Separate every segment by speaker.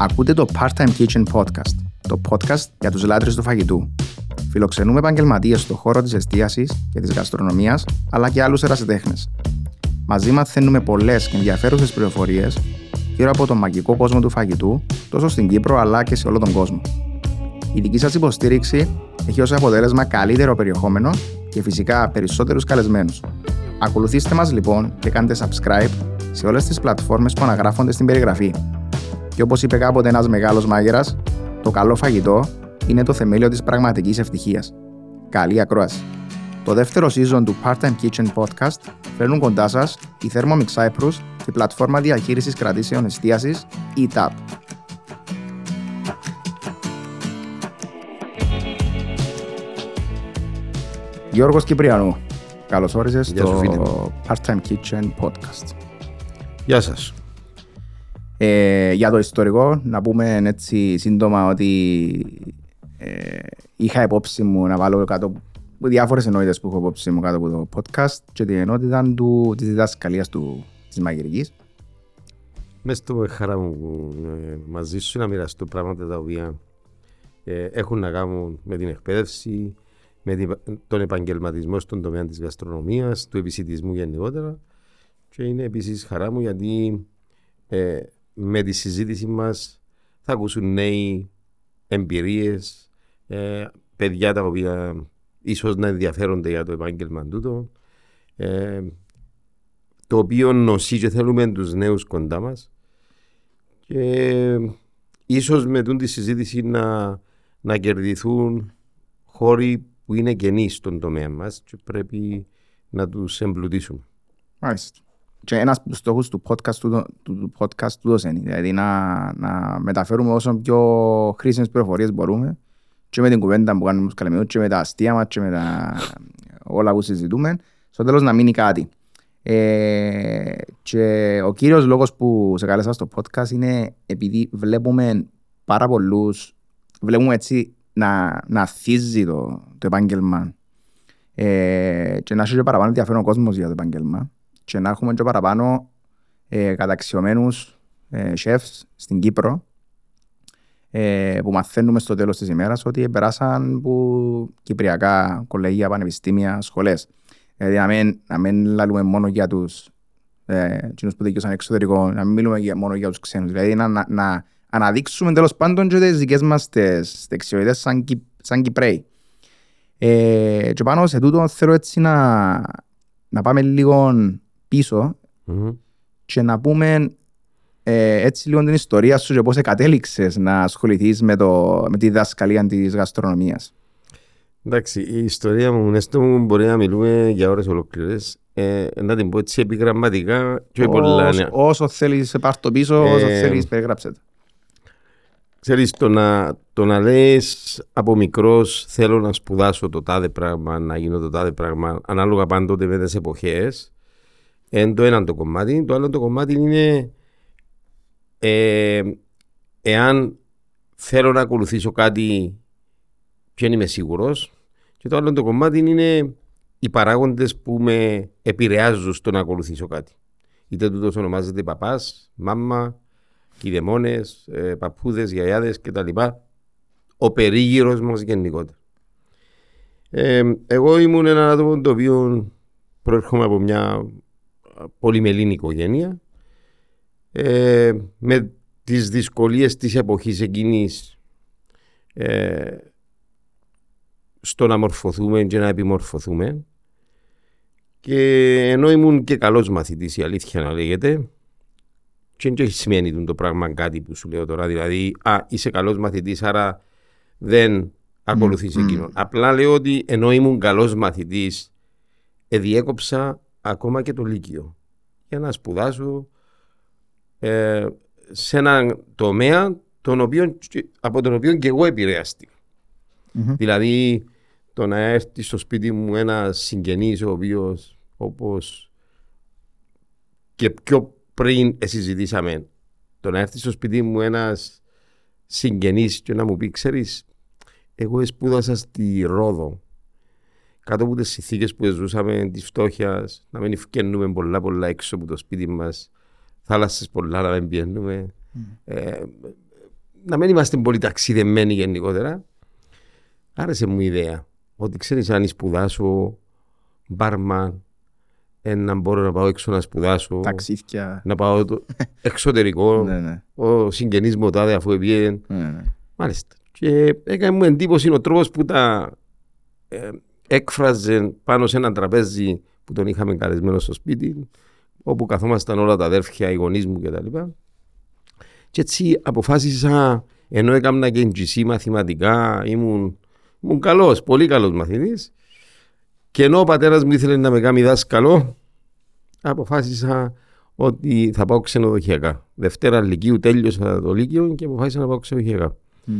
Speaker 1: Ακούτε το Part-Time Kitchen Podcast, το podcast για τους λάτρες του φαγητού. Φιλοξενούμε επαγγελματίες στον χώρο της εστίασης και της γαστρονομίας, αλλά και άλλους ερασιτέχνες. Μαζί μαθαίνουμε πολλές και ενδιαφέρουσες πληροφορίες γύρω από τον μαγικό κόσμο του φαγητού, τόσο στην Κύπρο αλλά και σε όλο τον κόσμο. Η δική σας υποστήριξη έχει ως αποτέλεσμα καλύτερο περιεχόμενο και φυσικά περισσότερους καλεσμένους. Ακολουθήστε μας λοιπόν και κάντε subscribe σε όλες τις πλατφόρμες που αναγράφονται στην περιγραφή. Και όπως είπε κάποτε ένας μεγάλος μάγειρας, το καλό φαγητό είναι το θεμέλιο της πραγματικής ευτυχίας. Καλή ακρόαση. Το δεύτερο season του Part-Time Kitchen Podcast φέρνουν κοντά σας η Thermomix Cyprus και η πλατφόρμα διαχείρισης κρατήσεων εστίασης ETAP. Γιώργος Κυπριανού, καλώς όρισες στο Part-Time Kitchen Podcast.
Speaker 2: Γεια σας.
Speaker 1: Ε, για το ιστορικό, να πούμε έτσι σύντομα ότι ε, είχα υπόψη μου να βάλω κάτω διάφορες ενότητες που έχω υπόψη μου κάτω από το podcast και την ενότητα του, της διδασκαλίας του, της μαγειρικής.
Speaker 2: Μες στο χαρά μου ε, μαζί σου να μοιραστώ πράγματα τα οποία ε, έχουν να κάνουν με την εκπαίδευση, με τον επαγγελματισμό στον τομέα της γαστρονομίας, του επισητισμού γενικότερα και είναι επίσης χαρά μου γιατί ε, με τη συζήτηση μας θα ακούσουν νέοι εμπειρίες, ε, παιδιά τα οποία ίσως να ενδιαφέρονται για το επάγγελμα τούτο, ε, το οποίο νοσεί και θέλουμε τους νέους κοντά μας και ίσως με τη συζήτηση να, να κερδιθούν χώροι που είναι καινοί στον τομέα μας και πρέπει να τους εμπλουτίσουμε.
Speaker 1: Μάλιστα. Και ένας από τους στόχους του podcast του, του, podcast του είναι, δηλαδή να, να μεταφέρουμε όσο πιο χρήσιμες πληροφορίες μπορούμε και με την κουβέντα που κάνουμε στους καλεμιούς και με τα αστεία μας και με τα όλα που συζητούμε, στο τέλος να μείνει κάτι. Ε, και ο κύριος λόγος που σε κάλεσα στο podcast είναι επειδή βλέπουμε πάρα πολλούς, βλέπουμε έτσι να, να θύζει το, το επάγγελμα ε, και να έχει και παραπάνω ενδιαφέρον ο κόσμος για το επάγγελμα και να έχουμε και παραπάνω ε, καταξιωμένους ε, chefs στην Κύπρο ε, που μαθαίνουμε στο τέλος της ημέρας ότι περάσαν από κυπριακά κολεγία, πανεπιστήμια, σχολές. Δηλαδή να μην, να μην λαλούμε μόνο για τους ε, που δικαιούσαν εξωτερικό, να μην μιλούμε μόνο για τους ξένους. Δηλαδή να, να, να αναδείξουμε τέλος πάντων και τις δικές μας τις δεξιότητες σαν, σαν Κυπρέοι. Ε, και πάνω σε τούτο θέλω έτσι να, να πάμε λίγο πίσω mm-hmm. και να πούμε ε, έτσι λίγο την ιστορία σου και πώς κατέληξες να ασχοληθείς με, το, με τη δασκαλία της γαστρονομίας.
Speaker 2: Εντάξει, η ιστορία μου, έστω μου μπορεί να μιλούμε για ώρες ολοκληρές. Ε, να την πω έτσι επιγραμματικά και πολλά.
Speaker 1: Ναι. Όσο θέλεις πάρ' το πίσω, ε, όσο θέλεις περιγράψε το.
Speaker 2: Ξέρεις, το να, το να λες από μικρός θέλω να σπουδάσω το τάδε πράγμα, να γίνω το τάδε πράγμα, ανάλογα πάντοτε με τις εποχές, είναι το ένα το κομμάτι. Το άλλο το κομμάτι είναι ε, εάν θέλω να ακολουθήσω κάτι ποιον είμαι σίγουρος. Και το άλλο το κομμάτι είναι οι παράγοντες που με επηρεάζουν στο να ακολουθήσω κάτι. Είτε τούτος ονομάζεται παπάς, μάμα, κηδεμόνε, ε, παππούδες, γιαγιάδες κτλ. Ο περίγυρος μας γενικότερα. Ε, εγώ ήμουν ένα άτομο το οποίο προέρχομαι από μια πολυμελήνη οικογένεια ε, με τις δυσκολίες της εποχής εκείνης ε, στο να μορφωθούμε και να επιμορφωθούμε. Και ενώ ήμουν και καλός μαθητής η αλήθεια να λέγεται και δεν σημαίνει το πράγμα κάτι που σου λέω τώρα δηλαδή α, είσαι καλός μαθητής άρα δεν ακολουθείς mm, εκείνον. Απλά λέω ότι ενώ ήμουν καλός μαθητής εδιέκοψα ακόμα και το Λύκειο για να σπουδάσω ε, σε έναν τομέα τον οποίο, από τον οποίο και εγώ επηρεάστηκα. Mm-hmm. Δηλαδή το να έρθει στο σπίτι μου ένα συγγενής ο οποίος όπως και πιο πριν συζητήσαμε το να έρθει στο σπίτι μου ένας συγγενής και να μου πει ξέρεις εγώ σπούδασα στη Ρόδο κάτω από τις συνθήκες που ζούσαμε της φτώχειας, να μην ευκαινούμε πολλά πολλά έξω από το σπίτι μας, θάλασσες πολλά να μην πιένουμε, mm. ε, να μην είμαστε πολύ ταξιδεμένοι γενικότερα. Άρεσε μου η ιδέα ότι ξέρεις αν σπουδάσω μπάρμαν, ε, να μπορώ να πάω έξω να σπουδάσω.
Speaker 1: Ταξίδια.
Speaker 2: Να πάω το εξωτερικό.
Speaker 1: Ναι, ναι.
Speaker 2: Ο συγγενής μου τάδε αφού πήγε.
Speaker 1: Ναι, ναι.
Speaker 2: Μάλιστα. Και έκανε μου εντύπωση ο τρόπος που τα ε, έκφραζε πάνω σε ένα τραπέζι που τον είχαμε καλεσμένο στο σπίτι, όπου καθόμασταν όλα τα αδέρφια, οι γονείς μου κτλ. Και έτσι αποφάσισα, ενώ έκανα και NGC μαθηματικά, ήμουν, ήμουν καλός, πολύ καλός μαθητής. Και ενώ ο πατέρας μου ήθελε να με κάνει δάσκαλο, αποφάσισα ότι θα πάω ξενοδοχειακά. Δευτέρα Λυκείου τέλειωσα το Λύκειο και αποφάσισα να πάω ξενοδοχειακά.
Speaker 1: Μμ.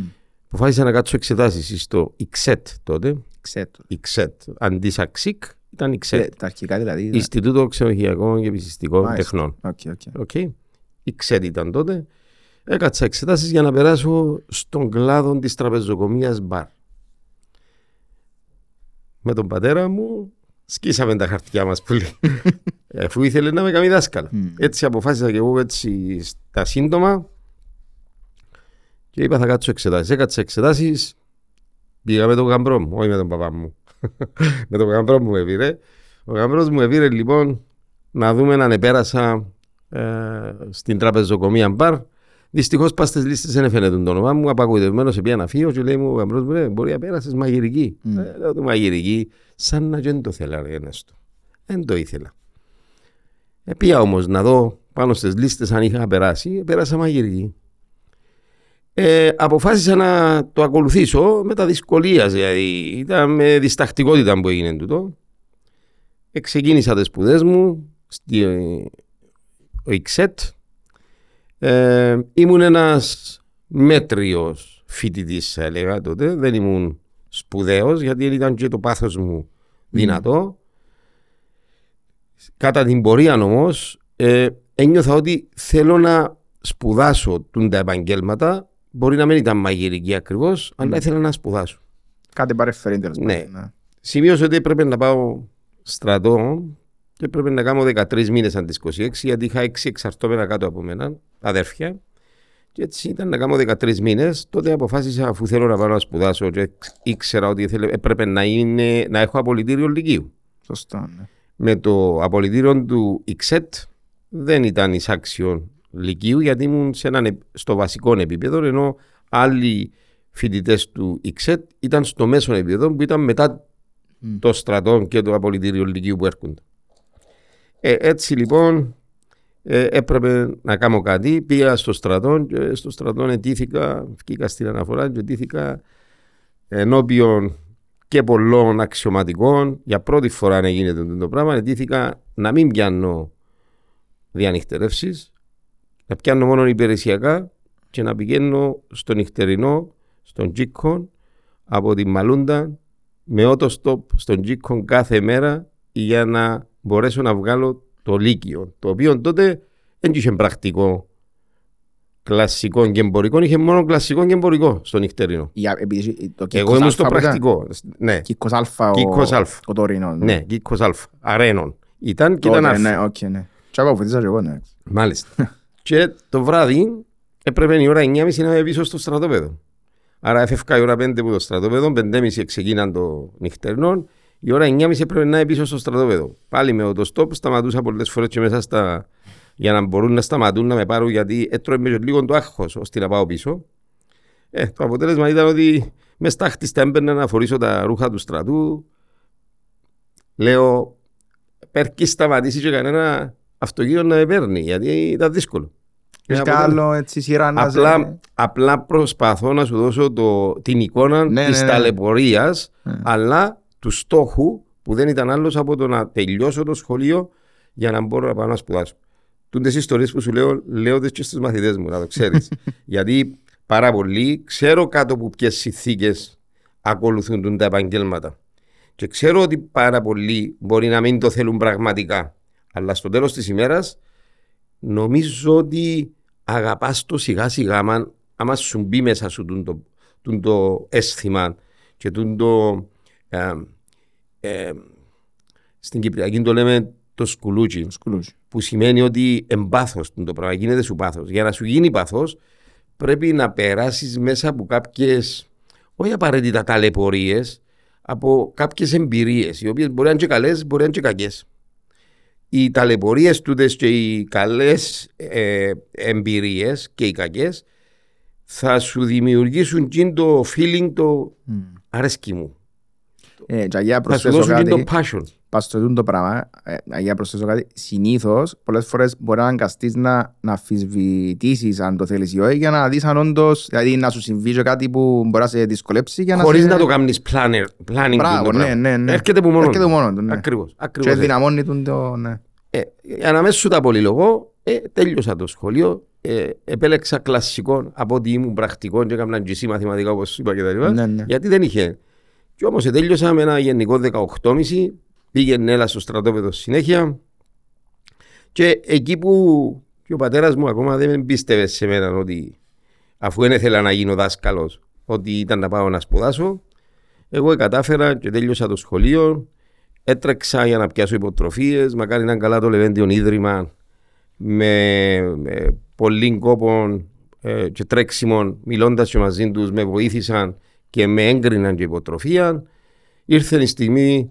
Speaker 2: Αποφάσισα να κάτσω εξετάσεις στο ΙΞΕΤ τότε.
Speaker 1: Ξέρω.
Speaker 2: ΙΞΕΤ. Αντίς ΑΞΙΚ ήταν
Speaker 1: Ε,
Speaker 2: ΙΞΕΤ.
Speaker 1: Τα αρχικά δηλαδή. ήταν-
Speaker 2: Ινστιτούτο Ξενοδοχειακών και Επισιτιστικών
Speaker 1: Μάλιστα.
Speaker 2: Τεχνών.
Speaker 1: Ok, ok.
Speaker 2: Okay. ΙΞΕΤ ήταν τότε. Έκατσα εξετάσεις για να περάσω στον κλάδο της τραπεζοκομίας μπαρ. Με τον πατέρα μου σκίσαμε τα χαρτιά μας πολύ. Αφού ήθελε να με κάνει δάσκαλο.
Speaker 1: Μμ.
Speaker 2: Έτσι αποφάσισα και εγώ έτσι στα σύντομα και είπα θα κάτσω εξετάσεις. Έκατσα εξετάσεις, πήγα με τον γαμπρό μου, όχι με τον παπά μου. με τον γαμπρό μου με πήρε. Ο γαμπρός μου με πήρε λοιπόν να δούμε αν επέρασα ε, στην τραπεζοκομεία μπαρ. Δυστυχώς πας στις λίστες δεν έφερε το όνομα μου. Απαγοητευμένος σε ένα φύο και λέει μου ο γαμπρός μου: «Ρε, Μπορεί να πέρασες μαγειρική.
Speaker 1: Μμ.
Speaker 2: Ε, λέω του μαγειρική, σαν να δεν το θέλα, ρε Ενέστο. Δεν το ήθελα. Ε, πήγα όμως να δω πάνω στις λίστες αν είχα περάσει. Πέρασα μαγειρική. Ε, αποφάσισα να το ακολουθήσω με τα δυσκολία. Δηλαδή, ήταν με διστακτικότητα που έγινε τούτο. Ε, ξεκίνησα τις σπουδές μου στη ο ΙΞΕΤ. Ε, ήμουν ένας μέτριος φοιτητής θα έλεγα τότε. Δεν ήμουν σπουδαίος γιατί ήταν και το πάθος μου δυνατό. Κατά την πορεία όμως, ε, ένιωθα ότι θέλω να σπουδάσω τούν τα επαγγέλματα. Μπορεί να μην ήταν μαγειρική ακριβώς, αλλά ήθελα να σπουδάσω.
Speaker 1: Κάτι παρεφερήν τέλος
Speaker 2: Ναι.
Speaker 1: πάντων,
Speaker 2: Σημείωσα ότι έπρεπε να πάω στρατό και έπρεπε να κάνω 13 μήνες αντί 26 γιατί είχα 6 εξαρτώμενα κάτω από μένα, αδέρφια. Και έτσι ήταν να κάνω 13 μήνες. Τότε αποφάσισα αφού θέλω να πάω να σπουδάσω και ήξερα ότι ήθελε- έπρεπε να, είναι, να έχω απολυτήριο λυκείου.
Speaker 1: Σωστό, ναι.
Speaker 2: Με το απολυτήριο του ΙΞΕΤ δεν ήταν εισάξιο λυκείου γιατί ήμουν σε έναν, επ- στο βασικό επίπεδο ενώ άλλοι φοιτητές του ΙΞΕΤ ήταν στο μέσο επίπεδο που ήταν μετά
Speaker 1: Μμ.
Speaker 2: το στρατό και το απολυτήριο λυκείου που έρχονται. Ε, έτσι λοιπόν ε, έπρεπε να κάνω κάτι. Πήγα στο στρατό και στο στρατό ετήθηκα, βγήκα στην αναφορά και ετήθηκα ενώπιον και πολλών αξιωματικών. Για πρώτη φορά να γίνεται αυτό το πράγμα, ετήθηκα να μην πιάνω διανυχτερεύσεις, να πιάνω μόνο υπηρεσιακά και να πηγαίνω στο νυχτερινό, στον Τζίκον, από τη Μαλούντα, με ότοστοπ στον Τζίκον κάθε μέρα για να μπορέσω να βγάλω το Λύκειο, το οποίο τότε δεν είχε πρακτικό κλασικό και εμπορικό, είχε μόνο κλασικό και εμπορικό στο νυχτερινό.
Speaker 1: Για- επειδή το
Speaker 2: Εγώ
Speaker 1: Κύκκος
Speaker 2: ήμουν στο
Speaker 1: Άλφα που ήταν.
Speaker 2: πρακτικό. Ναι,
Speaker 1: Κύκκος Άλφα, ο-
Speaker 2: Κύκκος Άλφα.
Speaker 1: ο Τωρίνο.
Speaker 2: ναι, Κύκκος Άλφα, αρρένων. Ήταν και
Speaker 1: Τότε,
Speaker 2: ήταν
Speaker 1: Ναι,
Speaker 2: αλφα.
Speaker 1: οκ, ναι. Και εγώ βοηθήσα και εγώ, ναι.
Speaker 2: Μάλιστα. Και το βράδυ έπρεπε η ώρα 9.30 να είμαι πίσω στο στρατόπεδο. Άρα έφευκα η ώρα 5 που το στρατόπεδο, 5.30 ξεκίναν το νυχτερινό. Η ώρα 9.30 έπρεπε να είμαι πίσω στο στρατόπεδο. Πάλι με το stop σταματούσα πολλές φορές και μέσα στα. για να μπορούν να σταματούν να με πάρουν γιατί έτρωε με λίγο το άγχος ώστε να πάω πίσω. Ε, το αποτέλεσμα ήταν ότι μες στάχτιστα έμπαιρνα να φορήσω τα ρούχα του στρατού. Λέω, πέρκει σταματήσει και κανένα αυτοκίνητο να με παίρνει γιατί ήταν δύσκολο.
Speaker 1: Έχεις
Speaker 2: Ε,
Speaker 1: κι
Speaker 2: αποτέλεσμα-
Speaker 1: άλλο έτσι σειρά να σε-
Speaker 2: Απλά, απλά προσπαθώ να σου δώσω το, την εικόνα
Speaker 1: Ναι,
Speaker 2: της
Speaker 1: ναι, ναι.
Speaker 2: ταλαιπωρίας
Speaker 1: Ναι.
Speaker 2: αλλά του στόχου που δεν ήταν άλλος από το να τελειώσω το σχολείο για να μπορώ να πάω να σπουδάσω. Τούντες ιστορίες που σου λέω, λέω τις και στους μαθητές μου, να το ξέρεις. Γιατί πάρα πολλοί ξέρω κάτω από ποιες συνθήκες ακολουθούν τούν τα επαγγέλματα. Και ξέρω ότι πάρα πολλοί μπορεί να μην το θέλουν πραγματικά. Αλλά στο τέλος της ημέρας νομίζω ότι αγαπάς το σιγά σιγά άμα, άμα σου μπει μέσα σου τούν το, τούν το αίσθημα και τούν το ε, ε, στην Κυπριακή το λέμε το σκουλούτσι
Speaker 1: Σκουλούς.
Speaker 2: που σημαίνει ότι εμπάθος το πράγμα γίνεται σου πάθος. Για να σου γίνει πάθος πρέπει να περάσεις μέσα από κάποιες, όχι απαραίτητα ταλαιπωρίες, από κάποιες εμπειρίες, οι οποίες μπορεί να είναι και καλές, μπορεί να είναι και κακές. Οι ταλαιπωρίες τούτες και οι καλές ε, εμπειρίες και οι κακές θα σου δημιουργήσουν και το feeling το mm. αρέσκει μου.
Speaker 1: Ε, και για
Speaker 2: Θα σου
Speaker 1: προσθέσω
Speaker 2: δώσουν και
Speaker 1: κάτι,
Speaker 2: το passion.
Speaker 1: Πας στο τούτο πράγμα, ε, για προσθέσω κάτι, συνήθως πολλές φορές μπορεί να αναγκαστείς να, να αφισβητήσεις αν το θέλεις ή όχι για να δεις αν όντως, δηλαδή να σου συμβεί και κάτι που μπορεί να σε δυσκολέψει για να
Speaker 2: Χωρίς
Speaker 1: σε...
Speaker 2: να το κάνεις planner, planning.
Speaker 1: Μπράβο,
Speaker 2: το
Speaker 1: ναι,
Speaker 2: πράγμα.
Speaker 1: ναι, ναι.
Speaker 2: Έρχεται από μόνο.
Speaker 1: Έρχεται από μόνο του, ναι.
Speaker 2: Ακριβώς.
Speaker 1: Και
Speaker 2: Ακριβώς. έτσι.
Speaker 1: δυναμώνει τον το, ναι.
Speaker 2: Ε, για να μέσα σου τα πολυλογώ, ε, τέλειωσα το σχολείο. Ε, επέλεξα κλασικό από ότι ήμουν πρακτικό και έκανα GC μαθηματικά όπως είπα και τα λοιπά.
Speaker 1: Ναι, ναι.
Speaker 2: Γιατί δεν είχε. Και όμως τέλειωσα με ένα γενικό 18,5. Πήγαινε έλα στο στρατόπεδο συνέχεια. Και εκεί που και ο πατέρας μου ακόμα δεν πίστευε σε μένα ότι αφού δεν ήθελα να γίνω δάσκαλος, ότι ήταν να πάω να σπουδάσω. Εγώ κατάφερα και τέλειωσα το σχολείο. Έτρεξα για να πιάσω υποτροφίες. Μακάρι να είναι καλά το Λεβέντιο Ίδρυμα με, με πολλή κόπο ε, και τρέξιμο, μιλώντας και μαζί τους, με βοήθησαν και με έγκριναν και υποτροφία. Ήρθε η στιγμή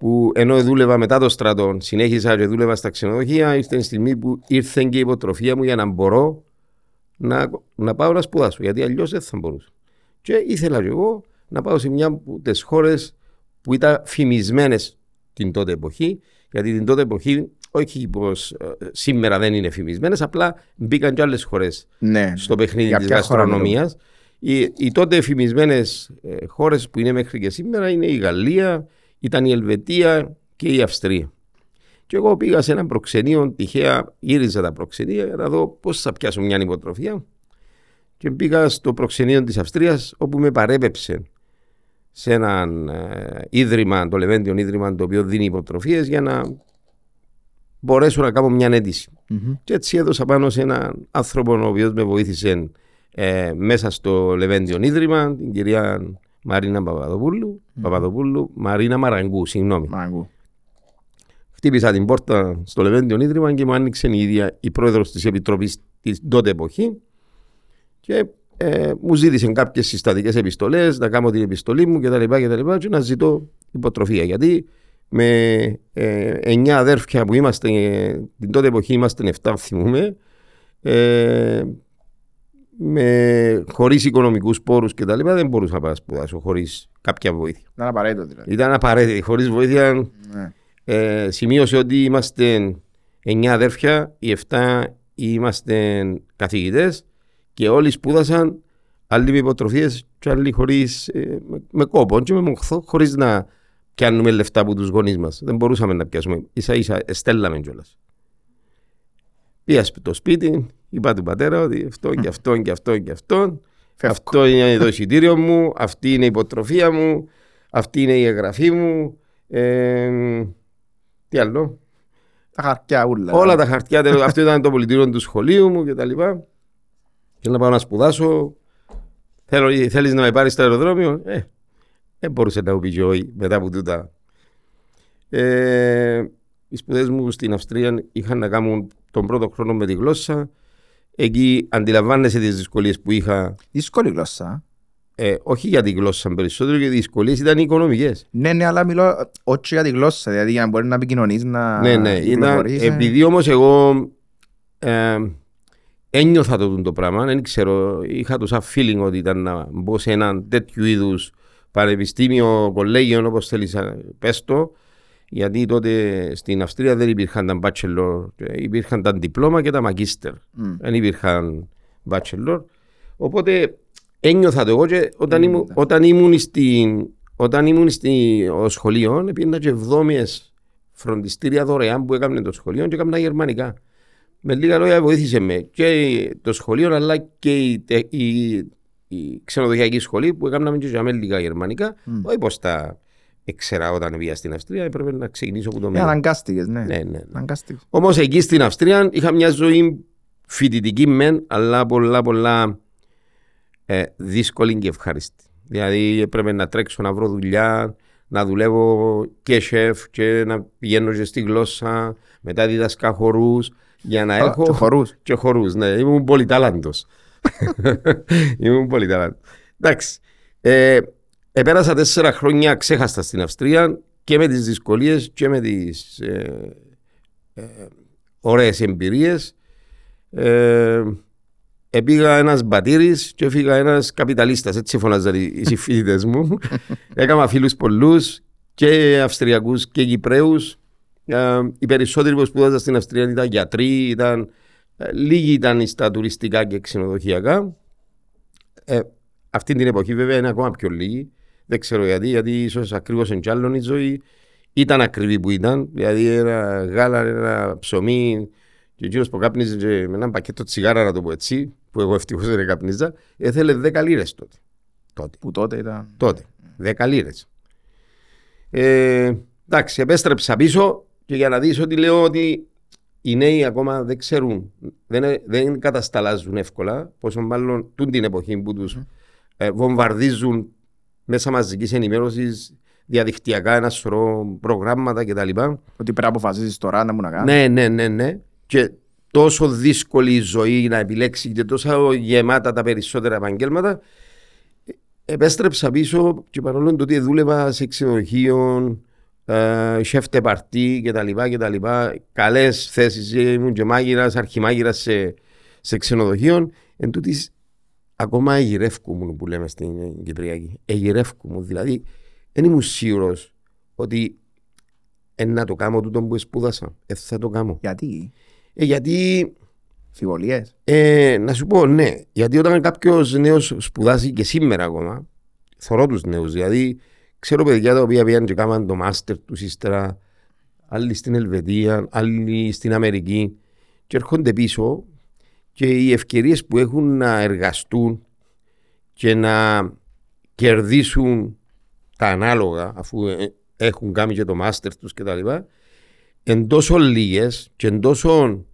Speaker 2: που ενώ δούλευα μετά το στρατό, συνέχισα και δούλευα στα ξενοδοχεία, ήρθε η στιγμή που ήρθε και η υποτροφία μου για να μπορώ να, να πάω να σπουδάσω, γιατί αλλιώς δεν θα μπορούσα. Και ήθελα και εγώ να πάω σε μια από τις χώρες που ήταν φημισμένες την τότε εποχή, γιατί την τότε εποχή, όχι πως σήμερα δεν είναι φημισμένες, απλά μπήκαν και άλλες χώρες
Speaker 1: ναι.
Speaker 2: στο παιχνίδι
Speaker 1: Για
Speaker 2: της
Speaker 1: ποια χώρα
Speaker 2: γαστρονομίας. Οι, οι τότε εφημισμένε χώρες που είναι μέχρι και σήμερα είναι η Γαλλία, ήταν η Ελβετία και η Αυστρία. Και εγώ πήγα σε ένα προξενείο, τυχαία γύριζα τα προξενία για να δω πώς θα πιάσω μια υποτροφία. Και πήγα στο προξενείο της Αυστρίας, όπου με παρέπεψε σε ένα ε, ίδρυμα, το Λεβέντιον Ίδρυμα, το οποίο δίνει υποτροφίες για να μπορέσω να κάνω μια αίτηση.
Speaker 1: Μμμ.
Speaker 2: Και έτσι έδωσα πάνω σε έναν άνθρωπο ο οποίος με βοήθησε ε, μέσα στο Λεβέντιον Ίδρυμα, την κυρία Μαρίνα Παπαδοπούλου, Παπαδοπούλου Μαρίνα Μαραγκού, συγγνώμη.
Speaker 1: Μάγκου.
Speaker 2: Χτύπησα την πόρτα στο Λεβέντιον Ίδρυμα και μου άνοιξε η ίδια η πρόεδρος της Επιτροπής την τότε εποχή και ε, μου ζήτησε κάποιες συστατικές επιστολές, να κάνω την επιστολή μου κτλ. Και, και, και να ζητώ υποτροφία. Γιατί με ε, εννιά αδέρφια που είμαστε, ε, την τότε εποχή είμαστε 7, θυμούμε, ε, με, χωρίς οικονομικούς πόρους και τα λοιπά δεν μπορούσα να πάω να σπουδάσω χωρίς κάποια βοήθεια.
Speaker 1: Να είναι απαραίτητο δηλαδή.
Speaker 2: Ήταν απαραίτητη. Χωρίς βοήθεια
Speaker 1: Ναι.
Speaker 2: ε, σημείωσε ότι είμαστε 9 αδέρφια, οι 7 είμαστε καθηγητές και όλοι σπούδασαν άλλοι με υποτροφίες και άλλοι χωρίς, ε, με, με κόπο και με μοχθό, χωρίς να πιάνουμε λεφτά από τους γονείς μας. Δεν μπορούσαμε να πιάσουμε. Ίσα ίσα εστέλαμε κιόλας. Πήγα στο σπίτι, είπα του πατέρα ότι αυτό και αυτό και αυτό και αυτό.
Speaker 1: Φεύγω.
Speaker 2: Αυτό είναι το εισιτήριο μου, αυτή είναι η υποτροφία μου, αυτή είναι η εγγραφή μου. Ε, τι άλλο.
Speaker 1: Τα χαρτιά ούλα.
Speaker 2: Όλα τα χαρτιά, τέλος, αυτό ήταν το πολιτήριο του σχολείου μου και τα λοιπά. Και να πάω να σπουδάσω. Θέλω, θέλεις να με πάρεις στο αεροδρόμιο; Ε, δεν μπορούσε να μου πει και όχι μετά από τούτα. Ε, οι σπουδές μου στην Αυστρία είχαν να κάνουν τον πρώτο χρόνο με τη γλώσσα. Εκεί αντιλαμβάνεσαι τις δυσκολίες που είχα.
Speaker 1: Δύσκολη γλώσσα.
Speaker 2: Ε, όχι για τη γλώσσα περισσότερο, γιατί οι δυσκολίες ήταν οι οικονομικές.
Speaker 1: Ναι, ναι, αλλά μιλώ όχι για τη γλώσσα. Δηλαδή για να μπορεί να επικοινωνείς, να
Speaker 2: Ναι, ναι. Ήταν,
Speaker 1: κυκλοφορείς, ε.
Speaker 2: επειδή όμως εγώ ε, ένιωθα το, το πράγμα, δεν ξέρω, είχα το σαν feeling ότι ήταν να μπω σε έναν τέτοιου είδους πανεπιστήμιο, κολέγιο, όπως θέλεις να πες το, γιατί τότε στην Αυστρία δεν υπήρχαν τα bachelor, υπήρχαν τα διπλώμα και τα magister.
Speaker 1: Μμ.
Speaker 2: Δεν υπήρχαν bachelor. Οπότε ένιωθα το εγώ και όταν, ήμουν, όταν ήμουν στην, όταν ήμουν στη ο σχολείο, πήγαινα και εβδόμιες φροντιστήρια δωρεάν που έκαμε το σχολείο και έκανα γερμανικά. Με λίγα λόγια βοήθησε με και το σχολείο αλλά και η, τε- η, η ξενοδοχειακή σχολή που έκαναμε και για λίγα γερμανικά.
Speaker 1: Μμ.
Speaker 2: Όχι πως τα έξερα όταν πήγα στην Αυστρία, έπρεπε να ξεκινήσω από το
Speaker 1: Ε,
Speaker 2: μέλλον.
Speaker 1: αναγκάστηκες, ναι.
Speaker 2: Ναι, ναι, ναι.
Speaker 1: Αναγκάστηκες.
Speaker 2: Όμως εκεί στην Αυστρία είχα μια ζωή φοιτητική μεν, αλλά πολλά πολλά ε, δύσκολη και ευχάριστη. Δηλαδή έπρεπε να τρέξω να βρω δουλειά, να δουλεύω και σεφ και να πηγαίνω και στη γλώσσα, μετά δίδασκα χορούς για να
Speaker 1: Α,
Speaker 2: έχω...
Speaker 1: και χορούς.
Speaker 2: Και χορούς, ναι. Ήμουν πολυτάλαντος. Ήμουν πολύ ταλάντ. Εντάξει. Ε, επέρασα τέσσερα χρόνια ξέχαστα στην Αυστρία και με τις δυσκολίες και με τις ε, ε, ωραίες εμπειρίες. Ε, Επήγα ένας μπατήρης και έφυγα ένας καπιταλίστας. Έτσι φωνάζαν οι συμφίλητε μου. Έκανα φίλους πολλούς και Αυστριακούς και Κυπραίου. Ε, οι περισσότεροι που σπούδαζαν στην Αυστρία ήταν γιατροί, ήταν, ε, λίγοι ήταν στα τουριστικά και ξενοδοχειακά. Ε, αυτή την εποχή βέβαια είναι ακόμα πιο λίγοι. Δεν ξέρω γιατί, γιατί ίσως ακριβώς εν η ζωή ήταν ακριβή που ήταν. Δηλαδή ένα γάλα, ένα ψωμί, και ο κύριο που κάπνιζε με ένα πακέτο τσιγάρα, να το πω έτσι, που εγώ ευτυχώς δεν καπνίζα, έθελε 10 λίρες τότε. τότε.
Speaker 1: Που τότε ήταν.
Speaker 2: Τότε. 10 λίρες. Ε, εντάξει, επέστρεψα πίσω και για να δεις ότι λέω ότι οι νέοι ακόμα δεν ξέρουν, δεν, δεν κατασταλάζουν εύκολα, πόσο μάλλον τούν την εποχή που τους ε, βομβαρδίζουν μέσα μαζική ενημέρωσης διαδικτυακά ένα σωρό προγράμματα κτλ.
Speaker 1: Ότι πρέπει να αποφασίσεις τώρα να μου να κάνεις.
Speaker 2: Ναι, ναι, ναι, ναι. Και τόσο δύσκολη η ζωή να επιλέξει και τόσο γεμάτα τα περισσότερα επαγγέλματα. Επέστρεψα πίσω και παρόλο το ότι δούλευα σε ξενοδοχείο, σεφτε παρτί κτλ. Καλές θέσεις, ήμουν και μάγειρας, αρχιμάγειρας σε, σε ξενοδοχείο. Εν τούτης, ακόμα εγυρεύκου που λέμε στην Κυπριακή. Εγυρεύκου μου. Δηλαδή, δεν ήμουν σίγουρος ότι να το κάνω τούτο που σπούδασα. Ε, θα το κάνω.
Speaker 1: Γιατί;
Speaker 2: Ε, γιατί.
Speaker 1: Φιβολίε.
Speaker 2: Ε, να σου πω, ναι. Γιατί όταν κάποιος νέος σπουδάζει και σήμερα ακόμα, θωρώ τους νέους. Δηλαδή, ξέρω παιδιά τα οποία πήγαν και κάναν το μάστερ τους ύστερα, άλλοι στην Ελβετία, άλλοι στην Αμερική, και έρχονται πίσω και οι ευκαιρίες που έχουν να εργαστούν και να κερδίσουν τα ανάλογα, αφού ε, έχουν κάνει και το μάστερ τους κτλ. Εν τόσο λίγες και εν τόσο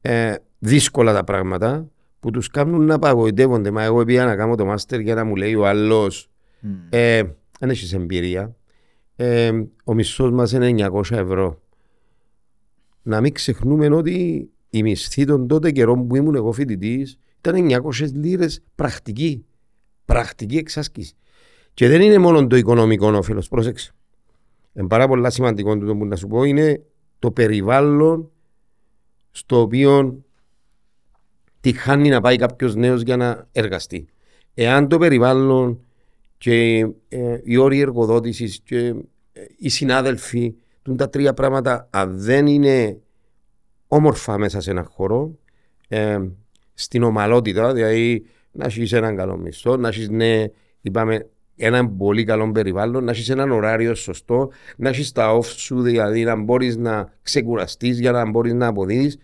Speaker 2: ε, δύσκολα τα πράγματα που τους κάνουν να απαγοητεύονται. Μα εγώ πήγα να κάνω το μάστερ για να μου λέει ο άλλος mm. ε, δεν έχεις εμπειρία. Ε, ο μισθός μας είναι 900 ευρώ. Να μην ξεχνούμε ότι η μισθή των τότε καιρών που ήμουν εγώ φοιτητής ήταν 900 λίρες πρακτική. Πρακτική εξάσκηση. Και δεν είναι μόνο το οικονομικό όφελος. Πρόσεξε. Είναι πάρα πολύ σημαντικό το που να σου πω είναι το περιβάλλον στο οποίο τη χάνει να πάει κάποιος νέος για να εργαστεί. Εάν το περιβάλλον και ε, οι όροι εργοδότησης και ε, οι συνάδελφοι, τα τρία πράγματα, αν δεν είναι όμορφα μέσα σε έναν χώρο, ε, στην ομαλότητα, δηλαδή να έχεις έναν καλό μισθό, να έχεις ναι, είπαμε, ένα πολύ καλό περιβάλλον, να έχεις έναν ωράριο σωστό, να έχεις τα off σου, δηλαδή να μπορείς να ξεκουραστείς για να μπορείς να αποδίδεις.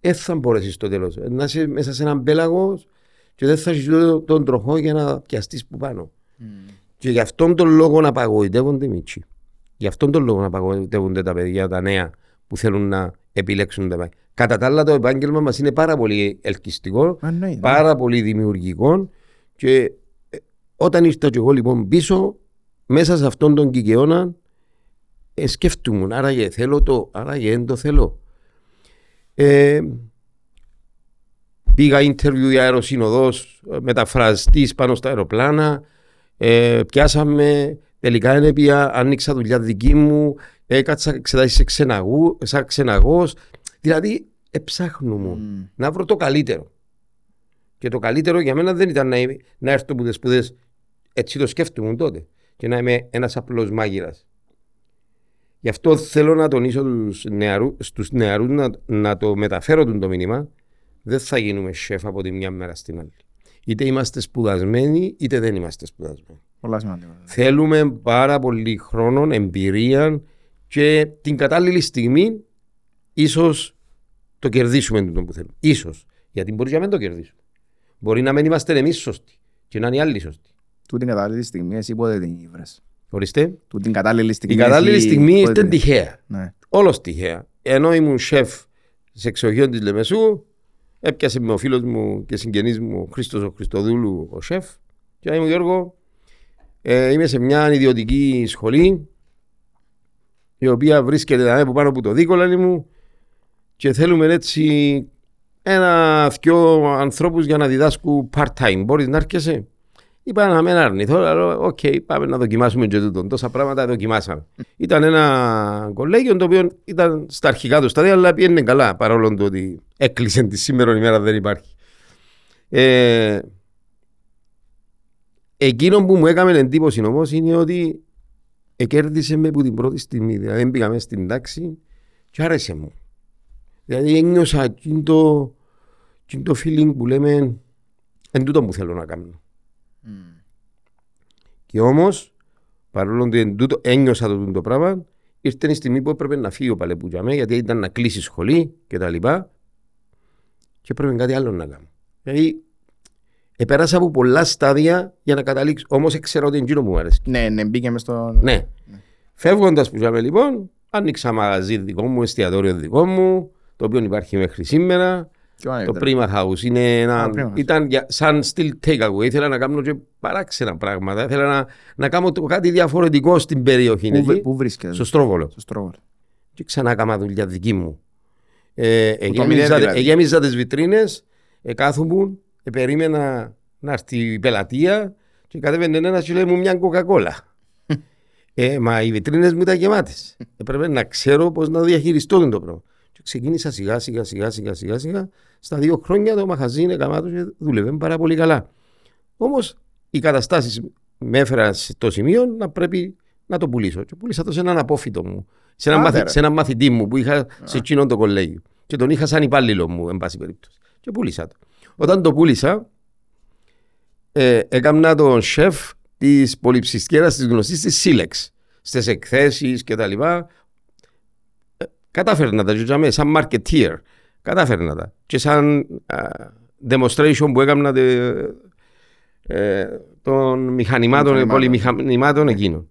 Speaker 2: Δεν θα μπορέσεις στο τέλος. Να είσαι μέσα σε έναν πέλαγος και δεν θα έχεις τον τροχό για να πιαστείς που πάνω. Mm. Και γι' αυτόν τον λόγο να απαγοητεύονται οι μίτσι. Γι' αυτόν τον λόγο να απαγοητεύονται τα παιδιά, τα νέα που θέλουν να επιλέξουν τα παιδιά. Κατά τα άλλα, το επάγγελμα μας είναι πάρα πολύ ελκυστικό, ναι, ναι. πάρα πολύ δημιουργικό και όταν ήρθα και εγώ λοιπόν πίσω, μέσα σε αυτόν τον κικαιώνα, ε, σκέφτομαι, άραγε θέλω το, άραγε δεν το θέλω. Ε, πήγα interview για αεροσύνοδος, μεταφραστής πάνω στα αεροπλάνα, ε, πιάσαμε, τελικά είναι πια, άνοιξα δουλειά δική μου, έκατσα εξετάσεις σε ξεναγού, σαν ξεναγός, δηλαδή εψάχνω mm. να βρω το καλύτερο. Και το καλύτερο για μένα δεν ήταν να, να έρθω από τι σπουδές έτσι το σκέφτομαι τότε και να είμαι ένας απλός μάγειρας. Γι' αυτό θέλω να τονίσω στους νεαρούς να, να το μεταφέρω το μήνυμα. Δεν θα γίνουμε σεφ από τη μια μέρα στην άλλη. Είτε είμαστε σπουδασμένοι, είτε δεν είμαστε σπουδασμένοι.
Speaker 1: Πολλά σημαντικά.
Speaker 2: Θέλουμε πάρα πολύ χρόνο, εμπειρία και την κατάλληλη στιγμή ίσως το κερδίσουμε το που θέλουμε. σω. Γιατί μπορεί να μην το κερδίσουμε. Μπορεί να μην είμαστε εμείς σωστοί και να είναι οι άλλοι σωστοί.
Speaker 1: Του την κατάλληλη στιγμή εσύ πότε την ήβρες;
Speaker 2: Ορίστε.
Speaker 1: Του την κατάλληλη στιγμή.
Speaker 2: Η κατάλληλη στιγμή ήταν τυχαία. Ναι. Όλος τυχαία. Ενώ ήμουν σεφ σε εξοχείο της Λεμεσού, έπιασε με ο φίλος μου και συγγενής μου, Χρήστος ο Χριστοδούλου, ο σεφ, και ήμουν Γιώργο, ε, είμαι σε μια ιδιωτική σχολή, η οποία βρίσκεται από πάνω από το δίκολα μου και θέλουμε έτσι ένα-δυο ανθρώπους για να διδάσκουν part-time. Μπορείς να έρχεσαι; Είπα να μην αρνηθώ, αλλά οκ, πάμε να δοκιμάσουμε και τούτο. Τόσα πράγματα δοκιμάσαμε. Ήταν ένα κολέγιο το οποίο ήταν στα αρχικά του στάδια, αλλά πήγαινε καλά, παρόλο το ότι έκλεισε τη σήμερα ημέρα δεν υπάρχει. Ε, εκείνο που μου έκανε εντύπωση όμως είναι ότι εκέρδισε με από την πρώτη στιγμή. Δηλαδή, πήγαμε στην τάξη και άρεσε μου. Δηλαδή, ένιωσα το, το feeling που λέμε εν τούτο που θέλω να κάνω. Mm. Και όμως, παρόλο που ένιωσα το, το πράγμα, ήρθε η στιγμή που έπρεπε να φύγει ο Παλαιπούτια γιατί ήταν να κλείσει σχολή και τα λοιπά και έπρεπε κάτι άλλο να κάνω. Δηλαδή, επέρασα από πολλά στάδια για να καταλήξω. Όμως ξέρω ότι είναι εκείνο που μου αρέσει.
Speaker 1: Ναι, ναι, μπήκαμε στο.
Speaker 2: Ναι. ναι. Φεύγοντας που είχαμε λοιπόν, άνοιξα μαγαζί δικό μου, εστιατόριο δικό μου, το οποίο υπάρχει μέχρι σήμερα. Το Prima House είναι ένα, ήταν για, σαν still takeaway. Ήθελα να κάνω και παράξενα πράγματα. Ήθελα να, να κάνω το, κάτι διαφορετικό στην περιοχή.
Speaker 1: Πού, πού βρίσκεται;
Speaker 2: Στο Στρόβολο.
Speaker 1: Στο Στρόβολο.
Speaker 2: Και ξανά έκανα δουλειά δική μου. Ε, εγέμιζα δηλαδή. τις βιτρίνες, εκάθομουν, ε, περίμενα να έρθει η πελατεία και κατέβαινε ένα και λέει μου μια κοκακόλα. ε, μα οι βιτρίνες μου ήταν γεμάτες. Έπρεπε να ξέρω πώς να διαχειριστώ το πράγμα. Και ξεκίνησα σιγά σιγά σιγά σιγά σιγά σιγά. Στα δύο χρόνια το μαχαζί είναι καμάτο και δούλευε πάρα πολύ καλά. Όμως οι καταστάσεις με έφεραν στο σημείο να πρέπει να το πουλήσω. Και πούλησα το σε έναν απόφυτο μου, σε έναν, μαθη, σε έναν μαθητή μου που είχα σε εκείνον το κολέγιο. Και τον είχα σαν υπάλληλο μου, εν πάση περίπτωση. Και πούλησα το. Όταν το πούλησα, ε, έκανα τον σεφ της πολυψησκέρα της γνωστής της Σύλεξ. Στις εκθέσεις κτλ. Κατάφερνα τα τζουτζαμέ σαν marketeer. Κατάφερνα τα. Και σαν uh, demonstration που έκανα de, ε, των μηχανημάτων, πολυμηχανημάτων εκείνων.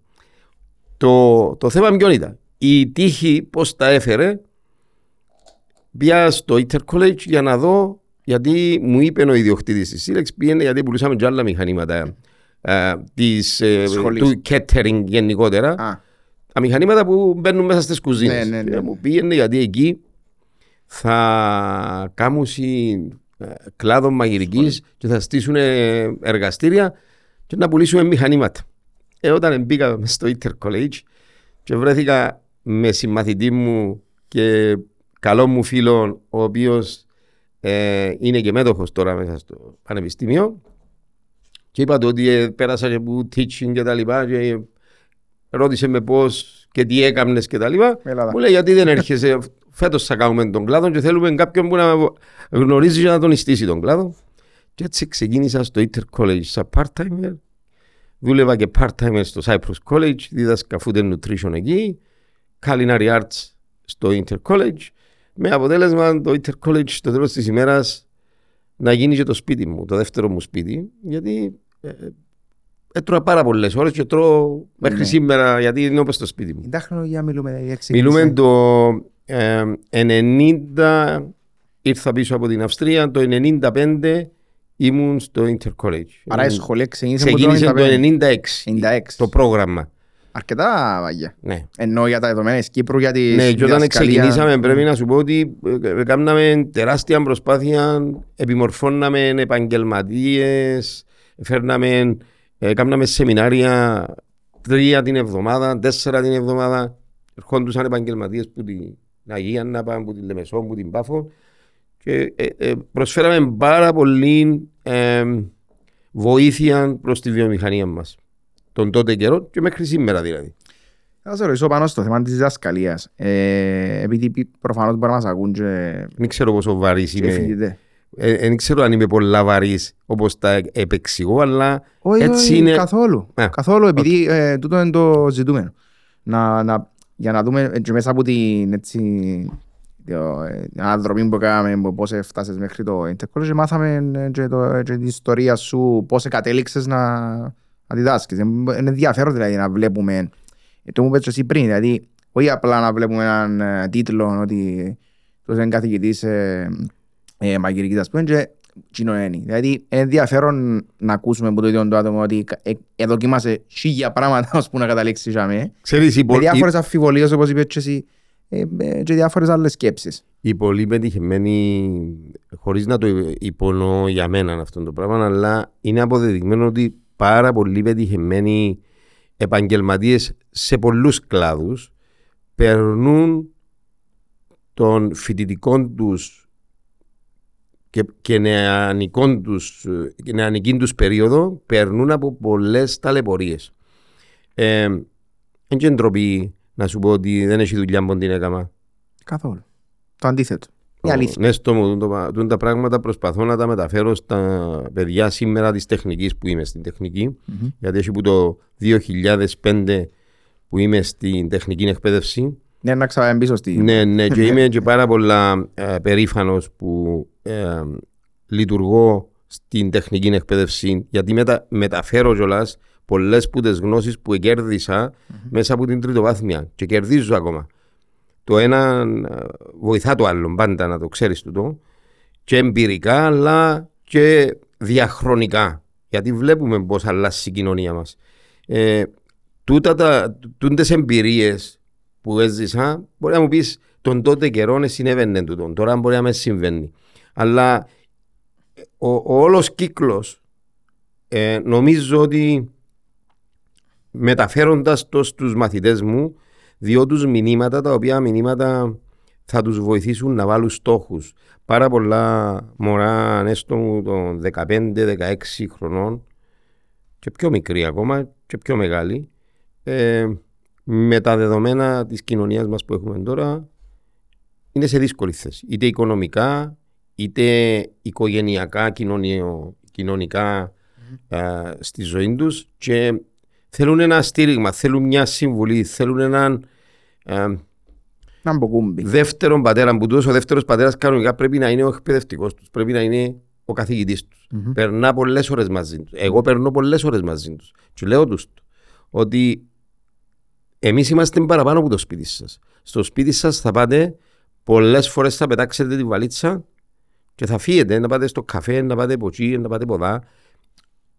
Speaker 2: Το, το θέμα ποιο ήταν; Η τύχη πώς τα έφερε Πήγα στο Iter College για να δω γιατί μου είπε ο ιδιοκτήτης της Σύλλεξη πήγαινε γιατί πουλούσαμε και άλλα μηχανήματα uh, της, uh, του catering γενικότερα. Ah τα μηχανήματα που μπαίνουν μέσα στις κουζίνες. Ναι, ναι, ναι. Μου πήγαινε γιατί εκεί θα κάνουν ε, κλάδο μαγειρικής και θα στήσουν εργαστήρια και να πουλήσουν μηχανήματα. Ε, όταν μπήκα στο Inter College και βρέθηκα με συμμαθητή μου και καλό μου φίλο, ο οποίος ε, είναι και μέτοχος τώρα μέσα στο πανεπιστήμιο. Και είπα ότι ε, πέρασα και από teaching και τα λοιπά και ρώτησε με πώς και τι έκανε και τα λοιπά. Μου λέει γιατί δεν έρχεσαι, φέτος θα κάνουμε τον κλάδο και θέλουμε κάποιον που να γνωρίζει και να τον ιστήσει τον κλάδο. Και έτσι ξεκίνησα στο Inter College σαν part-timer. Δούλευα και part-timer στο Cyprus College, δίδασκα food and nutrition εκεί, culinary arts στο Inter College, με αποτέλεσμα το Inter College στο τέλος της ημέρας να γίνει και το σπίτι μου, το δεύτερο μου σπίτι, γιατί ε, Έτρωα πάρα πολλές ώρες και τρώω μέχρι ναι. σήμερα γιατί είναι όπως στο σπίτι μου.
Speaker 1: Τα χρονιά μιλούμε
Speaker 2: έτσι. Μιλούμε το ε, 90 ήρθα πίσω από την Αυστρία, το 95 ήμουν στο Inter College.
Speaker 1: Άρα η σχολή ξεκίνησε,
Speaker 2: ξεκίνησε το 96, 96. το πρόγραμμα.
Speaker 1: Αρκετά βαγιά.
Speaker 2: Ναι.
Speaker 1: Ενώ για τα δεδομένα της Κύπρου, για τη
Speaker 2: Ναι, και όταν ξεκινήσαμε πρέπει να σου πω ότι ε, κάναμε τεράστια προσπάθεια, επιμορφώναμε επαγγελματίες, φέρναμε Έκαναμε σεμινάρια τρία την εβδομάδα, τέσσερα την εβδομάδα. Ερχόντουσαν επαγγελματίες που την Αγία να πάνε, που την Λεμεσό, που την Πάφο. Και ε, ε, προσφέραμε πάρα πολύ ε, βοήθεια προς τη βιομηχανία μας. Τον τότε καιρό και μέχρι σήμερα δηλαδή.
Speaker 1: Θα σε ρωτήσω πάνω στο θέμα της διδασκαλίας. Ε, επειδή προφανώς μπορεί να μας ακούν και.
Speaker 2: Δεν ξέρω πόσο βαρύς είναι. Δεν ξέρω αν είμαι πολλά βαρύς όπως τα επεξηγώ, αλλά
Speaker 1: όχι,
Speaker 2: έτσι
Speaker 1: όχι,
Speaker 2: είναι.
Speaker 1: Καθόλου. Yeah. Καθόλου, επειδή okay. ε, τούτο είναι το ζητούμενο. Να, να, για να δούμε και μέσα από την έτσι, την αναδρομή που έκαναμε, πώς έφτασες μέχρι το Intercollege, και μάθαμε και, το, και την ιστορία σου, πώς κατέληξε να, να διδάσκει. Είναι ενδιαφέρον δηλαδή να βλέπουμε. Το μου πέτσε εσύ πριν, δηλαδή, όχι απλά να βλέπουμε έναν τίτλο ότι το είναι καθηγητής ε, μαγειρικής, ας πούμε, και κοινωνένει. Δηλαδή, είναι ενδιαφέρον να ακούσουμε από το ίδιο το άτομο ότι ε, δοκίμασε χίλια πράγματα ώστε να καταλήξεις για μέ.
Speaker 2: Ξέρεις,
Speaker 1: με διάφορες αφιβολίες, όπως είπες και εσύ, ε, ε, και διάφορες άλλες σκέψεις.
Speaker 2: Οι πολύ πετυχημένοι, χωρίς να το υπονοώ για μένα αυτό το πράγμα, αλλά είναι αποδεδειγμένο ότι πάρα πολύ πετυχημένοι επαγγελματίες σε πολλούς κλάδους περνούν των φοιτητικών τους και, και νεανικών τους, και νεανική τους περίοδο περνούν από πολλές ταλαιπωρίες. Ε, δεν ντροπή να σου πω ότι δεν έχει δουλειά από την έκαμα.
Speaker 1: Καθόλου. Το αντίθετο. Η αλήθεια.
Speaker 2: Ναι, στο μου, το, τα πράγματα προσπαθώ να τα μεταφέρω στα παιδιά σήμερα της τεχνικής που είμαι στην τεχνικη mm-hmm. Γιατί έχει που το 2005 που είμαι στην τεχνική εκπαίδευση.
Speaker 1: Ναι, να ξαναμπίσω στη.
Speaker 2: Ναι, ναι, και είμαι και πάρα πολλά ε, περήφανος που ε, λειτουργώ στην τεχνική εκπαίδευση γιατί μετα, μεταφέρω κιόλας πολλές που τις γνώσεις που κέρδισα mm-hmm. μέσα από την τριτοβάθμια και κερδίζω ακόμα. Το ένα ε, βοηθά το άλλο πάντα να το ξέρεις το και εμπειρικά αλλά και διαχρονικά γιατί βλέπουμε πώς αλλάζει η κοινωνία μας. Ε, τούτα τα, τούτες εμπειρίες που έζησα μπορεί να μου πεις τον τότε καιρό συνέβαινε τούτο, τώρα μπορεί να μες συμβαίνει. Αλλά ο, ο όλος κύκλος ε, νομίζω ότι μεταφέροντας το στους μαθητές μου διώ τους μηνύματα τα οποία μηνύματα θα τους βοηθήσουν να βάλουν στόχους. Πάρα πολλά μωρά έστω των 15-16 χρονών και πιο μικροί ακόμα και πιο μεγάλοι ε, με τα δεδομένα της κοινωνίας μας που έχουμε τώρα είναι σε δύσκολη θέση. Είτε οικονομικά, είτε οικογενειακά, κοινωνιο, κοινωνικά mm-hmm. στη ζωή τους και θέλουν ένα στήριγμα, θέλουν μια συμβουλή, θέλουν έναν δεύτερο πατέρα που τους, ο δεύτερος πατέρας κανονικά πρέπει να είναι ο εκπαιδευτικός τους, πρέπει να είναι ο καθηγητής τους. Mm-hmm. Περνά πολλές ώρες μαζί τους. Εγώ περνώ πολλές ώρες μαζί τους. Και λέω τους ότι εμείς είμαστε παραπάνω από το σπίτι σας. Στο σπίτι σας θα πάτε πολλές φορές θα πετάξετε τη βαλίτσα και θα φύγετε να πάτε στο καφέ, να πάτε ποτσί, να πάτε ποδά.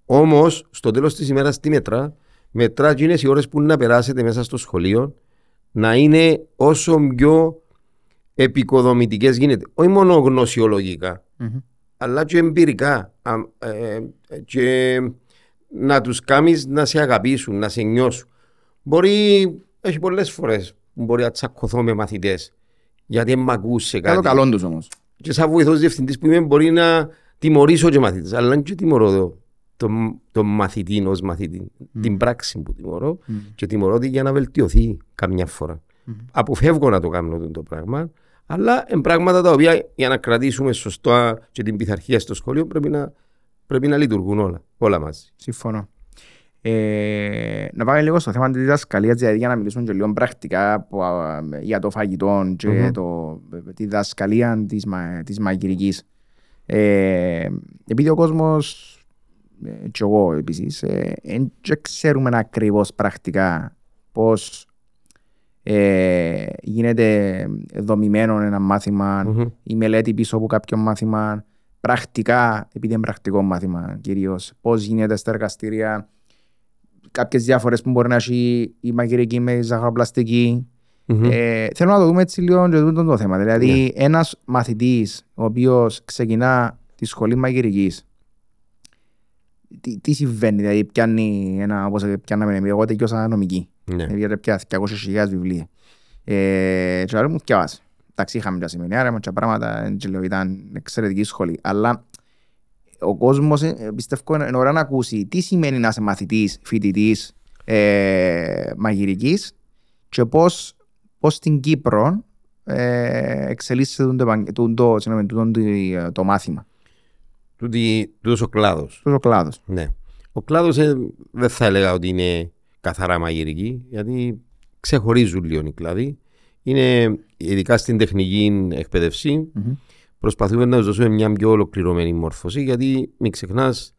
Speaker 2: Όμως, στο τέλος της ημέρας, τι μετρά, μετρά και είναι οι ώρες που να περάσετε μέσα στο σχολείο να είναι όσο πιο επικοδομητικές γίνεται. Όχι μόνο γνωσιολογικά, mm-hmm. αλλά και εμπειρικά. Ε, και να τους κάνεις να σε αγαπήσουν, να σε νιώσουν. Μπορεί, έχει πολλές φορές που μπορεί να τσακωθώ με μαθητές. Γιατί με ακούσε κάτι.
Speaker 1: Καλό καλό τους όμως
Speaker 2: και σαν βοηθός διευθυντής που είμαι μπορεί να τιμωρήσω και μαθητές, αλλά δεν τιμωρώ τον το μαθητή ως μαθητή, mm. την πράξη που τιμωρώ mm. και τιμωρώ τη για να βελτιωθεί καμιά φορά. Mm. Αποφεύγω να το κάνω το πράγμα, αλλά είναι πράγματα τα οποία για να κρατήσουμε σωστά και την πειθαρχία στο σχολείο πρέπει να, πρέπει να λειτουργούν όλα, όλα μαζί.
Speaker 1: Συμφωνώ. Ε, να πάμε λίγο στο θέμα της διδασκαλίας, δηλαδή για να μιλήσουμε και λίγο πρακτικά για το φαγητό και mm-hmm. το, τη διδασκαλία της, της μαγειρικής. Ε, επειδή ο κόσμος ε, και εγώ επίσης δεν ε, ξέρουμε ακριβώς πρακτικά πώς ε, γίνεται δομημένο ένα μάθημα, mm-hmm. η μελέτη πίσω από κάποιο μάθημα, πρακτικά, επειδή είναι πρακτικό μάθημα κυρίως, πώς γίνεται στα εργαστήρια, κάποιες διαφορέ που μπορεί να έχει η μαγειρική με η ζαχαροπλαστική. Mm-hmm. Ε, θέλω να το δούμε έτσι λίγο και το, το θέμα. Δηλαδή, yeah. Ναι. ένας μαθητής ο οποίος ξεκινά τη σχολή μαγειρικής, τι, τι συμβαίνει, δηλαδή πιάνει ένα, όπως πιάναμε εμείς, εγώ τελειώσα νομική, yeah. Ναι. δηλαδή πια 200.000 βιβλία. Ε, και μου θυκευάσει. Εντάξει, είχαμε τα σεμινάρια, τα πράγματα, ήταν εξαιρετική σχολή, αλλά ο κόσμος ε, πιστεύω είναι ώρα να ακούσει τι σημαίνει να είσαι μαθητής, φοιτητής ε, μαγειρικής και πώς πώς στην Κύπρο ε, εξελίσσεται το, το, το, το, το, το μάθημα.
Speaker 2: Τούτος ο κλάδος.
Speaker 1: ο κλάδος.
Speaker 2: Ναι. Ο κλάδος ε, δεν θα έλεγα ότι είναι καθαρά μαγειρική, γιατί ξεχωρίζουν λίγο οι κλάδοι. Είναι ειδικά στην τεχνική εκπαίδευση. Mm-hmm προσπαθούμε να δώσουμε μια πιο ολοκληρωμένη μόρφωση γιατί μην ξεχνάς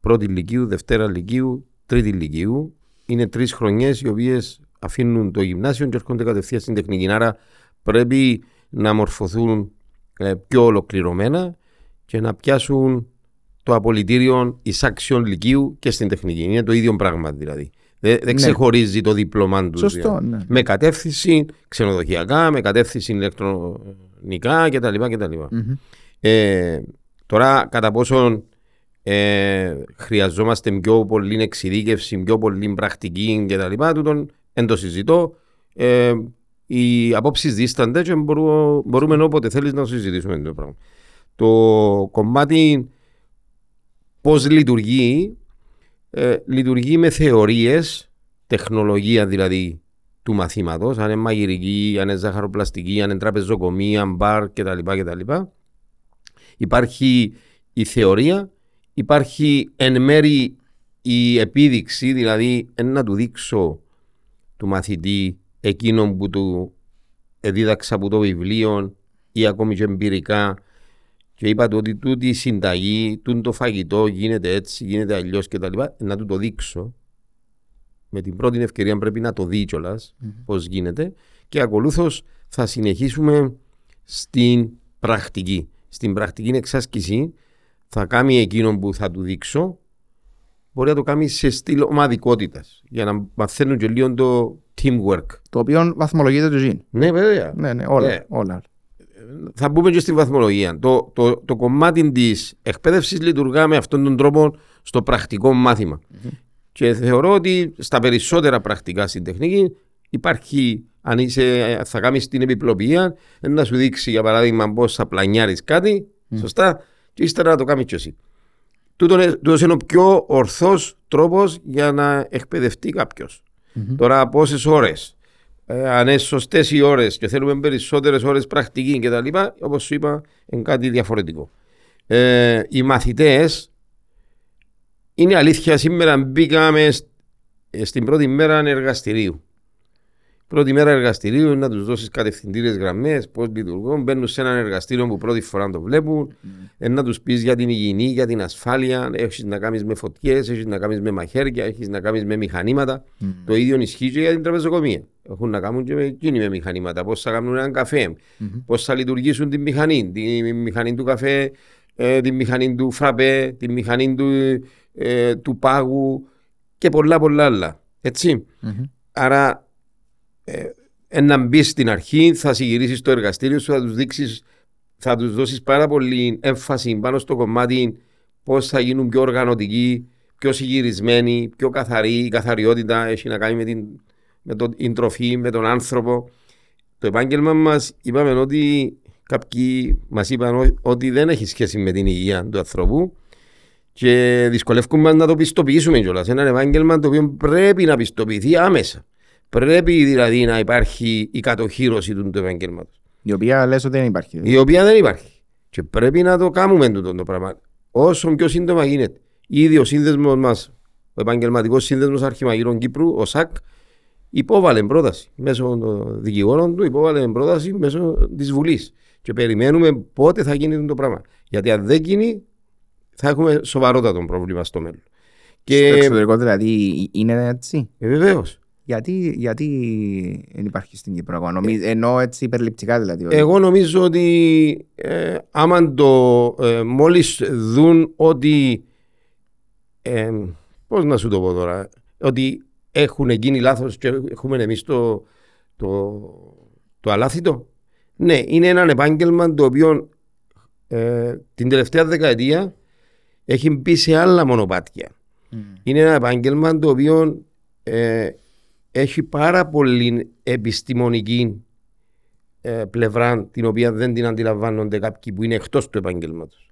Speaker 2: πρώτη ηλικίου, δευτέρα ηλικίου, τρίτη ηλικίου. Είναι τρεις χρονιές οι οποίες αφήνουν το γυμνάσιο και έρχονται κατευθείαν στην τεχνική. Άρα πρέπει να μορφωθούν ε, πιο ολοκληρωμένα και να πιάσουν το απολυτήριο εισάξιων λυκείου και στην τεχνική. Είναι το ίδιο πράγμα δηλαδή. Δεν, δεν
Speaker 1: Ναι.
Speaker 2: ξεχωρίζει το δίπλωμά του.
Speaker 1: Σωστό,
Speaker 2: δηλαδή.
Speaker 1: ναι.
Speaker 2: Με κατεύθυνση ξενοδοχειακά, με κατεύθυνση ηλεκτρονικά κτλ. κτλ.
Speaker 1: Μμμ.
Speaker 2: Ε, τώρα, κατά πόσον ε, χρειαζόμαστε πιο πολύ εξειδίκευση, πιο πολύ πρακτική κτλ. Τούτον δεν το συζητώ. Ε, οι απόψεις δίστανται και μπορούμε, μπορούμε όποτε θέλεις να το συζητήσουμε το πράγμα. Το κομμάτι πώς λειτουργεί, ε, λειτουργεί με θεωρίες, τεχνολογία δηλαδή του μαθήματος, αν είναι μαγειρική, αν είναι ζαχαροπλαστική, αν είναι τραπεζοκομεία, μπαρ κτλ. κτλ. Υπάρχει η θεωρία, υπάρχει εν μέρη η επίδειξη, δηλαδή εν να του δείξω του μαθητή εκείνον που του δίδαξα από το βιβλίο ή ακόμη και εμπειρικά και είπα του ότι τούτη η συνταγή, τούτο το φαγητό γίνεται έτσι, γίνεται αλλιώς κτλ. Να του το δείξω. Με την πρώτη ευκαιρία πρέπει να το δει κιόλας πώς γίνεται και ακολούθως θα συνεχίσουμε στην πρακτική. Στην πρακτική εξάσκηση θα κάνει εκείνον που θα του δείξω μπορεί να το κάνει σε στυλ ομαδικότητας για να μαθαίνουν και λίγο το teamwork.
Speaker 1: Το οποίο βαθμολογείται το ζήν.
Speaker 2: Ναι, βέβαια.
Speaker 1: Ναι, ναι, όλα.
Speaker 2: Ναι.
Speaker 1: όλα.
Speaker 2: Θα μπούμε και στη βαθμολογία. Το, το, το κομμάτι της εκπαίδευσης λειτουργά με αυτόν τον τρόπο στο πρακτικό μάθημα. Και θεωρώ ότι στα περισσότερα πρακτικά στην τεχνική υπάρχει, αν είσαι, θα κάνεις την επιπλοποιία, να σου δείξει για παράδειγμα πώς θα πλανιάρεις κάτι, σωστά, και ύστερα να το κάνεις κι εσύ. Τούτος είναι ο πιο ορθός τρόπος για να εκπαιδευτεί κάποιος. Τώρα, πόσες ώρες, ε, αν είναι σωστές οι ώρες και θέλουμε περισσότερες ώρες πρακτική κτλ., όπως σου είπα, είναι κάτι διαφορετικό. Ε, οι μαθητές, είναι αλήθεια, σήμερα μπήκαμε σ- ε, στην πρώτη μέρα εργαστηρίου. Πρώτη μέρα εργαστηρίου είναι να τους δώσεις κατευθυντήριες γραμμές, πώς λειτουργούν. Μπαίνουν σε ένα εργαστήριο που πρώτη φορά το βλέπουν. Ε, να τους πεις για την υγιεινή, για την ασφάλεια. Έχεις να κάνεις με φωτιές, έχεις να κάνεις με μαχαίρια, έχεις να κάνεις με μηχανήματα. Το ίδιο ισχύει και για την τραπεζοκομεία. Έχουν να κάνουν και με εκείνη με μηχανήματα. Πώς θα κάνουν έναν καφέ, πώς θα λειτουργήσουν τη μηχανή, τη μηχανή του καφέ, ε, τη μηχανή του φραπέ, τη μηχανή του, ε, του πάγου και πολλά πολλά άλλα. Έτσι. Άρα, ε, ε, να μπεις στην αρχή, θα συγκυρίσεις το εργαστήριο σου, θα τους δείξεις, θα τους δώσεις πάρα πολύ έμφαση πάνω στο κομμάτι πώς θα γίνουν πιο οργανωτικοί, πιο συγκυρισμένοι, πιο καθαροί. Η καθαριότητα έχει να κάνει με την, με το, την τροφή, με τον άνθρωπο. Το επάγγελμα μας είπαμε ότι κάποιοι μας είπαν ό- ότι δεν έχει σχέση με την υγεία του ανθρώπου και δυσκολεύουμε να το πιστοποιήσουμε κιόλας. Ένα επάγγελμα το οποίο πρέπει να πιστοποιηθεί άμεσα. Πρέπει δηλαδή να υπάρχει η κατοχήρωση του, του επαγγέλματος.
Speaker 1: Η οποία λες ότι δεν υπάρχει.
Speaker 2: Η οποία δεν υπάρχει. Και πρέπει να το κάνουμε τούτο το πράγμα. Όσο πιο σύντομα γίνεται. Ήδη ο σύνδεσμος μας, ο επαγγελματικός σύνδεσμος Αρχιμαγείρων Κύπρου, ο ΣΑΚ, υπόβαλε πρόταση μέσω των δικηγόρων του, υπόβαλε πρόταση μέσω της Βουλής. Και περιμένουμε πότε θα γίνει το πράγμα. Γιατί αν δεν γίνει, θα έχουμε σοβαρότατο πρόβλημα στο μέλλον.
Speaker 1: Στο
Speaker 2: Και
Speaker 1: εξωτερικό δηλαδή είναι έτσι;
Speaker 2: ε, βεβαίως.
Speaker 1: Γιατί, γιατί δεν υπάρχει στην Κύπρο ακόμα; Νομι- Ενώ έτσι υπερληπτικά δηλαδή. ότι-
Speaker 2: Εγώ νομίζω ότι ε, άμα το ε, μόλις δουν ότι ε, πώς να σου το πω τώρα ότι έχουν γίνει λάθος και έχουμε εμείς το, το, το αλάθητο ναι είναι ένα επάγγελμα το οποίο ε, την τελευταία δεκαετία έχει μπει σε άλλα μονοπάτια είναι ένα επάγγελμα το οποίο ε, έχει πάρα πολύ επιστημονική ε, πλευρά την οποία δεν την αντιλαμβάνονται κάποιοι που είναι εκτός του επαγγέλματος.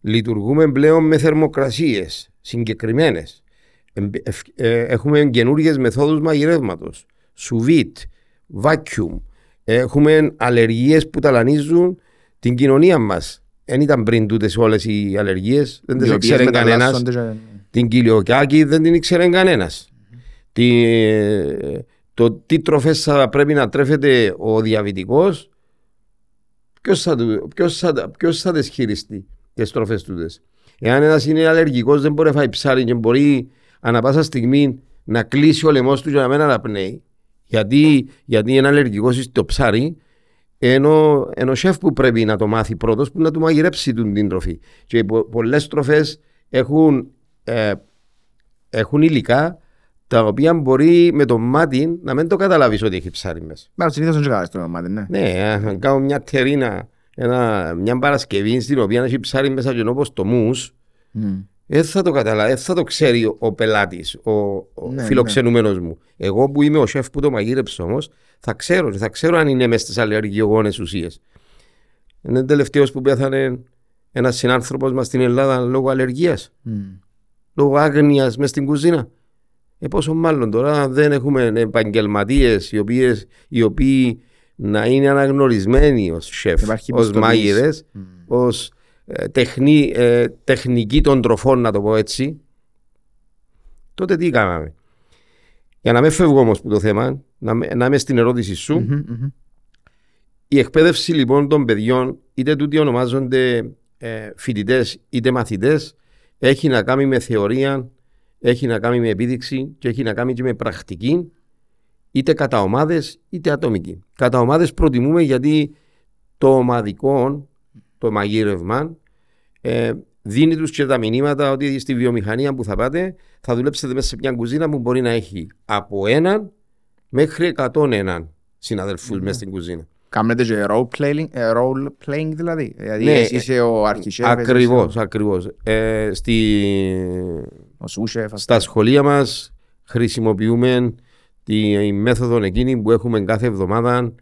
Speaker 2: Λειτουργούμε πλέον με θερμοκρασίες συγκεκριμένες. Εμ- ευ- ε, Έχουμε καινούργιες μεθόδους μαγειρεύματος. Σουβίτ, vacuum. Έχουμε αλλεργίες που ταλανίζουν την κοινωνία μας. Δεν ήταν πριν τούτες όλες οι αλλεργίες. Δεν τις
Speaker 1: οι οποίες
Speaker 2: ήξερε κανένας.
Speaker 1: μεταλλάσσονται και-
Speaker 2: Την κοιλιοκιάκη δεν την ήξερε κανένας. Το τι τροφές θα πρέπει να τρέφεται ο διαβητικός, ποιος θα, του- ποιος θα, τα- ποιος θα τις χειριστεί τις τροφές τούτες. Εάν ένας είναι αλλεργικός δεν μπορεί να φάει ψάρι και μπορεί ανα πάσα στιγμή να κλείσει ο λαιμός του για να μην αναπνέει. Γιατί, γιατί είναι αλλεργικός στο ψάρι, ενώ, ενώ σεφ που πρέπει να το μάθει πρώτος που να του μαγειρέψει την, την τροφή. Και πο, πολλές τροφές έχουν, ε, έχουν υλικά τα οποία μπορεί με το μάτι να μην το καταλάβεις ότι έχει ψάρι μέσα.
Speaker 1: Μα συνήθως δεν καταλάβεις το μάτι, ναι.
Speaker 2: Ναι, αν κάνω μια τερίνα, ένα, μια Παρασκευή στην οποία έχει ψάρι μέσα και όπως το μους,
Speaker 1: Μμ.
Speaker 2: Δεν θα το καταλάβει, δεν θα το ξέρει ο, ο πελάτης, ο, ο
Speaker 1: Ναι,
Speaker 2: φιλοξενούμενος μου. Εγώ που είμαι ο σεφ που το μαγείρεψε όμως, θα ξέρω, θα ξέρω αν είναι μέσα στις αλλεργιογόνες ουσίες. Είναι τελευταίος που πέθανε ένας συνάνθρωπος μας στην Ελλάδα λόγω αλλεργίας,
Speaker 1: Μμ.
Speaker 2: λόγω άγνοιας μέσα στην κουζίνα. Ε, πόσο μάλλον τώρα δεν έχουμε επαγγελματίες οι, οποίες- οι οποίοι να είναι αναγνωρισμένοι ως σεφ,
Speaker 1: Υπάρχει
Speaker 2: ως
Speaker 1: πιστοποίηση.
Speaker 2: μάγειρες,
Speaker 1: Μμ.
Speaker 2: ως ε, τεχνή, ε, τεχνική των τροφών, να το πω έτσι, τότε τι κάναμε. Για να μην φεύγω όμως που το θέμα, να, με- να είμαι στην ερώτηση σου,
Speaker 1: Μμμ, μμμ.
Speaker 2: η εκπαίδευση λοιπόν των παιδιών, είτε τούτοι ονομάζονται ε, φοιτητές είτε μαθητές, έχει να κάνει με θεωρία, έχει να κάνει με επίδειξη και έχει να κάνει και με πρακτική, είτε κατά ομάδες είτε ατομική. Κατά ομάδες προτιμούμε γιατί το ομαδικό, το μαγείρευμα, ε, δίνει τους και τα μηνύματα ότι στη βιομηχανία που θα πάτε θα δουλέψετε μέσα σε μια κουζίνα που μπορεί να έχει από έναν μέχρι 101 συναδελφούς μέσα στην κουζίνα.
Speaker 1: Κάνετε και role playing, ε, role playing δηλαδή. Δηλαδή
Speaker 2: Ναι,
Speaker 1: εσύ είσαι ο αρχισέφ, εσύ είσαι
Speaker 2: Ακριβώς, ακριβώς. Ε, στη,
Speaker 1: ο σούσεφ. ας
Speaker 2: στα σχολεία μας χρησιμοποιούμε τη μέθοδο εκείνη που έχουμε κάθε εβδομάδα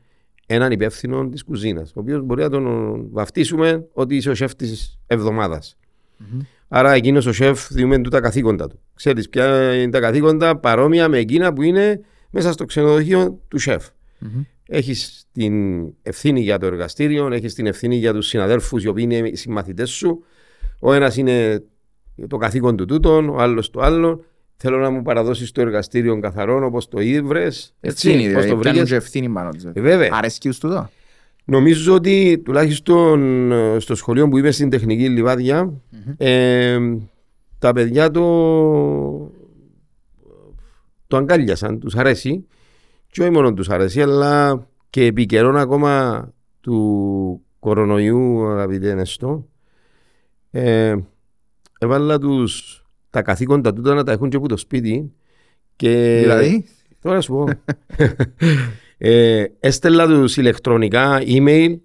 Speaker 2: έναν υπεύθυνο της κουζίνας, ο οποίος μπορεί να τον βαφτίσουμε ότι είσαι ο σεφ της εβδομάδας.
Speaker 1: Μμμ.
Speaker 2: Άρα εκείνος ο σεφ διούμε του τα καθήκοντα του. Ξέρεις ποια είναι τα καθήκοντα παρόμοια με εκείνα που είναι μέσα στο ξενοδοχείο του σεφ.
Speaker 1: Μμμ.
Speaker 2: Έχεις την ευθύνη για το εργαστήριο, έχεις την ευθύνη για τους συναδέλφους οι οποίοι είναι οι συμμαθητές σου. Ο ένας είναι το καθήκον του τούτον, ο άλλος το άλλο. Θέλω να μου παραδώσεις το εργαστήριο καθαρό όπως το ήβρες.
Speaker 1: Έτσι είναι,
Speaker 2: πώς
Speaker 1: δηλαδή,
Speaker 2: το
Speaker 1: πιάνουν
Speaker 2: βρήκες.
Speaker 1: και ευθύνη πάνω τους.
Speaker 2: Ε, βέβαια.
Speaker 1: Αρέσκει σου τούτο;
Speaker 2: Νομίζω ότι τουλάχιστον ε, στο σχολείο που είμαι στην τεχνική Λιβάδια, ε, τα παιδιά το, το αγκάλιασαν, τους αρέσει και όχι μόνο τους αρέσει αλλά και επί καιρών ακόμα του κορονοϊού αγαπητέ Νεστό ε, έβαλα τους τα καθήκοντα τούτα να τα έχουν και από το σπίτι και
Speaker 1: Δηλαδή,
Speaker 2: Τώρα σου πω. ε, έστελα τους ηλεκτρονικά email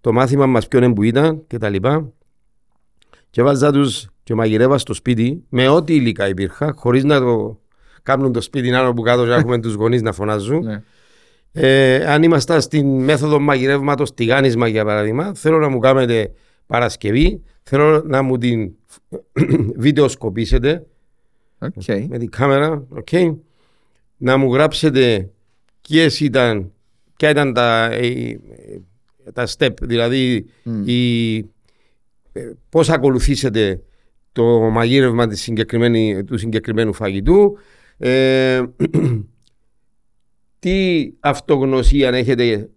Speaker 2: το μάθημα μας ποιον είναι που ήταν και τα λοιπά και βάζα τους και μαγειρεύα στο σπίτι με ό,τι υλικά υπήρχα χωρίς να το κάνουν το σπίτι άνω που κάτω και έχουμε τους γονείς να φωνάζουν.
Speaker 1: ναι.
Speaker 2: Ε, αν ήμασταν στην μέθοδο μαγειρεύματος τηγάνισμα για παράδειγμα θέλω να μου κάνετε Παρασκευή θέλω να μου την βιντεοσκοπήσετε
Speaker 1: Οκ.
Speaker 2: με την κάμερα, οκ. Να μου γράψετε ποιες ήταν, ποια ήταν τα, οι- τα step, δηλαδή
Speaker 1: Μμ.
Speaker 2: η, ε, πώς ακολουθήσετε το μαγείρευμα της συγκεκριμένη, του συγκεκριμένου φαγητού, ε, τι αυτογνωσία έχετε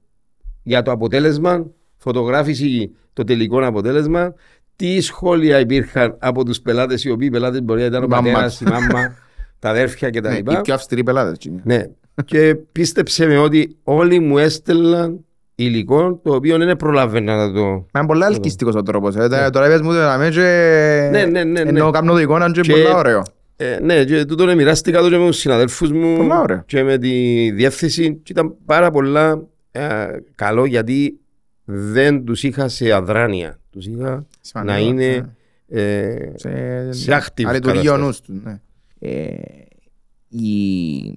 Speaker 2: για το αποτέλεσμα, φωτογράφηση το τελικό αποτέλεσμα, τι σχόλια υπήρχαν από τους πελάτες οι οποίοι πελάτες μπορεί να ήταν ο
Speaker 1: Η μαμάς
Speaker 2: πατέρας,
Speaker 1: του.
Speaker 2: η μάμα, τα αδέρφια κτλ.
Speaker 1: Ναι, Οι πιο αυστηροί πελάτες. έτσι είναι.
Speaker 2: Ναι. και πίστεψε με ότι όλοι μου έστελναν υλικό το οποίο δεν προλάβαινα να το.
Speaker 1: Μα είναι πολύ ελκυστικός ο τρόπος. ε. Τώρα τώρα είπες μου το να με και...
Speaker 2: Ναι, ναι, ναι,
Speaker 1: Ενώ
Speaker 2: ναι.
Speaker 1: κάνω το εικόνα και
Speaker 2: Και-
Speaker 1: πολύ ωραίο.
Speaker 2: Ε, ναι, και τούτο ναι, μοιράστηκα το και με τους συναδέλφους μου
Speaker 1: Πολλά ωραία.
Speaker 2: και με τη διεύθυνση και ήταν πάρα πολλά ε, καλό γιατί δεν τους είχα σε αδράνεια. Τους είχα
Speaker 1: Σημαντικό,
Speaker 2: να είναι
Speaker 1: ναι.
Speaker 2: ε,
Speaker 1: σε,
Speaker 2: σε active
Speaker 1: να λειτουργεί ο
Speaker 2: κατάσταση.
Speaker 1: νους του. Ναι. Ε, η-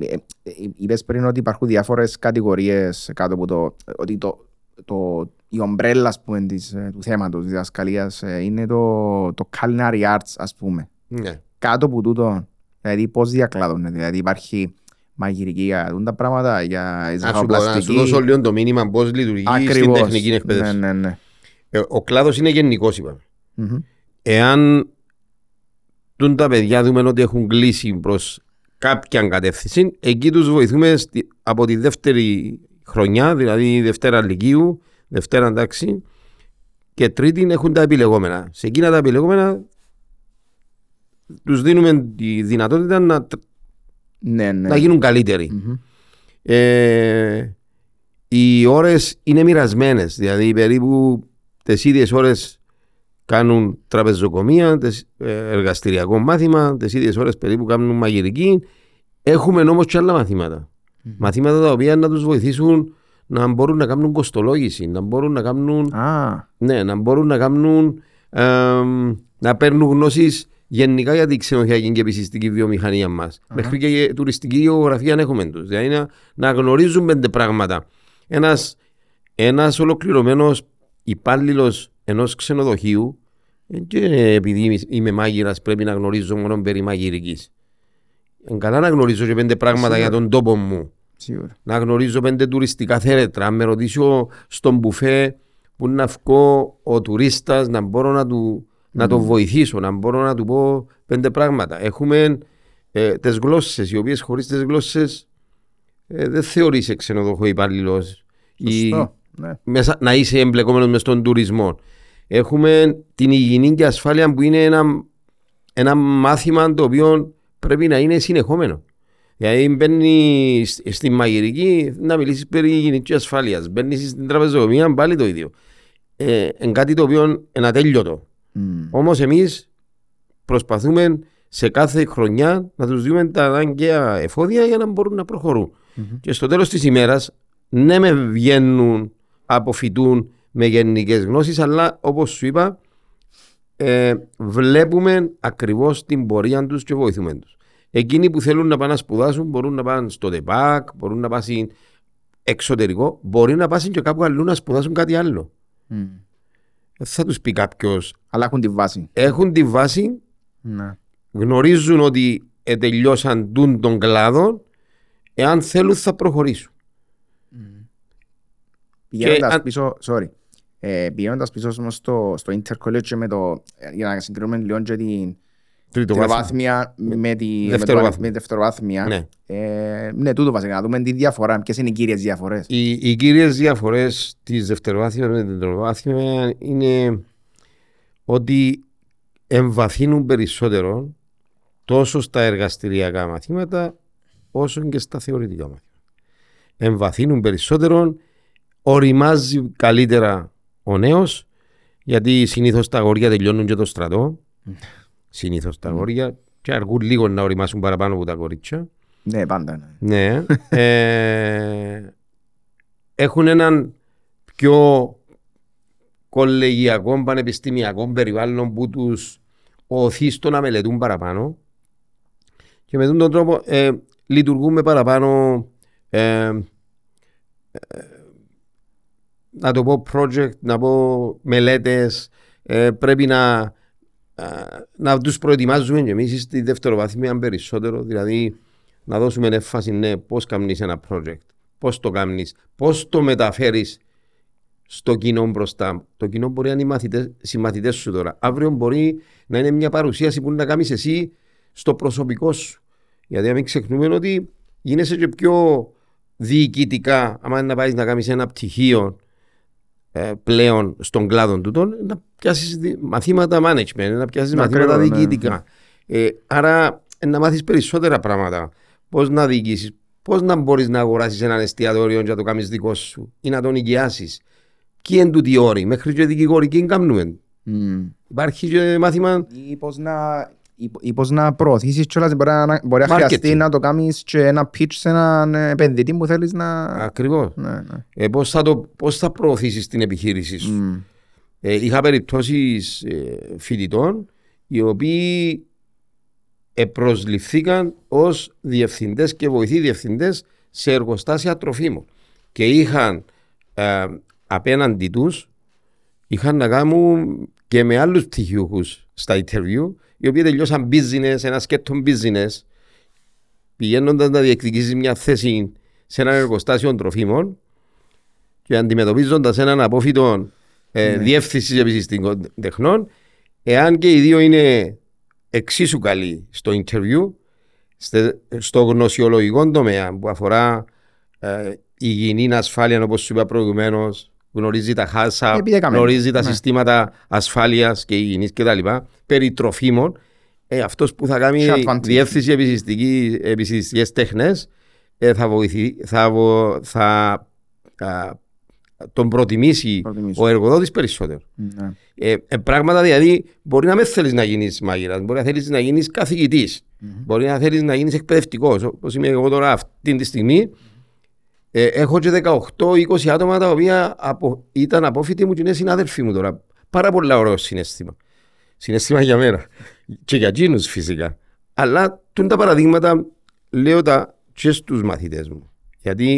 Speaker 1: ε, ε, είπες πριν ότι υπάρχουν διάφορες κατηγορίες κάτω από το... ότι το, το, η ομπρέλα ας πούμε, της, ε, του θέματος της διδασκαλίας ε, είναι το, το culinary arts ας πούμε.
Speaker 2: ναι.
Speaker 1: Κάτω από τούτο, δηλαδή πώς διακλάδωνε, δηλαδή υπάρχει μαγειρική για τούν τα πράγματα, για η
Speaker 2: Να σου, πω, να σου
Speaker 1: ζαχαροπλαστική.
Speaker 2: δώσω λίγο το μήνυμα πώς λειτουργεί στην
Speaker 1: Ακριβώς.
Speaker 2: τεχνική εκπαίδευση.
Speaker 1: Ναι, ναι, ναι.
Speaker 2: Ε, ο κλάδος είναι γενικός είπαμε.
Speaker 1: Μμμ.
Speaker 2: εάν τούν τα παιδιά δούμε ότι έχουν κλείσει προς κάποια κατεύθυνση, εκεί τους βοηθούμε στη- από τη δεύτερη χρονιά, δηλαδή Δευτέρα Λυκείου, Δευτέρα εντάξει, και τρίτη έχουν τα επιλεγόμενα. Σε εκείνα τα επιλεγόμενα τους δίνουμε τη δυνατότητα να,
Speaker 1: Ναι, ναι.
Speaker 2: να γίνουν καλύτεροι.
Speaker 1: Μμμ.
Speaker 2: Ε, οι ώρες είναι μοιρασμένες, δηλαδή περίπου τις ίδιες ώρες κάνουν τραπεζοκομεία, τες, ε, εργαστηριακό μάθημα, τι ίδιες ώρες περίπου κάνουν μαγειρική. Έχουμε όμως και άλλα μαθήματα. Μαθήματα τα οποία να τους βοηθήσουν να μπορούν να κάνουν κοστολόγηση, να μπορούν να κάνουν.
Speaker 1: Α,
Speaker 2: Ναι, να μπορούν να κάνουν. ε, να παίρνουν γνώσεις γενικά για την ξενοδοχειακή και επιστημική βιομηχανία μας. Μέχρι και η τουριστική γεωγραφία να έχουμε τους. Δηλαδή να, να γνωρίζουν πέντε πράγματα. Ένας ένας ολοκληρωμένος υπάλληλος ενός ξενοδοχείου, ε, και επειδή είμαι μάγειρας, πρέπει να γνωρίζω μόνο περί μαγειρικής. Είναι καλά να γνωρίζω και πέντε πράγματα για τον τόπο μου
Speaker 1: σίγουρα.
Speaker 2: να γνωρίζω πέντε τουριστικά θέρετρα. Αν με ρωτήσω στον μπουφέ που να βγω ο τουρίστας να μπορώ να, του, να τον βοηθήσω, να μπορώ να του πω πέντε πράγματα. Έχουμε ε, τις γλώσσες, οι οποίες χωρίς τις γλώσσες ε, δεν θεωρείσαι ξενοδοχό υπάλληλος
Speaker 1: Σωστό. Ναι.
Speaker 2: μέσα, να είσαι εμπλεκόμενος μες στον τουρισμό. Έχουμε την υγιεινή και ασφάλεια που είναι ένα, ένα μάθημα το οποίο πρέπει να είναι συνεχόμενο. Δηλαδή μπαίνει σ- στη μαγειρική να μιλήσεις περί υγιεινής και ασφάλειας. Μπαίνεις στην τραπεζοκομεία πάλι το ίδιο. Ε, είναι κάτι το οποίο είναι ατέλειωτο.
Speaker 1: Μμ.
Speaker 2: Όμως εμείς προσπαθούμε σε κάθε χρονιά να τους δούμε τα αναγκαία εφόδια για να μπορούν να προχωρούν. Και στο τέλος της ημέρας, ναι με βγαίνουν, αποφυτούν με γενικές γνώσεις, αλλά όπως σου είπα, ε, βλέπουμε ακριβώς την πορεία τους και βοηθούμε τους. Εκείνοι που θέλουν να πάνε να σπουδάσουν μπορούν να πάνε στο ΤΕΠΑΚ, μπορούν να πάνε εξωτερικό, μπορεί να πάνε και κάπου αλλού να σπουδάσουν κάτι άλλο.
Speaker 1: Μμ.
Speaker 2: Δεν θα τους πει κάποιος
Speaker 1: Αλλά έχουν τη βάση.
Speaker 2: έχουν τη βάση,
Speaker 1: Ναι.
Speaker 2: γνωρίζουν ότι ε, τελειώσαν τούν τον κλάδο, εάν θέλουν θα προχωρήσουν.
Speaker 1: Πηγαίνοντας
Speaker 2: αν-
Speaker 1: πίσω, sorry, ε, πηγαίνοντας πίσω όμως στο, στο Intercollege και με το, ε, για να συγκρίνουμε λίγο και την
Speaker 2: Τρίτο
Speaker 1: τριτοβάθμια με τη
Speaker 2: Δευτεροβάθμια.
Speaker 1: με τη δευτεροβάθμια.
Speaker 2: Ναι.
Speaker 1: Ε, ναι, τούτο βασικά, να δούμε τη διαφορά, ποιες είναι οι κύριες διαφορές.
Speaker 2: Οι, οι κύριες διαφορές της δευτεροβάθμιας με την τριτοβάθμια είναι ότι εμβαθύνουν περισσότερο τόσο στα εργαστηριακά μαθήματα όσο και στα θεωρητικά μαθήματα. Εμβαθύνουν περισσότερο, οριμάζει καλύτερα ο νέος γιατί συνήθως τα αγόρια τελειώνουν και το στρατό. Συνήθως τα αγόρια και αργούν λίγο να οριμάσουν παραπάνω από τα κορίτσια.
Speaker 1: Ναι, πάντα. Ναι.
Speaker 2: Ναι. ε, έχουν έναν πιο κολεγιακό πανεπιστημιακό περιβάλλον που τους οθεί στο να μελετούν παραπάνω και με τον τρόπο ε, λειτουργούμε παραπάνω ε, ε, να το πω project, να πω μελέτες ε, πρέπει να ε, να τους προετοιμάζουμε και εμείς στη δευτεροβάθμια περισσότερο δηλαδή να δώσουμε έμφαση ναι, πώς κάνεις ένα project, πώς το κάνεις, πώς το μεταφέρεις στο κοινό μπροστά. Το κοινό μπορεί να είναι οι μαθητές, συμμαθητές σου τώρα. Αύριο μπορεί να είναι μια παρουσίαση που να κάνεις εσύ στο προσωπικό σου. Γιατί να μην ξεχνούμε ότι γίνεσαι και πιο διοικητικά, άμα είναι να πάεις να κάνεις ένα πτυχίο ε, πλέον στον κλάδο του, να πιάσεις δι- μαθήματα management, να πιάσεις
Speaker 1: Ναι,
Speaker 2: μαθήματα
Speaker 1: ακριβώς, ναι.
Speaker 2: διοικητικά. Ε, άρα ε, να μάθεις περισσότερα πράγματα. Πώς να διοικήσεις, πώς να μπορείς να αγοράσεις έναν εστιατόριο και να το κάνεις δικό σου ή να τον οικειάσεις. Ποιοι είναι τούτοι οι όροι, μέχρι και δικηγορική κάνουμε.
Speaker 1: Μμ.
Speaker 2: Υπάρχει και μάθημα
Speaker 1: Ή πώς να, ή, ή πώς να προωθήσεις κιόλας, μπορεί να, μπορεί να
Speaker 2: Marketing.
Speaker 1: χρειαστεί να το κάνεις και ένα pitch σε έναν επενδυτή που θέλεις να...
Speaker 2: ακριβώς.
Speaker 1: Ναι, ναι.
Speaker 2: Ε, πώς, θα το, πώς θα προωθήσεις την επιχείρηση σου;
Speaker 1: Μμ.
Speaker 2: Ε, είχα περιπτώσεις ε, φοιτητών οι οποίοι ε, προσληφθήκαν ως διευθυντές και βοηθοί διευθυντές σε εργοστάσια τροφίμων και είχαν ε, απέναντι τους είχαν να κάνουν και με άλλους πτυχιούχους στα interview οι οποίοι τελειώσαν business, ένα σκέτο business πηγαίνοντας να διεκδικήσεις μια θέση σε ένα εργοστάσιο τροφίμων και αντιμετωπίζοντας έναν απόφυτο ε, διεύθυνσης επιστημικών τεχνών, εάν και οι δύο είναι εξίσου καλοί στο interview, στε- στο γνωσιολογικό τομέα που αφορά ε, υγιεινή ασφάλεια, όπως σου είπα προηγουμένως, γνωρίζει τα χάσα,
Speaker 1: Επειδή έκαμε.
Speaker 2: γνωρίζει τα
Speaker 1: Ναι.
Speaker 2: συστήματα ασφάλειας και υγιεινής κτλ. περί τροφίμων, ε, αυτός που θα κάνει
Speaker 1: Έχει advantage.
Speaker 2: διεύθυνση επιστημική- επιστημιστικές τέχνες ε, θα βοηθεί, θα, βο- θα α, τον προτιμήσει,
Speaker 1: Προτιμήσει.
Speaker 2: ο εργοδότης περισσότερο.
Speaker 1: Ναι.
Speaker 2: Ε, ε, πράγματα δηλαδή μπορεί να μην θέλεις να γίνεις μάγειρας, μπορεί να θέλεις να γίνεις καθηγητής, μπορεί να θέλεις να γίνεις εκπαιδευτικός. Όπως είμαι εγώ τώρα αυτή τη στιγμή, ε, έχω και 18-20 άτομα τα οποία απο, ήταν απόφοιτοι μου και είναι συνάδελφοί μου τώρα. Πάρα πολύ ωραίο συνέστημα. Συνέστημα για μένα. και για εκείνους φυσικά. Αλλά τούν τα παραδείγματα λέω τα και στους μαθητές μου. Γιατί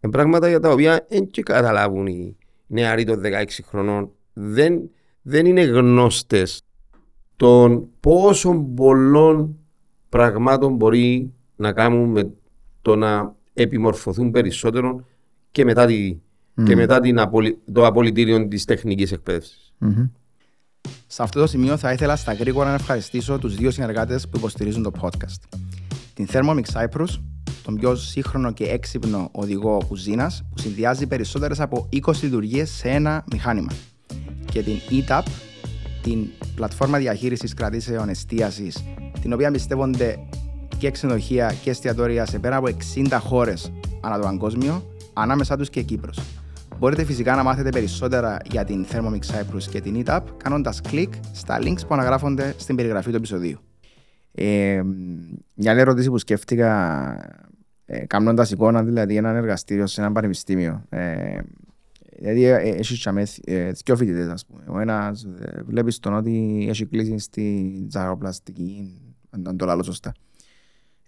Speaker 2: είναι πράγματα για τα οποία δεν και καταλάβουν οι νεαροί των 16 χρονών. Δεν, δεν είναι γνώστες των πόσο πολλών πραγμάτων μπορεί να κάνουν με το να επιμορφωθούν περισσότερο και μετά, τη, και μετά την απολυ, το απολυτήριο της τεχνικής εκπαίδευσης.
Speaker 1: Μμμ. Σε αυτό το σημείο θα ήθελα στα γρήγορα να ευχαριστήσω τους δύο συνεργάτες που υποστηρίζουν το podcast. Την Thermomix Cyprus, τον πιο σύγχρονο και έξυπνο οδηγό κουζίνας που συνδυάζει περισσότερες από 20 λειτουργίες σε ένα μηχάνημα. Και την ETAP, την πλατφόρμα διαχείρισης κρατήσεων εστίασης, την οποία εμπιστεύονται και ξενοδοχεία και εστιατόρια σε πέρα από 60 χώρες ανά το παγκόσμιο, ανάμεσά τους και Κύπρος. Μπορείτε φυσικά να μάθετε περισσότερα για την Thermomix Cyprus και την ETAP κάνοντας κλικ στα links που αναγράφονται στην περιγραφή του επεισοδίου. Ε, μια άλλη ερώτηση που σκέφτηκα ε, κάνοντας εικόνα δηλαδή έναν εργαστήριο σε ένα πανεπιστήμιο. Ε, δηλαδή ε, έχει τσάμε ε, δυο φοιτητές ας πούμε. Ο ένας ε, βλέπεις τον ότι έχει κλείσει στη ζαχαροπλαστική, αν αν το λέω σωστά.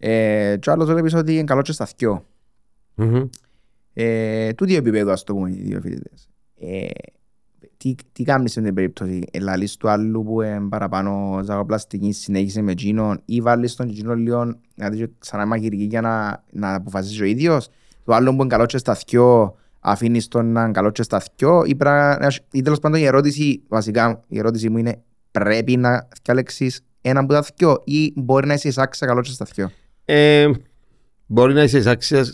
Speaker 1: Ε, και ο άλλος βλέπεις ότι είναι καλό και στα δυο.
Speaker 2: Μμμ.
Speaker 1: Ε, του δύο επίπεδου, ας το πούμε, οι δύο φοιτητές. Ε, τι, τι κάνεις σε την περίπτωση, ελαλείς του άλλου που είναι παραπάνω ζαγοπλαστική, συνέχισε με εκείνον ή βάλεις τον εκείνον λίγο να δεις ξανά μαγειρική για να, να αποφασίσεις ο ίδιος. Το άλλο που είναι καλό και στα θκιο, αφήνεις τον να είναι καλό και στα θκιο ή, πρά, ή τέλος πάντων η ερώτηση, βασικά η ερώτηση μου είναι πρέπει να διαλέξεις ένα από τα θκιο ή μπορεί να είσαι εισάξια καλό και στα θκιο.
Speaker 2: Ε, μπορεί να είσαι εισάξια,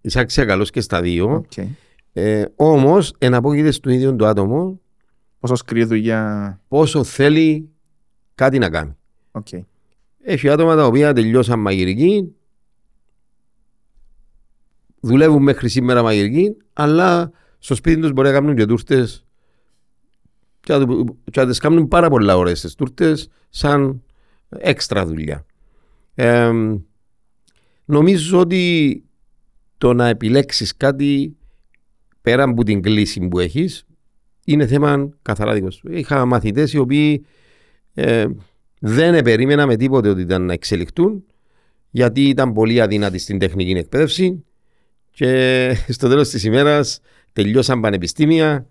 Speaker 2: εισάξια καλός και στα δύο.
Speaker 1: Okay.
Speaker 2: Ε, όμως, εναπόκειται στο ίδιο το άτομο
Speaker 1: Πόσο σκληρή δουλειά.
Speaker 2: πόσο θέλει κάτι να κάνει.
Speaker 1: Okay.
Speaker 2: Έχει άτομα τα οποία τελειώσαν μαγειρική, δουλεύουν μέχρι σήμερα μαγειρική, αλλά στο σπίτι τους μπορεί να κάνουν και τούρτες και να, του- και να τις κάνουν πάρα πολλά ώρες τις τούρτες σαν έξτρα δουλειά. Ε, νομίζω ότι το να επιλέξεις κάτι πέρα από την κλίση που έχεις είναι θέμα καθαρά δικό σου. Είχα μαθητές οι οποίοι ε, δεν περίμενα με τίποτε ότι ήταν να εξελιχθούν γιατί ήταν πολύ αδύνατοι στην τεχνική εκπαίδευση και στο τέλος της ημέρας τελειώσαν πανεπιστήμια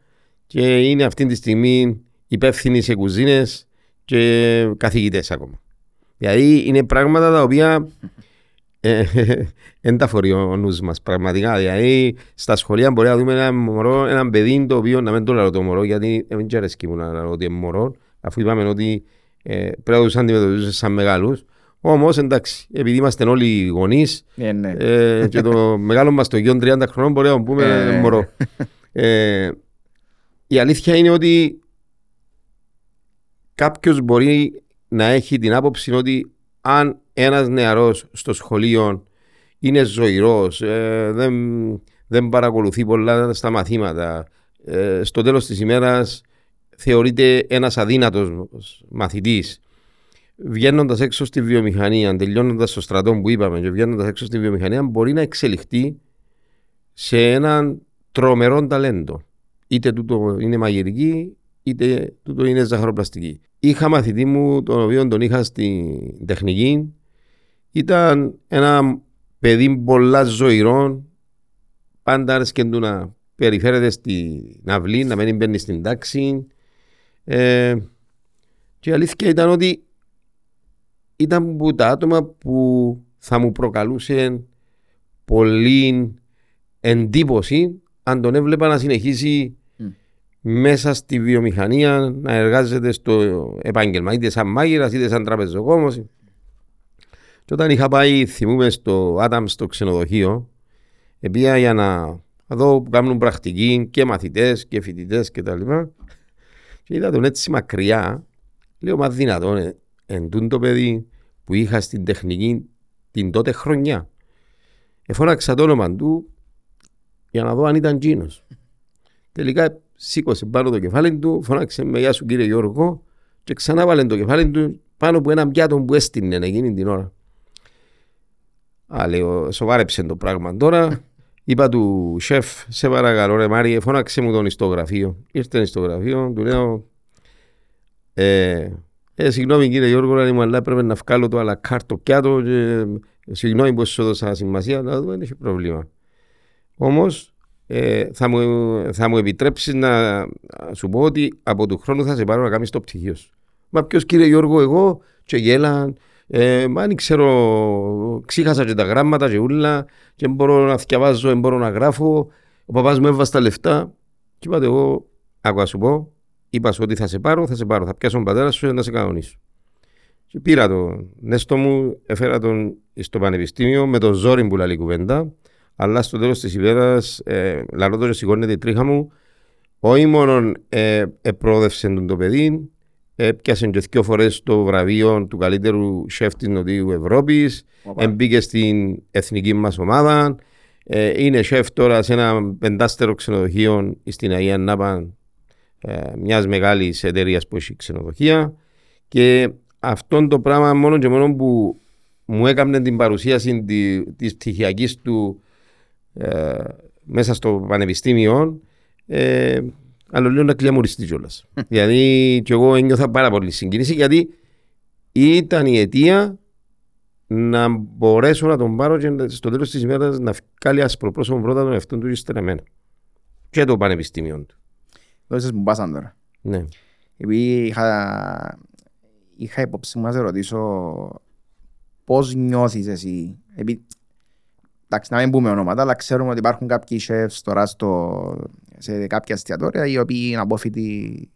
Speaker 2: και είναι αυτή τη στιγμή υπεύθυνοι σε κουζίνες και καθηγητές ακόμα. Δηλαδή είναι πράγματα τα οποία ε, δεν τα φορεί ο νους μας πραγματικά. Δηλαδή στα σχολεία μπορεί να δούμε ένα μωρό, έναν παιδί το οποίο να μην το λέω το μωρό γιατί δεν και αρέσκει μου να λέω ότι είναι μωρό αφού είπαμε ότι ε, πρέπει να τους αντιμετωπίζεις σαν μεγάλους. Όμως εντάξει, επειδή είμαστε όλοι γονείς
Speaker 1: Ε, ναι.
Speaker 2: ε, και το μεγάλο μας το γιο 30 χρονών μπορεί να πούμε
Speaker 1: Ε.
Speaker 2: μωρό. Ε, η αλήθεια είναι ότι κάποιος μπορεί να έχει την άποψη ότι αν ένας νεαρός στο σχολείο είναι ζωηρός, ε, δεν, δεν παρακολουθεί πολλά στα μαθήματα, ε, στο τέλος της ημέρας θεωρείται ένας αδύνατος μαθητής. Βγαίνοντας έξω στη βιομηχανία, τελειώνοντας το στρατό που είπαμε και βγαίνοντας έξω στη βιομηχανία, μπορεί να εξελιχθεί σε έναν τρομερό ταλέντο. Είτε τούτο είναι μαγειρική, είτε τούτο είναι ζαχαροπλαστική. Είχα μαθητή μου, τον οποίο τον είχα στην τεχνική, ήταν ένα παιδί πολλά ζωηρό, πάντα άρεσκε του να περιφέρεται στην αυλή, να μην μπαίνει στην τάξη. Ε, και η αλήθεια ήταν ότι ήταν από τα άτομα που θα μου προκαλούσε πολύ εντύπωση αν τον έβλεπα να συνεχίσει
Speaker 1: Μμ.
Speaker 2: Μέσα στη βιομηχανία να εργάζεται στο επάγγελμα, είτε σαν μάγειρας είτε σαν τραπεζοκόμος. Και όταν είχα πάει, θυμούμε, στο Άταμ στο ξενοδοχείο, επία για να δω που κάνουν πρακτική και μαθητές και φοιτητές και τα λοιπά. Και είδα τον έτσι μακριά, λέω μα δυνατόν, ε, εν τούν το παιδί που είχα στην τεχνική την τότε χρονιά. Εφώναξα το όνομα του για να δω αν ήταν τζίνος. Τελικά σήκωσε πάνω το κεφάλι του, φώναξε με γεια σου κύριε Γιώργο και ξανά βάλε το κεφάλι του πάνω από ένα πιάτο που έστεινε εκείνη την ώρα. Α, λέω, σοβάρεψε το πράγμα τώρα. Είπα του σεφ, σε παρακαλώ ρε Μάριε, φώναξε μου τον ιστογραφείο. Ήρθε στο γραφείο, του λέω, ε, ε, συγγνώμη κύριε Γιώργο, αλλά έπρεπε να βγάλω το αλλά κάρτο πιάτο και συγγνώμη που σου έδωσα σημασία, να δούμε, δεν έχει πρόβλημα. Όμως ε, θα, μου, θα μου επιτρέψεις να σου πω ότι από του χρόνου θα σε πάρω να κάνεις το πτυχίο σου. Μα ποιος κύριε Γιώργο, εγώ και γέλαν. Ε, μα δεν ξέρω, ξύχασα και τα γράμματα και ούλα και μπορώ να διαβάζω, δεν μπορώ να γράφω. Ο παπάς μου έβασε τα λεφτά και είπατε εγώ, άκουα σου πω, είπας σου ότι θα σε πάρω, θα σε πάρω, θα πιάσω τον πατέρα σου να σε κανονίσω. Και πήρα τον Νέστο μου, έφερα τον στο πανεπιστήμιο με το ζόρι που λέει κουβέντα, αλλά στο τέλος της ημέρας, ε, λαλό το σηκώνεται η τρίχα μου, όχι μόνο ε, επρόδευσε τον το παιδί, έπιασε και δύο φορές το βραβείο του καλύτερου σεφ της Νοτιού Ευρώπης, μπήκε στην εθνική μας ομάδα, ε, είναι σεφ τώρα σε ένα πεντάστερο ξενοδοχείο στην Αγία Νάπα ε, μιας μεγάλης εταιρείας που έχει ξενοδοχεία. Και αυτό το πράγμα μόνο και μόνο που μου έκανε την παρουσίαση τη της πτυχιακής του ε, μέσα στο πανεπιστήμιο, ε, αλλά λέω να κλειαμουριστεί κιόλας. δηλαδή και εγώ ένιωθα πάρα πολύ συγκίνηση γιατί ήταν η αιτία να μπορέσω να τον πάρω και στο τέλος της ημέρας να βγάλει ασπροπρόσωπο πρώτα τον εαυτόν του ύστερα Και το πανεπιστήμιο του.
Speaker 1: Δώσεις μου πάσαν τώρα.
Speaker 2: Ναι.
Speaker 1: Επειδή είχα, είχα υπόψη μου να σε ρωτήσω πώς νιώθεις εσύ. Επειδή, εντάξει, να μην πούμε ονόματα, αλλά ξέρουμε ότι υπάρχουν κάποιοι chefs τώρα στο, σε κάποια εστιατόρια οι οποίοι είναι απόφοιτοι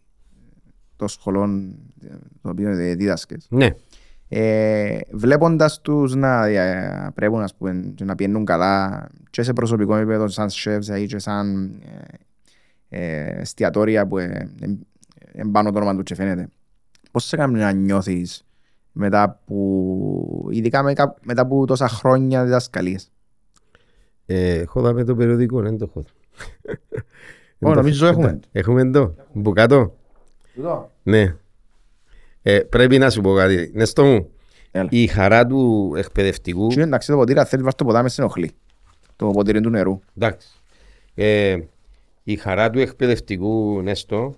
Speaker 1: των σχολών το οποίο δίδασκες.
Speaker 2: Ναι.
Speaker 1: Ε, βλέποντας τους να πρέπει ας πούμε, να πιένουν καλά και σε προσωπικό επίπεδο σαν chefs ή και σαν ε, ε, εστιατόρια που είναι ε, πάνω το όνομα τους και φαίνεται. Πώς σε κάνει να νιώθεις μετά που, ειδικά μετά από τόσα χρόνια διδασκαλίες.
Speaker 2: Ε, έχω δάμε το περιοδικό, δεν το έχω.
Speaker 1: Ω, νομίζω έχουμε.
Speaker 2: Έχουμε το, που κάτω. Ναι. Ε, πρέπει να σου πω κάτι. Νεστό μου, η χαρά του εκπαιδευτικού...
Speaker 1: Τι εντάξει το ποτήρι, θέλεις βάζεις το ποτάμι σε ενοχλεί. Το ποτήρι του νερού.
Speaker 2: Εντάξει. Ε, η χαρά του εκπαιδευτικού, Νέστο,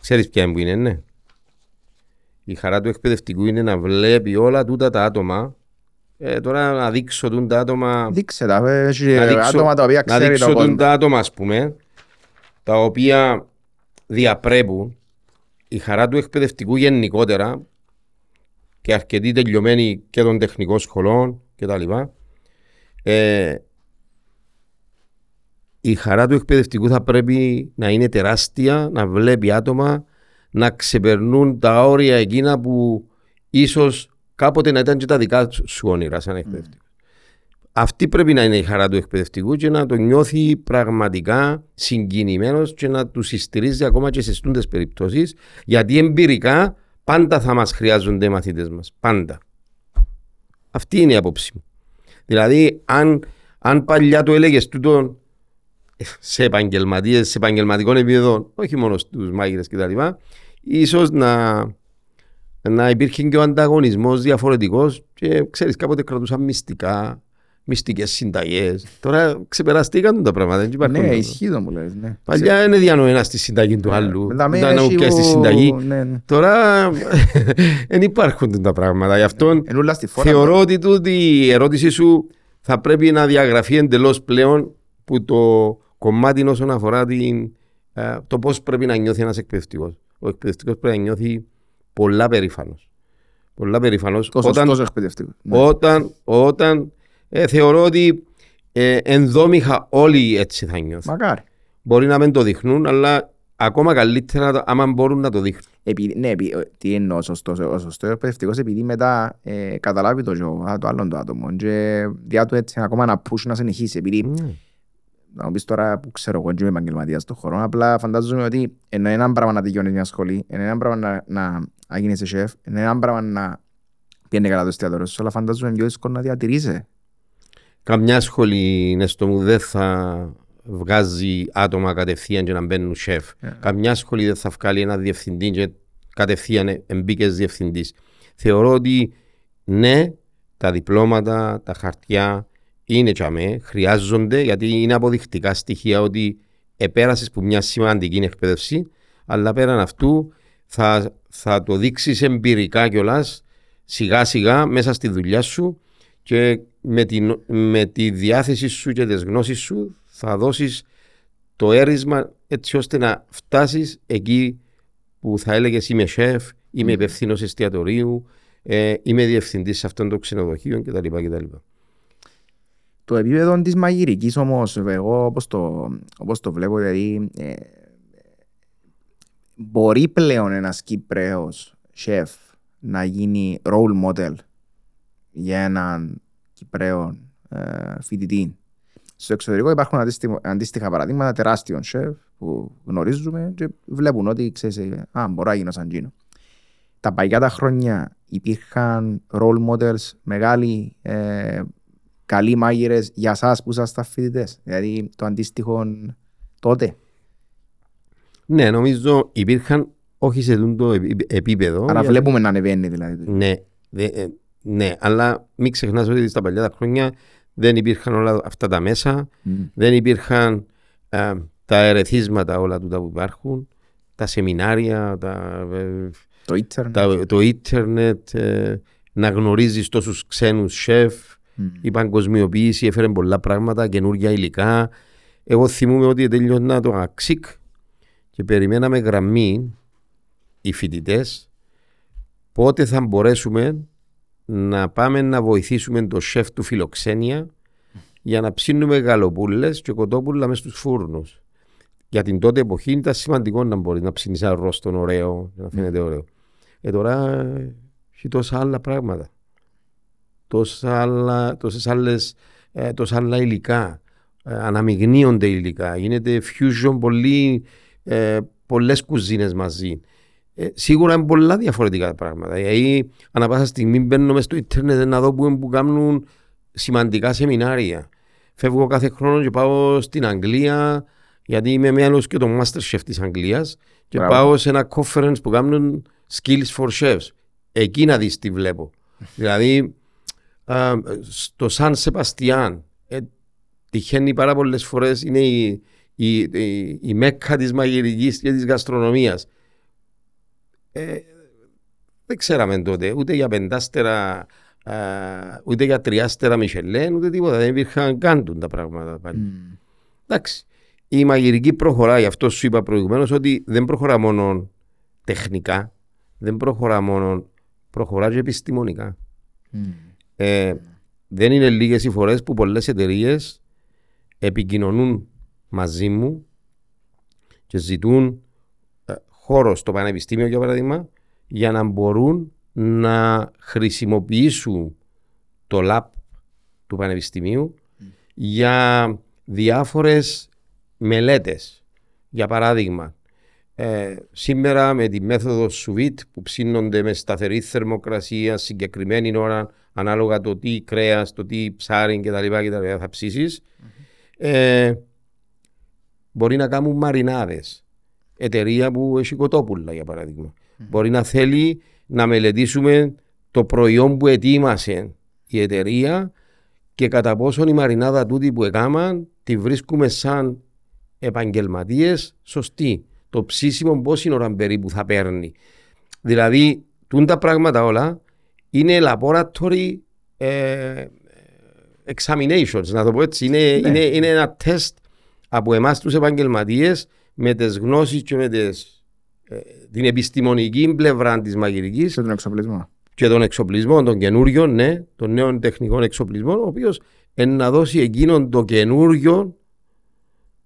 Speaker 2: ξέρεις ποια που είναι, ναι. Η χαρά του εκπαιδευτικού είναι να βλέπει όλα τούτα τα άτομα ε, τώρα να δείξω τούν τα άτομα...
Speaker 1: Δείξε τα, ε, έχει άτομα τα οποία ξέρει
Speaker 2: Να δείξω τούν τα άτομα, ας πούμε, τα οποία διαπρέπουν η χαρά του εκπαιδευτικού γενικότερα και αρκετοί τελειωμένοι και των τεχνικών σχολών κτλ. Ε, η χαρά του εκπαιδευτικού θα πρέπει να είναι τεράστια, να βλέπει άτομα να ξεπερνούν τα όρια εκείνα που ίσως κάποτε να ήταν και τα δικά σου όνειρα σαν εκπαιδευτικό. Mm. Αυτή πρέπει να είναι η χαρά του εκπαιδευτικού και να το νιώθει πραγματικά συγκινημένος και να του συστηρίζει ακόμα και σε στούντες περιπτώσεις, γιατί εμπειρικά πάντα θα μας χρειάζονται οι μαθητές μας. Πάντα. Αυτή είναι η άποψή μου. Δηλαδή, αν, αν παλιά το έλεγες τούτο σε επαγγελματίες, σε επαγγελματικό επίπεδο, όχι μόνο στους μάγειρες κτλ., ίσως να, να υπήρχε και ο ανταγωνισμός διαφορετικός και ξέρεις, κάποτε κρατούσαν μυστικά, μυστικές συνταγές. Τώρα ξεπεραστήκαν τα πράγματα. Δεν
Speaker 1: ναι, ισχύει το μου λες. Ναι.
Speaker 2: Παλιά είναι διανοεί ένα στη συνταγή του άλλου. Μετά να μου πιάσει τη συνταγή. Ναι, ναι. Τώρα δεν υπάρχουν τα πράγματα. Γι' αυτό θεωρώ ότι η ερώτησή σου θα πρέπει να διαγραφεί εντελώς πλέον που το κομμάτι όσον αφορά την, ε, το πώς πρέπει να νιώθει ένας εκπαιδευτικός. Ο εκπαιδευτικός πρέπει να νιώθει πολλά περήφανος. Πολλά περήφανος.
Speaker 1: Όταν, τόσο εκπαιδευτικό.
Speaker 2: Ναι. Όταν, όταν ε, θεωρώ ότι ε, ενδόμηχα όλοι έτσι θα νιώθουν.
Speaker 1: Μακάρι.
Speaker 2: Μπορεί να μην το δείχνουν, αλλά ακόμα καλύτερα άμα μπορούν να το δείχνουν.
Speaker 1: Επειδή, ναι, επει, τι εννοώ σωστός, ο σωστός εκπαιδευτικός επειδή μετά ε, καταλάβει το, το άλλο το άτομο και διά του έτσι ακόμα να push να συνεχίσει επειδή mm να μου πεις τώρα που ξέρω εγώ είμαι επαγγελματίας στον χώρο, απλά φαντάζομαι ότι ενώ ένα πράγμα να τελειώνεις μια σχολή, ενώ ένα πράγμα να, να, να γίνεις σεφ, ενώ ένα πράγμα να πιένει καλά το εστιατόριο σου, αλλά φαντάζομαι πιο δύσκολο να διατηρήσει.
Speaker 2: Καμιά σχολή, είναι στο μου, δεν θα βγάζει άτομα κατευθείαν και να μπαίνουν σεφ.
Speaker 1: Yeah.
Speaker 2: Καμιά σχολή δεν θα βγάλει ένα διευθυντή και κατευθείαν εμπίκε διευθυντής. Θεωρώ ότι ναι, τα διπλώματα, τα χαρτιά είναι τσαμέ, χρειάζονται γιατί είναι αποδεικτικά στοιχεία ότι επέρασες που μια σημαντική εκπαίδευση, αλλά πέραν αυτού θα, θα το δείξεις εμπειρικά κιόλας σιγά σιγά μέσα στη δουλειά σου και με τη, με τη διάθεση σου και τις γνώσεις σου θα δώσεις το έρισμα έτσι ώστε να φτάσεις εκεί που θα έλεγες είμαι σεφ, είμαι υπευθύνο εστιατορίου, ε, είμαι διευθυντής σε αυτόν το ξενοδοχείο κτλ. κτλ.
Speaker 1: Το επίπεδο της μαγειρικής όμως, εγώ όπως το, όπως το βλέπω, δηλαδή ε, μπορεί πλέον ένας Κύπρεο σεφ να γίνει role model για έναν Κυπρέο ε, φοιτητή; Στο εξωτερικό υπάρχουν αντίστοιχα, αντίστοιχα παραδείγματα τεράστιων σεφ που γνωρίζουμε και βλέπουν ότι ξέρεις, ε, α, μπορώ να γίνω σαν Τζίνο. Τα παλιά τα χρόνια υπήρχαν role models μεγάλοι, ε, καλοί μάγειρες για εσάς που ήσασταν φοιτητές; Δηλαδή το αντίστοιχο τότε;
Speaker 2: Ναι, νομίζω υπήρχαν όχι σε το επίπεδο.
Speaker 1: Άρα βλέπουμε να ανεβαίνει δηλαδή.
Speaker 2: Ναι, δε, ε, ναι, αλλά μην ξεχνάς ότι στα παλιά τα χρόνια δεν υπήρχαν όλα αυτά τα μέσα, mm. δεν υπήρχαν α, τα ερεθίσματα όλα του που υπάρχουν, τα σεμινάρια, τα,
Speaker 1: ε, το ίντερνετ,
Speaker 2: τα, το ίντερνετ ε, να γνωρίζεις τόσους ξένους σεφ, mm. η παγκοσμιοποίηση έφερε πολλά πράγματα, καινούργια υλικά. Εγώ θυμούμαι ότι τελειώνα το αξίκ και περιμέναμε γραμμή οι φοιτητές πότε θα μπορέσουμε να πάμε να βοηθήσουμε το σεφ του φιλοξένια για να ψήνουμε γαλοπούλες και κοτόπουλα μέσα στους φούρνους. Για την τότε εποχή ήταν σημαντικό να μπορείς να ψήνεις ένα ρόστον ωραίο, να φαίνεται ωραίο. Ε, τώρα έχει τόσα άλλα πράγματα. Τόσα άλλα, τόσες άλλες, ε, τόσα άλλα υλικά. Ε, αναμειγνύονται υλικά. Γίνεται fusion πολύ, ε, πολλές κουζίνες μαζί. Ε, σίγουρα είναι πολλά διαφορετικά πράγματα. Δηλαδή, ανά πάσα στιγμή μπαίνω στο Ιντερνετ να δω που, που κάνουν σημαντικά σεμινάρια. Φεύγω κάθε χρόνο και πάω στην Αγγλία, γιατί είμαι μέλο και το Masterchef της Αγγλίας. Και Μπράβο. πάω σε ένα conference που κάνουν skills for chefs. Εκεί να δεις τι βλέπω. δηλαδή, α, στο Σαν Σεπαστιάν, ε, τυχαίνει πάρα πολλές φορές, είναι η, η, η, η μέκα της μαγειρικής και της γαστρονομίας. Ε, δεν ξέραμε τότε ούτε για πεντάστερα, α, ούτε για τριάστερα Μισελέν, ούτε τίποτα. Δεν υπήρχαν καν τα πράγματα πάλι. Mm. Εντάξει. Η μαγειρική προχωράει, αυτό σου είπα προηγουμένως, ότι δεν προχωρά μόνο τεχνικά, δεν προχωρά μόνο, προχωρά και επιστημονικά. Mm. Ε, δεν είναι λίγες οι φορές που πολλές εταιρείες επικοινωνούν μαζί μου και ζητούν χώρο στο πανεπιστήμιο, για παράδειγμα, για να μπορούν να χρησιμοποιήσουν το lab του πανεπιστημίου για διάφορες μελέτες. Για παράδειγμα, ε, σήμερα με τη μέθοδο σουβίτ που ψήνονται μες σταθερή θερμοκρασία συγκεκριμένη ώρα ανάλογα το τι κρέας, το τι ψάρι κτλ. θα ψησεις ε, μπορεί να κάνουν μαρινάδες εταιρεία που έχει κοτόπουλα, για παράδειγμα. Mm-hmm. Μπορεί να θέλει να μελετήσουμε το προϊόν που ετοίμασε η εταιρεία και κατά πόσον η μαρινάδα τούτη που έκαναν τη βρίσκουμε σαν επαγγελματίες σωστή. Το ψήσιμο πόση ώρα περίπου θα παίρνει. Δηλαδή, τούν τα πράγματα όλα είναι laboratory ε, examinations, να το πω έτσι. Είναι, ναι. είναι, είναι ένα τεστ από εμάς τους επαγγελματίες με τις γνώσεις και με τις, ε, την επιστημονική πλευρά της μαγειρικής.
Speaker 1: Και τον εξοπλισμό.
Speaker 2: Και τον εξοπλισμό, τον καινούριο, ναι, των νέων τεχνικών εξοπλισμών, ο οποίος να δώσει εκείνον το καινούριο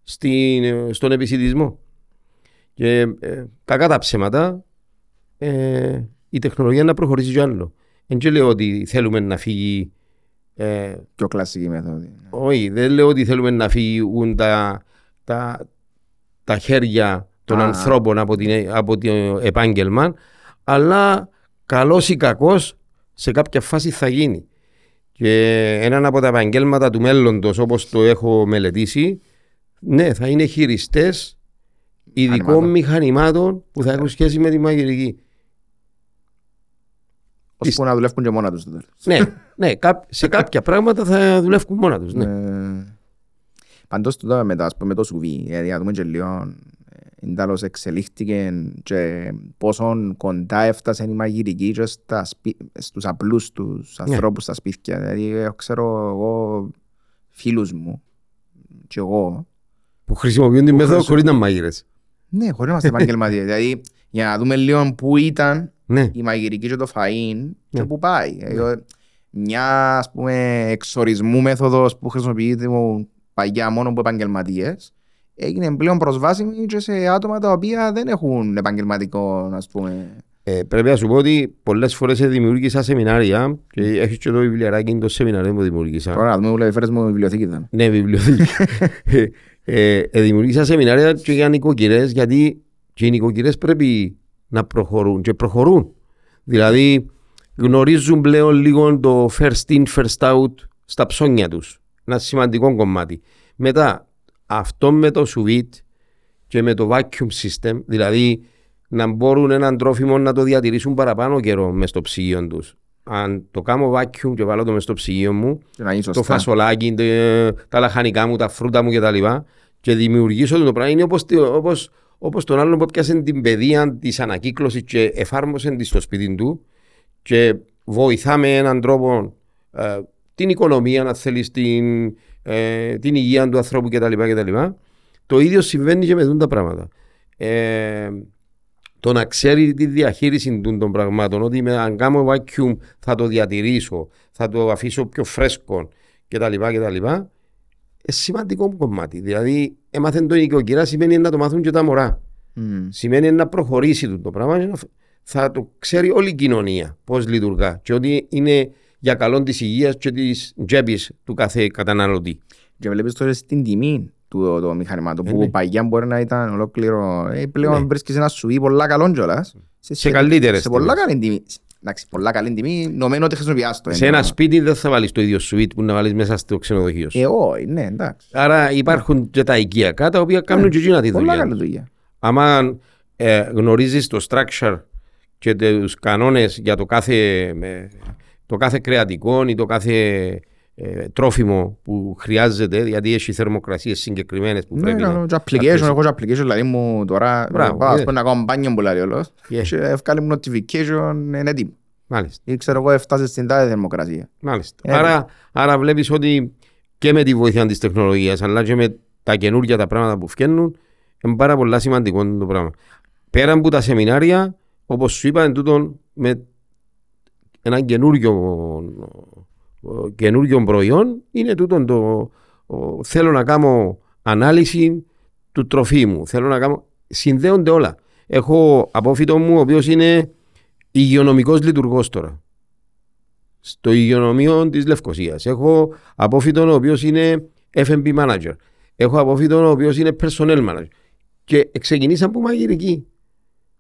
Speaker 2: στην, στον επισητισμό. Και ε, κακά τα ψέματα, ε, η τεχνολογία να προχωρήσει κι άλλο. Δεν λέω ότι θέλουμε να φύγει.
Speaker 1: Ε, Πιο κλασική μέθοδη.
Speaker 2: Όχι, δεν λέω ότι θέλουμε να φύγουν τα, τα, τα χέρια των ανθρώπων από, την, από το επάγγελμα, αλλά καλός ή κακός σε κάποια φάση θα γίνει. Και ένα από τα επαγγέλματα του μέλλοντος, όπως το έχω μελετήσει, Ναι, θα είναι χειριστές ειδικών
Speaker 1: Μηχανημάτων.
Speaker 2: μηχανημάτων που θα έχουν σχέση με τη μαγειρική.
Speaker 1: Ώσπου να δουλεύουν και μόνα τους στο τέλος.
Speaker 2: ναι, ναι, κά- σε κάποια πράγματα θα δουλεύουν μόνα τους. Ναι.
Speaker 1: Ε, Πάντως τούτο με το, ας πούμε, το σουβί, δηλαδή να δούμε και λίγο ε, είναι τέλος εξελίχθηκε και πόσο κοντά έφτασε η μαγειρική και στα σπί, στους απλούς τους ανθρώπους στα σπίτια. Δηλαδή έχω ξέρω εγώ φίλους μου και εγώ
Speaker 2: Που χρησιμοποιούν τη μέθοδο
Speaker 1: χρησιμο-
Speaker 2: χωρίς να μαγειρέ.
Speaker 1: ναι, χωρίς να είμαστε επαγγελματίες. δηλαδή για να δούμε λίγο πού ήταν
Speaker 2: Ναι,
Speaker 1: η μαγειρική και το φαΐν και
Speaker 2: Ναι.
Speaker 1: πού πάει. Δηλαδή, Μια ας πούμε εξορισμού μέθοδος που χρησιμοποιείται παγιά μόνο από επαγγελματίες έγινε πλέον προσβάσιμη και σε άτομα τα οποία δεν έχουν επαγγελματικό ας πούμε.
Speaker 2: ε, πρέπει να σου πω ότι πολλές φορές δημιούργησα σεμινάρια και έχεις και το βιβλιαράκι το σεμινάριο που δημιούργησα.
Speaker 1: Τώρα να δούμε που λέει φέρες μου βιβλιοθήκη ήταν.
Speaker 2: Ναι, βιβλιοθήκη. ε, ε, ε, δημιούργησα σεμινάρια και για νοικοκυρές, γιατί και οι νοικοκυρές πρέπει να προχωρούν και προχωρούν. Δηλαδή, γνωρίζουν πλέον λίγο το first in, first out στα ψώνια τους. Ένα σημαντικό κομμάτι. Μετά, αυτό με το sous vide και με το vacuum system, δηλαδή να μπορούν έναν τρόφιμο να το διατηρήσουν παραπάνω καιρό μες στο ψυγείο τους. Αν το κάνω vacuum και βάλω το μες στο ψυγείο μου,
Speaker 1: Και να γίνει
Speaker 2: το
Speaker 1: σωστά.
Speaker 2: φασολάκι, τε- τα λαχανικά μου, τα φρούτα μου κτλ. Και δημιουργήσω το πράγμα είναι όπως, τη- όπως, όπως τον άλλον που πιάσε την παιδεία της ανακύκλωσης και εφάρμοσε της στο σπίτι του και βοηθά με έναν τρόπο ε, την οικονομία, να θέλεις, την, ε, την υγεία του ανθρώπου κτλ. κτλ. Το ίδιο συμβαίνει και με αυτά τα πράγματα. Ε, το να ξέρει τη διαχείριση των, των πραγμάτων, ότι με αν κάνω vacuum θα το διατηρήσω, θα το αφήσω πιο φρέσκο κτλ. κτλ. Ε, σημαντικό κομμάτι. Δηλαδή, έμαθεν το οικοκυρά σημαίνει να το μάθουν και τα μωρά.
Speaker 1: Μμμ.
Speaker 2: Σημαίνει να προχωρήσει το, το πράγμα και να, φ- θα το ξέρει όλη η κοινωνία πώς λειτουργά και ότι είναι για καλό της υγείας και της τσέπης του κάθε καταναλωτή.
Speaker 1: Και βλέπεις τώρα στην τιμή του το, το μηχανημάτων
Speaker 2: Ε,
Speaker 1: που
Speaker 2: ναι.
Speaker 1: παγιά μπορεί να ήταν ολόκληρο. Ε, πλέον
Speaker 2: Ναι.
Speaker 1: βρίσκεις ένα σουβί πολλά καλό κιόλας.
Speaker 2: Σε καλύτερες
Speaker 1: Σε πολλά
Speaker 2: τιμές.
Speaker 1: καλή τιμή. Εντάξει, πολλά καλή τιμή, νομίζω ότι χρησιμοποιάς το.
Speaker 2: Σε
Speaker 1: εννοώ.
Speaker 2: ένα σπίτι δεν θα βάλεις το ίδιο σουίτ που να βάλεις μέσα στο ξενοδοχείο σου.
Speaker 1: Ε, όχι, ναι, εντάξει.
Speaker 2: Άρα υπάρχουν και τα οικιακά τα οποία κάνουν και εκείνα τη
Speaker 1: Πολλά
Speaker 2: δουλειά.
Speaker 1: καλή δουλειά.
Speaker 2: άμα ε, γνωρίζεις το structure και τους κανόνες για το κάθε, ε, το κάθε κρεατικό ή το κάθε ε, τρόφιμο που χρειάζεται, γιατί έχει θερμοκρασίες συγκεκριμένες που
Speaker 1: Ναι,
Speaker 2: πρέπει
Speaker 1: κάνω
Speaker 2: να...
Speaker 1: και application, έχω και application, δηλαδή μου τώρα
Speaker 2: Μπράβο,
Speaker 1: πάω ας
Speaker 2: ε.
Speaker 1: πούμε, να κάνω μπάνιο που λέει όλος
Speaker 2: Yeah.
Speaker 1: και ευκάλλει μου notification, είναι έτοιμο.
Speaker 2: Μάλιστα,
Speaker 1: Ή ξέρω εγώ έφτασε στην τάδε θερμοκρασία.
Speaker 2: μάλιστα.
Speaker 1: Ε,
Speaker 2: άρα, άρα βλέπεις ότι και με τη βοήθεια της τεχνολογίας αλλά και με τα καινούργια τα πράγματα που φτιάχνουν είναι πάρα πολύ σημαντικό το πράγμα. Πέρα από τα σεμινάρια, όπως σου είπα, εν τούτον, με ένα καινούριο, ο, καινούριο προϊόν είναι τούτον το ο, θέλω να κάνω ανάλυση του τροφίμου. Θέλω να κάνω... Συνδέονται όλα. Έχω απόφυτο μου ο οποίος είναι υγειονομικός λειτουργός τώρα. Στο υγειονομείο της Λευκοσίας. Έχω απόφυτο ο οποίος είναι F&B manager. Έχω απόφυτο ο οποίος είναι personnel manager. Και ξεκινήσαν που μαγειρική.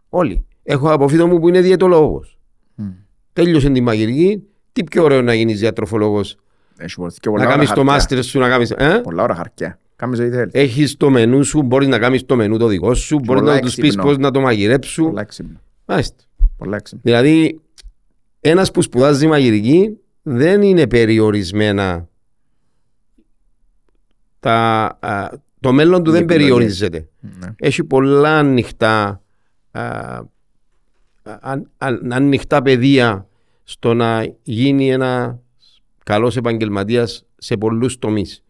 Speaker 2: Όλοι. Έχω απόφυτο μου που είναι διαιτολόγος.
Speaker 1: Μμ.
Speaker 2: Τέλειωσε τη μαγειρική. Τι πιο ωραίο να γίνεις διατροφολόγος;
Speaker 1: Έχει μπορείς και
Speaker 2: Να
Speaker 1: πολλά ώρα
Speaker 2: κάνεις το
Speaker 1: χαρτιά.
Speaker 2: μάστερ σου, να κάνεις... Ε;
Speaker 1: Πολλά ώρα χαρτιά. Κάμεις ό,τι θέλεις.
Speaker 2: Έχεις το μενού σου, μπορείς να κάνεις το μενού το δικό σου, μπορείς
Speaker 1: πολλά
Speaker 2: να τους πεις
Speaker 1: έξυπνο.
Speaker 2: πώς να το μαγειρέψουν.
Speaker 1: Πολλά έξυπνο.
Speaker 2: Μάλιστα.
Speaker 1: Πολλά έξυπνο.
Speaker 2: Δηλαδή, ένας που σπουδάζει μαγειρική δεν είναι περιορισμένα τα, α, το μέλλον του
Speaker 1: Οι
Speaker 2: δεν
Speaker 1: επιλογές.
Speaker 2: περιορίζεται.
Speaker 1: Ναι.
Speaker 2: Έχει πολλά ανοιχτά α, α, α, ανοιχτά πεδία στο να γίνει ένα καλός επαγγελματίας σε πολλούς τομείς.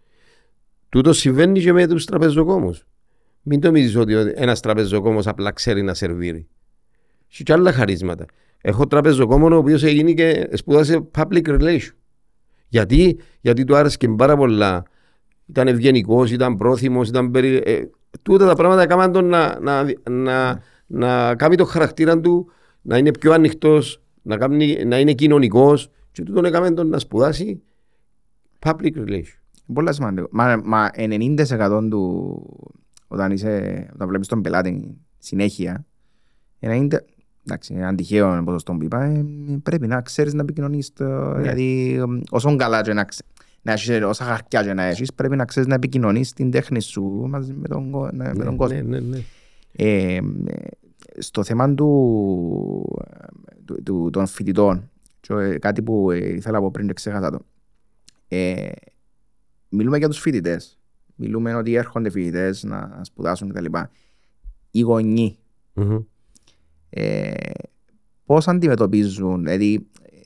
Speaker 2: Τούτο συμβαίνει και με τους τραπεζοκόμους. Μην νομίζεις ότι ένας τραπεζοκόμος απλά ξέρει να σερβίρει. Έχει και άλλα χαρίσματα. Έχω τραπεζοκόμο ο οποίος έγινε και σπούδασε public relation. Γιατί, Γιατί του άρεσε και πάρα πολλά. Ήταν ευγενικός, ήταν πρόθυμος, ήταν περί... ε, τούτα τα πράγματα έκαναν τον να, να, να, να κάνει το χαρακτήρα του να είναι πιο ανοιχτός, να, κάνει- να είναι κοινωνικός. Και τούτον έκαμε τον να σπουδάσει public relation.
Speaker 1: Πολλά σημαντικό. Μα, μα 90% του όταν, είσαι, όταν βλέπεις τον πελάτη συνέχεια 90% εντάξει, είναι τυχαίο ποσοστό που είπα ε, πρέπει να ξέρεις να επικοινωνείς το, δηλαδή ε, όσο καλά και να ξέρεις να έχεις όσα χαρτιά και να έχεις, πρέπει να ξέρεις να επικοινωνείς την τέχνη σου μαζί με τον, κο- με τον κόσμο.
Speaker 2: Ναι, ναι, ναι.
Speaker 1: Ε, ε, στο θέμα του, του, του- των φοιτητών, και, ε, κάτι που ε, ήθελα από πριν και ξέχασα το. Ε, μιλούμε για τους φοιτητές. Μιλούμε ότι έρχονται φοιτητές να σπουδάσουν κτλ. Οι γονείς
Speaker 2: Μμμ.
Speaker 1: ε, πώς αντιμετωπίζουν, δηλαδή ε,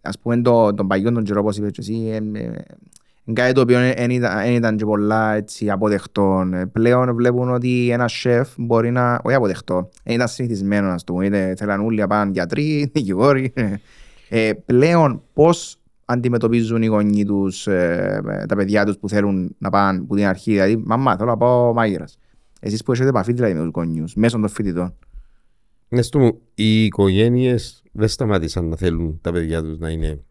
Speaker 1: ας πούμε το, τον παγιόν τον καιρό όπως είπες και εσύ, ε, ε, είναι κάτι το οποίο δεν ήταν, εν ήταν και πολλά έτσι, αποδεκτό. Ε, Πλέον βλέπουν ότι ένας σεφ μπορεί να, όχι αποδεκτό, δεν ήταν συνηθισμένος να το πούμε, είτε θέλαν όλοι να πάνε γιατροί, δικηγόροι. Ε, πλέον πώς αντιμετωπίζουν οι γονείς τους, ε, τα παιδιά τους που θέλουν να πάνε από την αρχή, δηλαδή μαμά θέλω να πάω μάγειρας. Εσείς που έχετε επαφή δηλαδή με τους γονιούς, μέσω των φοιτητών.
Speaker 2: Ναι, στο, οι οικογένειες δεν σταμάτησαν να θέλουν τα παιδιά τους να είναι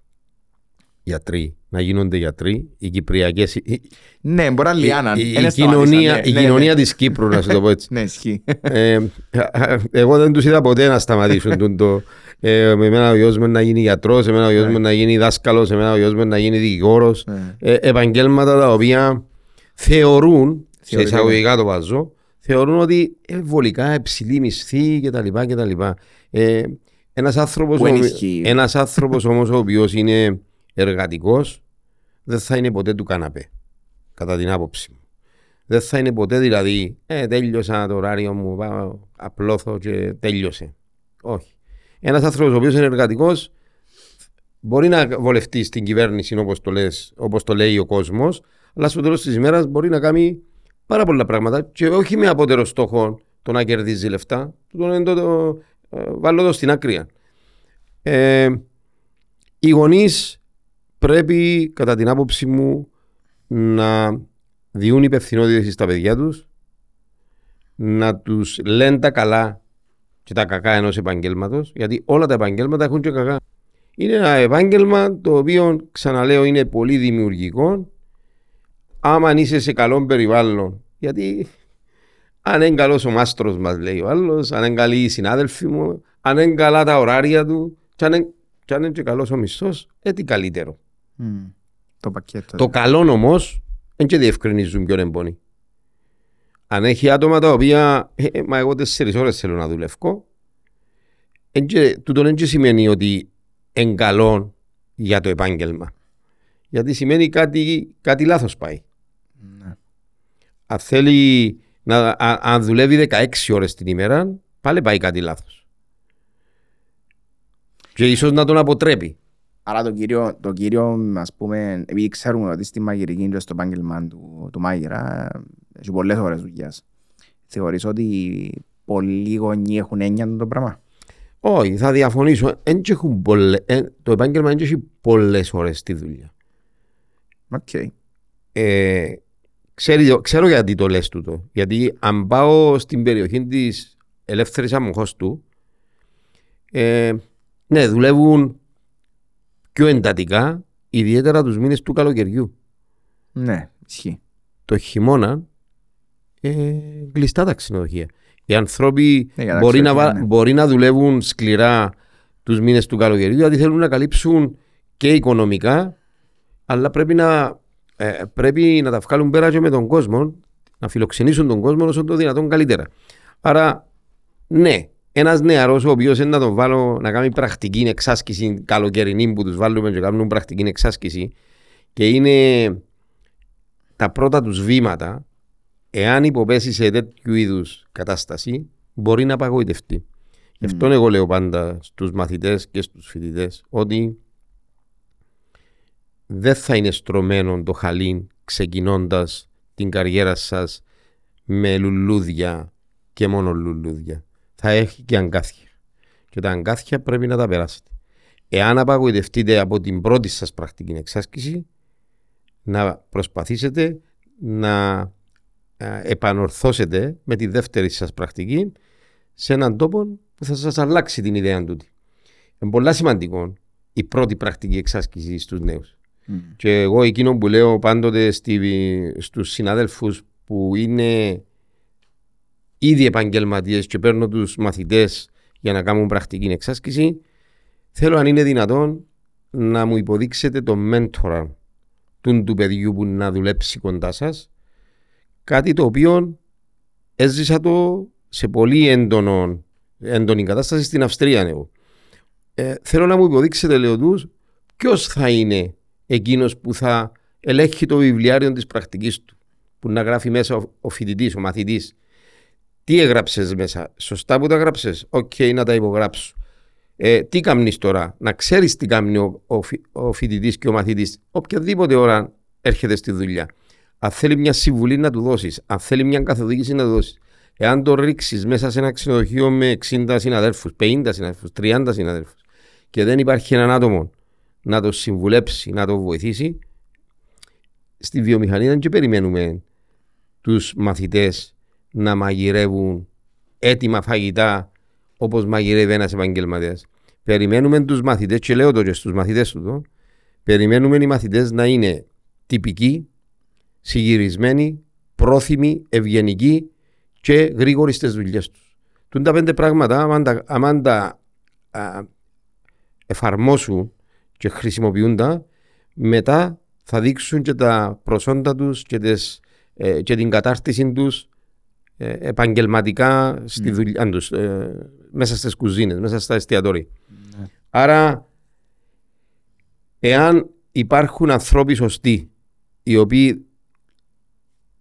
Speaker 2: γιατροί, να γίνονται γιατροί. Οι Κυπριακές. Η,
Speaker 1: Ναι, μπορεί να
Speaker 2: η,
Speaker 1: λιάναν.
Speaker 2: η,
Speaker 1: Εν
Speaker 2: η
Speaker 1: σταμάτησαν,
Speaker 2: κοινωνία,
Speaker 1: ναι,
Speaker 2: η
Speaker 1: ναι,
Speaker 2: κοινωνία
Speaker 1: ναι.
Speaker 2: της Κύπρου, να σου το πω έτσι.
Speaker 1: Ναι, ισχύει.
Speaker 2: ε, εγώ δεν τους είδα ποτέ να σταματήσουν τον το. Ε, με εμένα ο γιος μου να γίνει γιατρός, εμένα ο γιος μου να γίνει δάσκαλος, εμένα ο γιος μου να γίνει δικηγόρος.
Speaker 1: Ναι.
Speaker 2: Ε, επαγγέλματα τα οποία θεωρούν, σε
Speaker 1: Θεωρητικά.
Speaker 2: εισαγωγικά το βάζω, θεωρούν ότι ε, βολικά υψηλή μισθή κτλ. κτλ. Ε, ένας άνθρωπος,
Speaker 1: Που εν
Speaker 2: ο-
Speaker 1: ισχύει.
Speaker 2: ένας άνθρωπος όμως ο οποίος είναι εργατικός δεν θα είναι ποτέ του καναπέ, κατά την άποψη μου. Δεν θα είναι ποτέ δηλαδή, ε, τέλειωσα το ωράριο μου, πάω, απλώθω και τέλειωσε. Όχι. Ένας άνθρωπος ο οποίος είναι εργατικός μπορεί να βολευτεί στην κυβέρνηση όπως το, λες, όπως το λέει ο κόσμος, αλλά στο τέλος της ημέρας μπορεί να κάνει πάρα πολλά πράγματα και όχι με απότερο στόχο το να κερδίζει λεφτά, το, το, το, ε, βάλω το στην άκρη. Ε, οι γονείς πρέπει κατά την άποψη μου να διούν υπευθυνότητες στα παιδιά τους να τους λένε τα καλά και τα κακά ενός επαγγέλματος γιατί όλα τα επαγγέλματα έχουν και κακά. Είναι ένα επάγγελμα το οποίο ξαναλέω είναι πολύ δημιουργικό άμα είσαι σε καλό περιβάλλον γιατί αν είναι καλός ο μάστρος μας λέει ο άλλος αν είναι καλοί οι συνάδελφοι μου αν είναι καλά τα ωράρια του και αν είναι, και, αν είναι και καλός ο μισθός ε, τι καλύτερο.
Speaker 1: Μμ. Το πακέτο.
Speaker 2: Το καλό όμως δεν και διευκρινίζουν ποιον εμπονεί. Αν έχει άτομα τα οποία, ε, ε, μα εγώ τέσσερις ώρες θέλω να δουλεύω, εν και- τούτο δεν και σημαίνει ότι είναι καλό για το επάγγελμα. Γιατί σημαίνει κάτι, κάτι λάθος πάει.
Speaker 1: Ναι.
Speaker 2: Αν θέλει να, α- αν δουλεύει 16 ώρες την ημέρα, πάλι πάει κάτι λάθος. Και ίσως να τον αποτρέπει.
Speaker 1: Άρα το κύριο, το κύριο, ας πούμε, επειδή ξέρουμε ότι στη μαγειρική και στο επάγγελμα του, του μάγειρα έχει πολλές ώρες δουλειάς. Θεωρείς ότι πολλοί γονείς έχουν έννοια το πράγμα;
Speaker 2: Όχι, θα διαφωνήσω. Εν και έχουν πολλε- ε, το επάγγελμα δεν έχει πολλές ώρες δουλειά.
Speaker 1: Οκ.
Speaker 2: Ε, ξέρει- ξέρω γιατί το λες τούτο. Γιατί αν πάω στην περιοχή της ελεύθερης αμοχώστου, ε, ναι, δουλεύουν πιο εντατικά, ιδιαίτερα τους μήνες του καλοκαιριού.
Speaker 1: Ναι, ισχύει.
Speaker 2: Το χειμώνα, ε, κλειστά τα ξενοδοχεία. Οι άνθρωποι
Speaker 1: Ναι, για τα
Speaker 2: μπορεί, να,
Speaker 1: ξενοδοχεία,
Speaker 2: βα-
Speaker 1: ναι.
Speaker 2: μπορεί να δουλεύουν σκληρά τους μήνες του καλοκαιριού, γιατί θέλουν να καλύψουν και οικονομικά, αλλά πρέπει να, ε, πρέπει να τα βγάλουν πέρα και με τον κόσμο, να φιλοξενήσουν τον κόσμο όσο το δυνατόν καλύτερα. Άρα, ναι, ένας νεαρός ο οποίος να τον βάλω να κάνει πρακτική εξάσκηση καλοκαιρινή που τους βάλουμε και κάνουν πρακτική εξάσκηση και είναι τα πρώτα τους βήματα, εάν υποπέσει σε τέτοιου είδους κατάσταση, μπορεί να απαγοητευτεί. Γι' αυτό εγώ λέω πάντα στους μαθητές και στους φοιτητές ότι δεν θα είναι στρωμένο το χαλί ξεκινώντας την καριέρα σας με λουλούδια και μόνο λουλούδια. Θα έχει και αγκάθια. Και τα αγκάθια πρέπει να τα περάσετε. Εάν απαγοητευτείτε από την πρώτη σας πρακτική εξάσκηση, να προσπαθήσετε να ε, επανορθώσετε με τη δεύτερη σας πρακτική σε έναν τόπο που θα σας αλλάξει την ιδέα τούτη. Είναι πολύ σημαντικό η πρώτη πρακτική εξάσκηση στους νέους.
Speaker 1: Μμ.
Speaker 2: Και εγώ εκείνο που λέω πάντοτε στη, στους συναδέλφους που είναι ήδη επαγγελματίες και παίρνω τους μαθητές για να κάνουν πρακτική εξάσκηση θέλω αν είναι δυνατόν να μου υποδείξετε τον μέντορα τούν του παιδιού που να δουλέψει κοντά σας. Κάτι το οποίο έζησα το σε πολύ έντονο, έντονη κατάσταση στην Αυστρία. Εγώ. Ε, θέλω να μου υποδείξετε, λέω τους, ποιος θα είναι εκείνος που θα ελέγχει το βιβλιάριο της πρακτικής του, που να γράφει μέσα ο, ο φοιτητής, ο μαθητής. Τι έγραψες μέσα, σωστά που τα έγραψες, ok, okay, να τα υπογράψω. Ε, τι κάνει τώρα, να ξέρεις τι κάνει ο, ο, ο φοιτητής και ο μαθητής, οποιαδήποτε ώρα έρχεται στη δουλειά. Αν θέλει μια συμβουλή να του δώσεις, αν θέλει μια καθοδήγηση να του δώσεις. Εάν το ρίξεις μέσα σε ένα ξενοδοχείο με 60 συναδέλφου, 50 συναδέλφου, 30 συναδέλφου και δεν υπάρχει έναν άτομο να το συμβουλέψει, να το βοηθήσει, στη βιομηχανία δεν και περιμένουμε τους μαθητές να μαγειρεύουν έτοιμα φαγητά όπως μαγειρεύει ένας επαγγελματίας. Περιμένουμε τους μαθητές, και λέω το και στους μαθητές του, περιμένουμε οι μαθητές να είναι τυπικοί, συγυρισμένοι, πρόθυμοι, ευγενικοί και γρήγοροι στις δουλειές τους. Τούν τα πέντε πράγματα, αν τα, εφαρμόσουν και χρησιμοποιούν τα, μετά θα δείξουν και τα προσόντα τους και, ε, και την κατάρτιση τους ε, επαγγελματικά στη mm. δουλειά τους, ε, μέσα στις κουζίνες, μέσα στα εστιατόρια. Mm. Άρα, εάν υπάρχουν ανθρώποι σωστοί, οι οποίοι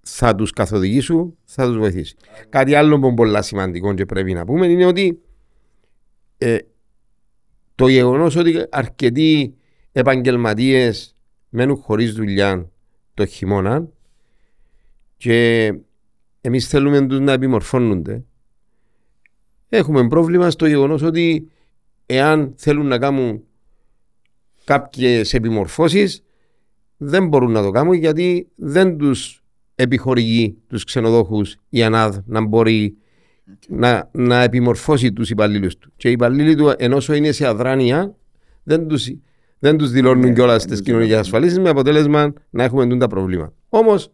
Speaker 2: θα τους καθοδηγήσουν, θα τους βοηθήσει. Κάτι άλλο που είναι πολύ σημαντικό και πρέπει να πούμε είναι ότι ε, το γεγονός ότι αρκετοί επαγγελματίες μένουν χωρίς δουλειά το χειμώνα και εμείς θέλουμε τους να επιμορφώνονται. Έχουμε πρόβλημα στο γεγονός ότι εάν θέλουν να κάνουν κάποιες επιμορφώσεις, δεν μπορούν να το κάνουν γιατί δεν τους επιχορηγεί τους ξενοδόχους η ΑΝΑΔ να μπορεί να, να επιμορφώσει τους υπαλλήλους του. Και οι υπαλλήλοι του, ενώ είναι σε αδράνεια, δεν τους δεν τους δηλώνουν yeah, κιόλας στι κοινωνικές ασφαλίσεις με αποτέλεσμα να έχουμε τα προβλήματα. Όμως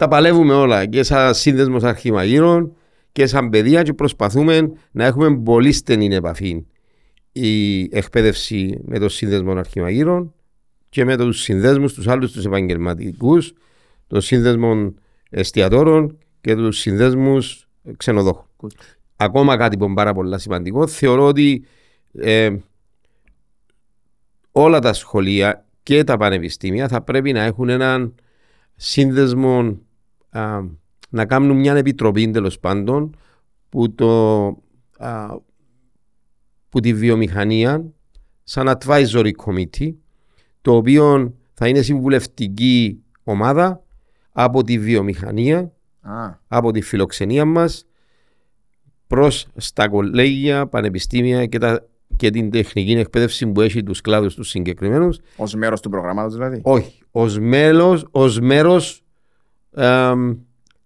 Speaker 2: τα παλεύουμε όλα και σαν σύνδεσμος αρχημαγείρων και σαν παιδεία και προσπαθούμε να έχουμε πολύ στενή επαφή η εκπαίδευση με το σύνδεσμο αρχημαγείρων και με τους συνδέσμους, τους άλλους τους επαγγελματικούς, των σύνδεσμων εστιατόρων και τους συνδέσμους ξενοδόχων. Ακόμα κάτι που είναι πάρα πολύ σημαντικό, θεωρώ ότι ε, όλα τα σχολεία και τα πανεπιστήμια θα πρέπει να έχουν έναν σύνδεσμο να κάνουν μια επιτροπή τέλος πάντων που, το, που τη βιομηχανία σαν advisory committee το οποίο θα είναι συμβουλευτική ομάδα από τη βιομηχανία από τη φιλοξενία μας προς τα κολέγια, πανεπιστήμια και, τα, και την τεχνική εκπαίδευση που έχει τους κλάδους τους συγκεκριμένους.
Speaker 1: Ως μέρος του προγράμματος δηλαδή.
Speaker 2: Όχι. Ως, μέλος, ως μέρος ε,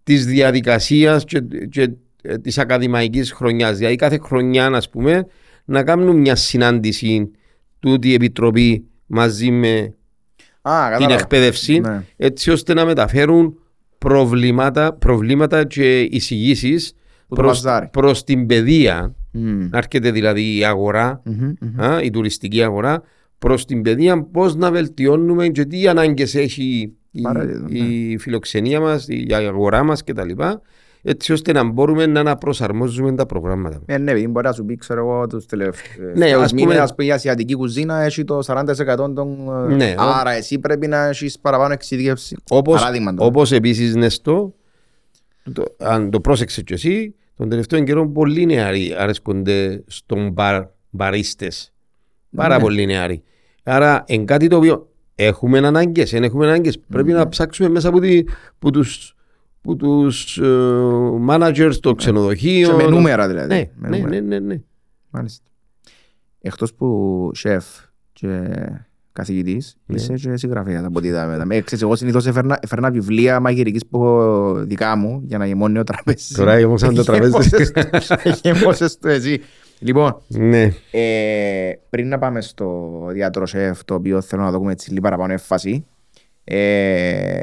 Speaker 2: της διαδικασίας και, και ε, της ακαδημαϊκής χρονιάς. Δηλαδή κάθε χρονιά, ας πούμε, να κάνουν μια συνάντηση τούτη η Επιτροπή μαζί με
Speaker 1: Α,
Speaker 2: την εκπαίδευση, ναι. έτσι ώστε να μεταφέρουν προβλήματα, προβλήματα και εισηγήσεις προς την παιδεία. Mm. Να έρχεται δηλαδή η αγορα α, η τουριστική αγορά, προς την παιδεία πώς να βελτιώνουμε και τι ανάγκες έχει η, η ναι. φιλοξενία μας, η αγορά μας κτλ έτσι ώστε να μπορούμε να αναπροσαρμόζουμε τα προγράμματα.
Speaker 1: Ε, ναι, ναι, μπορεί να σου πει, ξέρω εγώ, τους τελευταίους ναι, ας πούμε, ας πούμε, η ασιατική κουζίνα έχει το 40% των... Ναι, Άρα ο... εσύ πρέπει να έχεις παραπάνω εξειδικεύση.
Speaker 2: Όπως, όπως επίσης, Νεστό, το, αν το πρόσεξες και εσύ, τον τελευταίο καιρό πολλοί νεαροί αρέσκονται στον μπαρ, μπαρίστες. Πάρα ναι. πολλοί νεαροί. Άρα, εν κάτι το οποίο έχουμε ανάγκες, δεν έχουμε ανάγκες. Mm-hmm. Πρέπει να ψάξουμε μέσα από, τη, από τους που τους uh, managers των ξενοδοχείων.
Speaker 1: Και με νούμερα δηλαδή.
Speaker 2: Ναι, με ναι, νούμερα. ναι, ναι, ναι,
Speaker 1: Μάλιστα. Εκτός που σεφ και καθηγητής, ναι. είσαι και συγγραφέας από ό,τι είδαμε. Ξέρεις, εγώ συνήθως έφερνα, έφερνα βιβλία μαγειρικής που έχω δικά μου για να γεμώνει ο τραπέζι.
Speaker 2: Τώρα γεμώσαν το τραπέζι.
Speaker 1: Γεμώσες το εσύ. Λοιπόν,
Speaker 2: ναι.
Speaker 1: ε, πριν να πάμε στο διάτρο σεφ, το οποίο θέλω να δούμε έτσι λίγο παραπάνω έφαση, ε,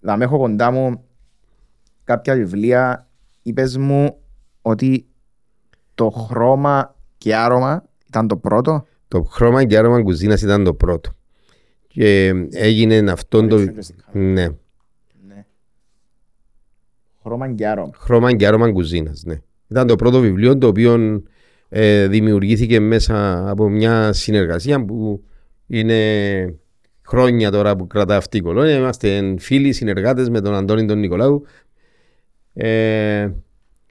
Speaker 1: θα με έχω κοντά μου κάποια βιβλία είπες μου ότι το χρώμα και άρωμα ήταν το πρώτο.
Speaker 2: Το χρώμα και άρωμα κουζίνας ήταν το πρώτο. Και έγινε αυτόν το.
Speaker 1: Άρχισε και στην κάμερα.
Speaker 2: Ναι.
Speaker 1: Ναι. Χρώμα και άρωμα.
Speaker 2: Χρώμα και άρωμα κουζίνας. Ναι. Ήταν το πρώτο βιβλίο το οποίο ε, δημιουργήθηκε μέσα από μια συνεργασία που είναι χρόνια τώρα που κρατά αυτή η κολόνια. Είμαστε φίλοι συνεργάτες με τον Αντώνη τον Νικολάου. Ε,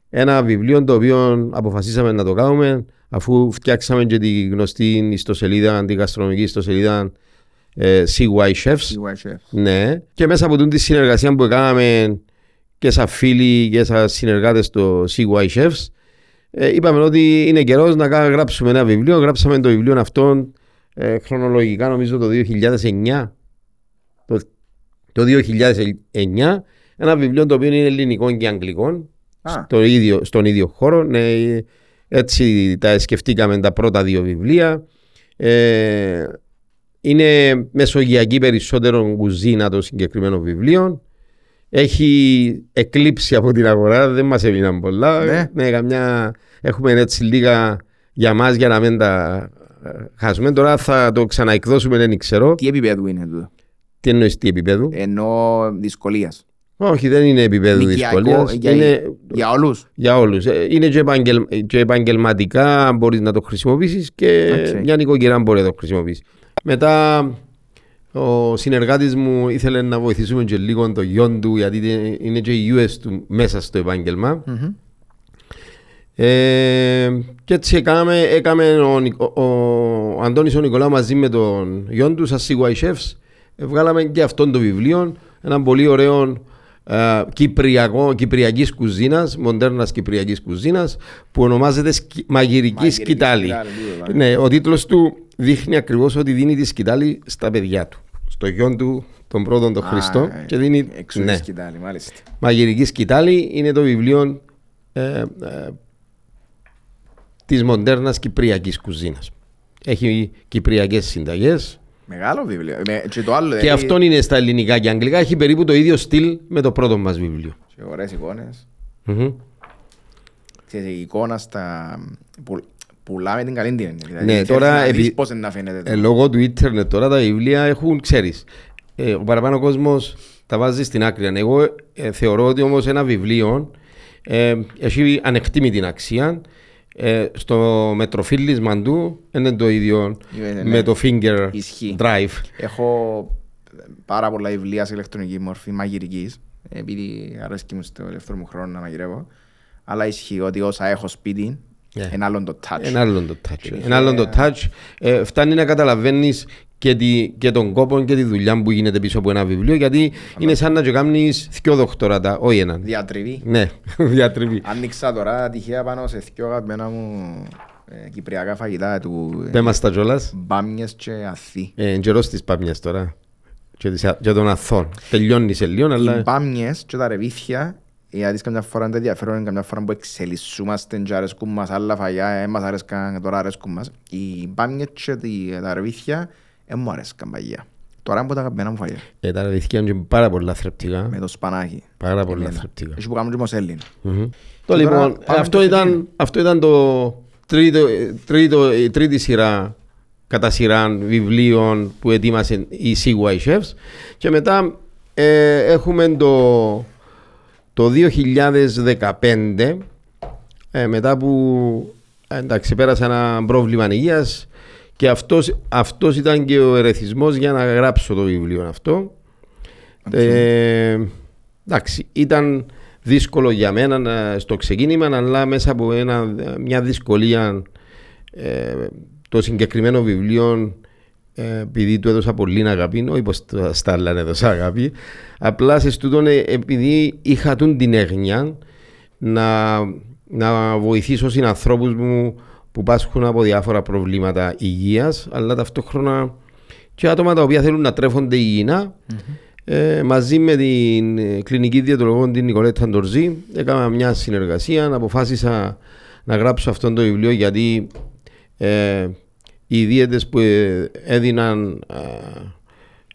Speaker 2: ένα βιβλίο το οποίο αποφασίσαμε να το κάνουμε αφού φτιάξαμε και τη γνωστή ιστοσελίδα, τη γαστρονομική ιστοσελίδα ε, CY Chefs.
Speaker 1: Σίγουρα, chef.
Speaker 2: Ναι. Και μέσα από την συνεργασία που κάναμε και σαν φίλοι και σαν συνεργάτες στο CY Chefs, ε, είπαμε ότι είναι καιρός να κα- γράψουμε ένα βιβλίο. Γράψαμε το βιβλίο αυτό ε, χρονολογικά νομίζω το 2009. Το, το 2009. Ένα βιβλίο το οποίο είναι ελληνικό και αγγλικό.
Speaker 1: Α.
Speaker 2: Στο ίδιο, στον ίδιο χώρο. Ναι, έτσι τα σκεφτήκαμε τα πρώτα δύο βιβλία. Ε, είναι μεσογειακή περισσότερο κουζίνα το συγκεκριμένο βιβλίο. Έχει εκλείψει από την αγορά, δεν μας έμειναν πολλά.
Speaker 1: Ναι.
Speaker 2: καμιά, έχουμε έτσι λίγα για μας για να μην τα ε, χάσουμε. Τώρα θα το ξαναεκδώσουμε, δεν ξέρω.
Speaker 1: Τι επίπεδο είναι τούτο;
Speaker 2: Τι εννοείς τι επίπεδο.
Speaker 1: Ενώ δυσκολίας.
Speaker 2: Όχι, δεν είναι επίπεδο
Speaker 1: Νοικιακό,
Speaker 2: δυσκολίας.
Speaker 1: για-
Speaker 2: Είναι
Speaker 1: Για όλους.
Speaker 2: για όλους. Ε, Είναι και, επαγγελ, και επαγγελματικά μπορείς να το χρησιμοποιήσεις και
Speaker 1: Οκ.
Speaker 2: μια νοικοκυρά μπορεί να το χρησιμοποιήσεις. Μετά ο συνεργάτης μου ήθελε να βοηθήσουμε και λίγο το γιο του γιατί είναι και ο γιος του μέσα στο επάγγελμα. Ε, και έτσι έκαμε, έκαμε ο, Νικο- ο, ο Αντώνης ο Νικολάου μαζί με τον γιον του σαν CY Chefs ε, βγάλαμε και αυτό το βιβλίο ένα πολύ ωραίο ε, κυπριακό, κυπριακής κουζίνας μοντέρνας κυπριακής κουζίνας που ονομάζεται σκι, μαγειρική
Speaker 1: Μαγειρική
Speaker 2: σκητάλη.
Speaker 1: Σκητάλη, τούτο,
Speaker 2: ναι, ο τίτλος του δείχνει ακριβώς ότι δίνει τη σκητάλη στα παιδιά του στο γιον του τον πρώτον τον Χριστό και δίνει
Speaker 1: Εξού
Speaker 2: ναι,
Speaker 1: τη σκητάλη, μάλιστα.
Speaker 2: Μαγειρική σκητάλη είναι το βιβλίο ε, ε, της μοντέρνας κυπριακής κουζίνας. Έχει κυπριακές συνταγές
Speaker 1: Μεγάλο βιβλίο. Με- Και το άλλο.
Speaker 2: και
Speaker 1: δηλαδή,
Speaker 2: αυτό είναι στα ελληνικά και αγγλικά. Έχει περίπου το ίδιο στυλ με το πρώτο μας βιβλίο.
Speaker 1: Και ωραίες εικόνες.
Speaker 2: Μμμ.
Speaker 1: Ξέρεις, η εικόνα στα... που- Πουλάμε την καλή την έννοια. Δηλαδή,
Speaker 2: Ναι,
Speaker 1: θέλεις
Speaker 2: τώρα
Speaker 1: να
Speaker 2: επει-
Speaker 1: δεις πώς είναι να φαίνεται. το-
Speaker 2: Ε, λόγω του ίντερνετ τώρα τα βιβλία έχουν, ξέρεις, ε, ο παραπάνω κόσμος τα βάζει στην άκρη. Εγώ ε, θεωρώ ότι όμως ένα βιβλίο ε, έχει ανεκτήμητη αξία. Ε, στο μετροφίλισμα του είναι το ίδιο
Speaker 1: Ε, ναι.
Speaker 2: με το finger
Speaker 1: Ισχύει.
Speaker 2: drive.
Speaker 1: Έχω πάρα πολλά βιβλία σε ηλεκτρονική μορφή μαγειρικής επειδή αρέσκει μου στο ελεύθερο μου χρόνο να μαγειρεύω αλλά ισχύει ότι όσα έχω σπίτι
Speaker 2: Ναι.
Speaker 1: είναι άλλο το touch.
Speaker 2: Ένα άλλο το touch.
Speaker 1: Και
Speaker 2: Ένα άλλο το
Speaker 1: είχε-
Speaker 2: touch. Ε, φτάνει να καταλαβαίνεις και, τη, και τον κόπο και τη δουλειά που γίνεται πίσω από ένα βιβλίο γιατί είναι σαν να κάνεις δυο δοκτοράτα, όχι έναν.
Speaker 1: Διατριβή.
Speaker 2: Ναι, διατριβή.
Speaker 1: Άνοιξα τώρα τυχαία πάνω σε δυο αγαπημένα μου ε, κυπριακά φαγητά του ε,
Speaker 2: Πέ μας τα κιόλας.
Speaker 1: μπάμιες και αθή.
Speaker 2: Ε, καιρός της πάμιας τώρα. Και, της, και των αθών. Τελειώνεις σε λίγο,
Speaker 1: Οι
Speaker 2: αλλά...
Speaker 1: μπάμιες και τα ρεβίθια γιατί καμιά φορά είναι ενδιαφέρον, καμιά φορά που εξελισσούμαστε και αρέσκουν μας άλλα φαγιά, ε, μας αρέσκαν, τώρα αρέσκουν μας. Οι μπάμιες και τη- τα ρεβίθια ε, μου αρέσκαν παγιά. Τώρα είναι από τα αγαπημένα μου φαγιά.
Speaker 2: Ε, τα ρεβιθκιά είναι πάρα πολλά θρεπτικά.
Speaker 1: Με το σπανάκι.
Speaker 2: Πάρα πολλά
Speaker 1: Εμένα.
Speaker 2: θρεπτικά.
Speaker 1: Έχει που κάνουν και μοσέλιν.
Speaker 2: Μμμ.
Speaker 1: Και
Speaker 2: Το
Speaker 1: τώρα
Speaker 2: λοιπόν,
Speaker 1: πάμε
Speaker 2: ε, αυτό
Speaker 1: στο
Speaker 2: ήταν,
Speaker 1: film.
Speaker 2: αυτό ήταν το τρίτο, ε, τρίτο, η τρίτη σειρά κατά σειρά βιβλίων που ετοίμασε η CY Chefs και μετά ε, έχουμε το, το 2015 ε, μετά που ε, εντάξει, πέρασα ένα πρόβλημα υγείας και αυτός, αυτός ήταν και ο ερεθισμός για να γράψω το βιβλίο αυτό. Ε, εντάξει, ήταν δύσκολο για μένα να- στο ξεκίνημα, αλλά μέσα από ένα, μια δυσκολία ε, το συγκεκριμένο βιβλίο ε, επειδή του έδωσα πολύ αγάπη, όχι πως τα- στα άλλα έδωσα αγάπη, απλά σε στούτον ε, επειδή είχα τούν την έγνοια να, να βοηθήσω συνανθρώπους μου που πάσχουν από διάφορα προβλήματα υγείας, αλλά ταυτόχρονα και άτομα τα οποία θέλουν να τρέφονται υγιεινά. Ε, μαζί με την ε, κλινική διαιτολόγο την Νικολέτα Ντορζή έκανα μια συνεργασία, αποφάσισα να γράψω αυτό το βιβλίο γιατί ε, οι δίαιτες που ε, έδιναν ε,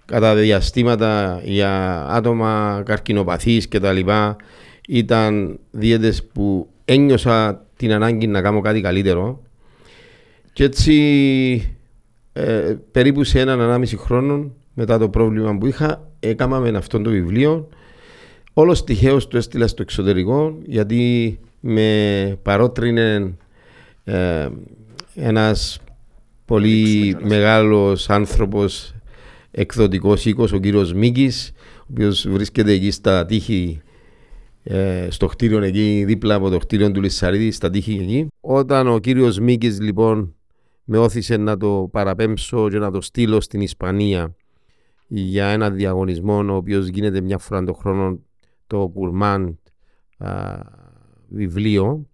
Speaker 2: κατά διαστήματα για άτομα καρκινοπαθείς και τα λοιπά ήταν δίαιτες που ένιωσα την ανάγκη να κάνω κάτι καλύτερο και έτσι ε, περίπου σε έναν ανάμιση χρόνο μετά το πρόβλημα που είχα, έκανα με αυτό το βιβλίο. Όλος τυχαίως το έστειλα στο εξωτερικό, γιατί με παρότρινε ε, ένας πολύ μεγάλος άνθρωπος εκδοτικός οίκος, ο κύριος Μίκης, ο οποίος βρίσκεται εκεί στα τείχη ε, στο κτίριο εκεί, δίπλα από το κτίριο του Λισσαρίδη, στα τείχη εκεί. Όταν ο κύριος Μίκης λοιπόν με όθησε να το παραπέμψω και να το στείλω στην Ισπανία για ένα διαγωνισμό ο οποίος γίνεται μια φορά το χρόνο το Κουρμάν βιβλίο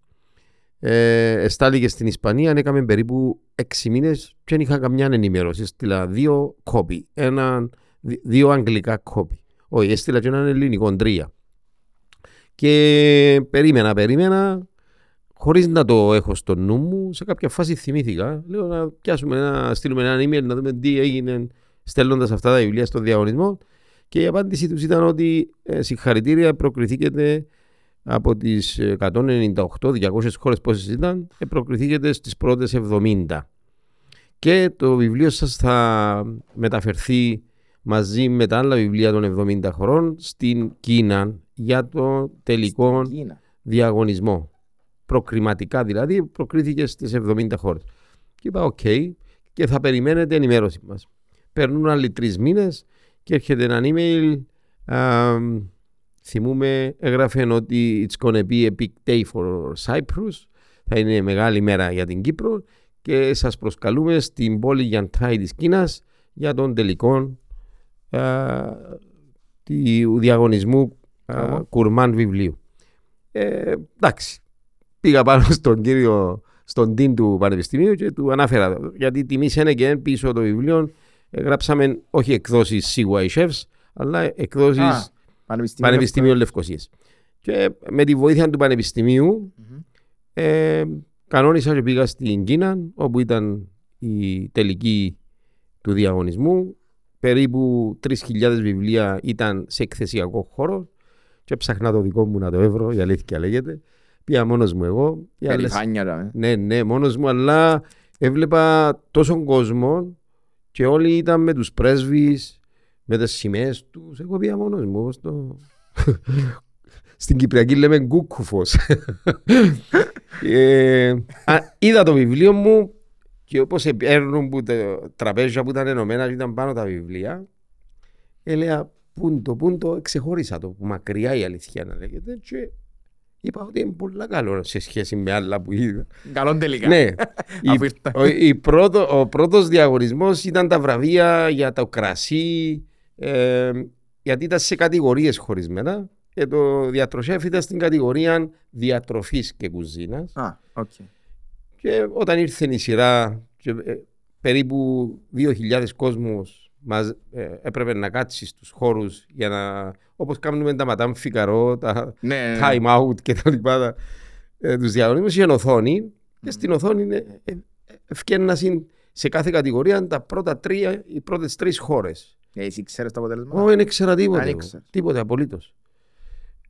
Speaker 2: ε, στην Ισπανία έκαμε περίπου 6 μήνες και δεν είχα καμιά ενημέρωση. Έστειλα δύο κόπη, ένα, δύο αγγλικά κόπη. Όχι, έστειλα και έναν ελληνικό τρία. Και περίμενα, περίμενα, χωρίς να το έχω στο νου μου, σε κάποια φάση θυμήθηκα. Λέω να πιάσουμε να στείλουμε ένα email να δούμε τι έγινε στέλνοντας αυτά τα βιβλία στο διαγωνισμό. Και η απάντηση τους ήταν ότι ε, συγχαρητήρια, προκριθήκετε από τις 198-200 χώρες πόσε ήταν, ε, προκριθήκετε στις πρώτες 70. Και το βιβλίο σας θα μεταφερθεί μαζί με τα άλλα βιβλία των 70 χωρών στην Κίνα για το τελικό διαγωνισμό. Προκριματικά δηλαδή προκρίθηκε στις 70 χώρες. Και είπα οκ και θα περιμένετε ενημέρωση μας. Περνούν άλλοι τρεις μήνες και έρχεται ένα email α, θυμούμε έγραφε ότι it's gonna be a big day for Cyprus. Θα είναι μεγάλη μέρα για την Κύπρο και σας προσκαλούμε στην πόλη Γιαντάι της Κίνας για τον τελικό του διαγωνισμού κουρμάν βιβλίου. Ε, εντάξει, πήγα πάνω στον κύριο, στον τιν του Πανεπιστημίου και του ανάφερα γιατί τιμή είναι και πίσω το βιβλίο ε, γράψαμε όχι εκδόσεις CY αλλά εκδόσεις Πανεπιστημίου, Πανεπιστημίου Λευκοσίας. Και με τη βοήθεια του Πανεπιστημίου mm-hmm. ε, κανόνισα και πήγα στην Κίνα όπου ήταν η τελική του διαγωνισμού. Περίπου 3.000 βιβλία ήταν σε εκθεσιακό χώρο και ψαχνά το δικό μου να το έβρω, η αλήθεια λέγεται. Πήγα μόνος μου εγώ.
Speaker 1: Περηφάνια
Speaker 2: Ναι, ναι, μόνος μου, αλλά έβλεπα τόσο κόσμο και όλοι ήταν με τους πρέσβεις, με τις σημαίες τους. Εγώ πήγα μόνος μου στο... Στην Κυπριακή λέμε γκούκουφος. ε, είδα το βιβλίο μου και όπως παίρνουν που τα τραπέζια που ήταν ενωμένα και ήταν πάνω τα βιβλία, έλεγα πούντο, πούντο, ξεχώρισα το, μακριά η αλήθεια να λέγεται και είπα ότι είναι πολύ καλό σε σχέση με άλλα που είδα.
Speaker 1: Καλό τελικά.
Speaker 2: Ναι. η, ο, η πρώτο, ο πρώτος διαγωνισμός ήταν τα βραβεία για το κρασί, ε, γιατί ήταν σε κατηγορίες χωρισμένα και το διατροσέφ ήταν στην κατηγορία διατροφής και κουζίνας.
Speaker 1: Α, okay.
Speaker 2: Και όταν ήρθε η σειρά, και, ε, περίπου 2.000 κόσμος μας, ε, έπρεπε να κάτσει στους χώρους για να, όπως κάνουμε τα ματάμ φικαρό, τα ναι, ναι, ναι. time out και τα λοιπά, ε, τους διαγωνισμούς, είχε οθόνη mm. και στην οθόνη ε, ε, ευκαιρνά σε κάθε κατηγορία τα πρώτα τρία, οι πρώτες τρεις χώρες.
Speaker 1: Ε, εσύ ξέρεις το αποτέλεσμα;
Speaker 2: Όχι, δεν ήξερα τίποτε. Τίποτε απολύτως.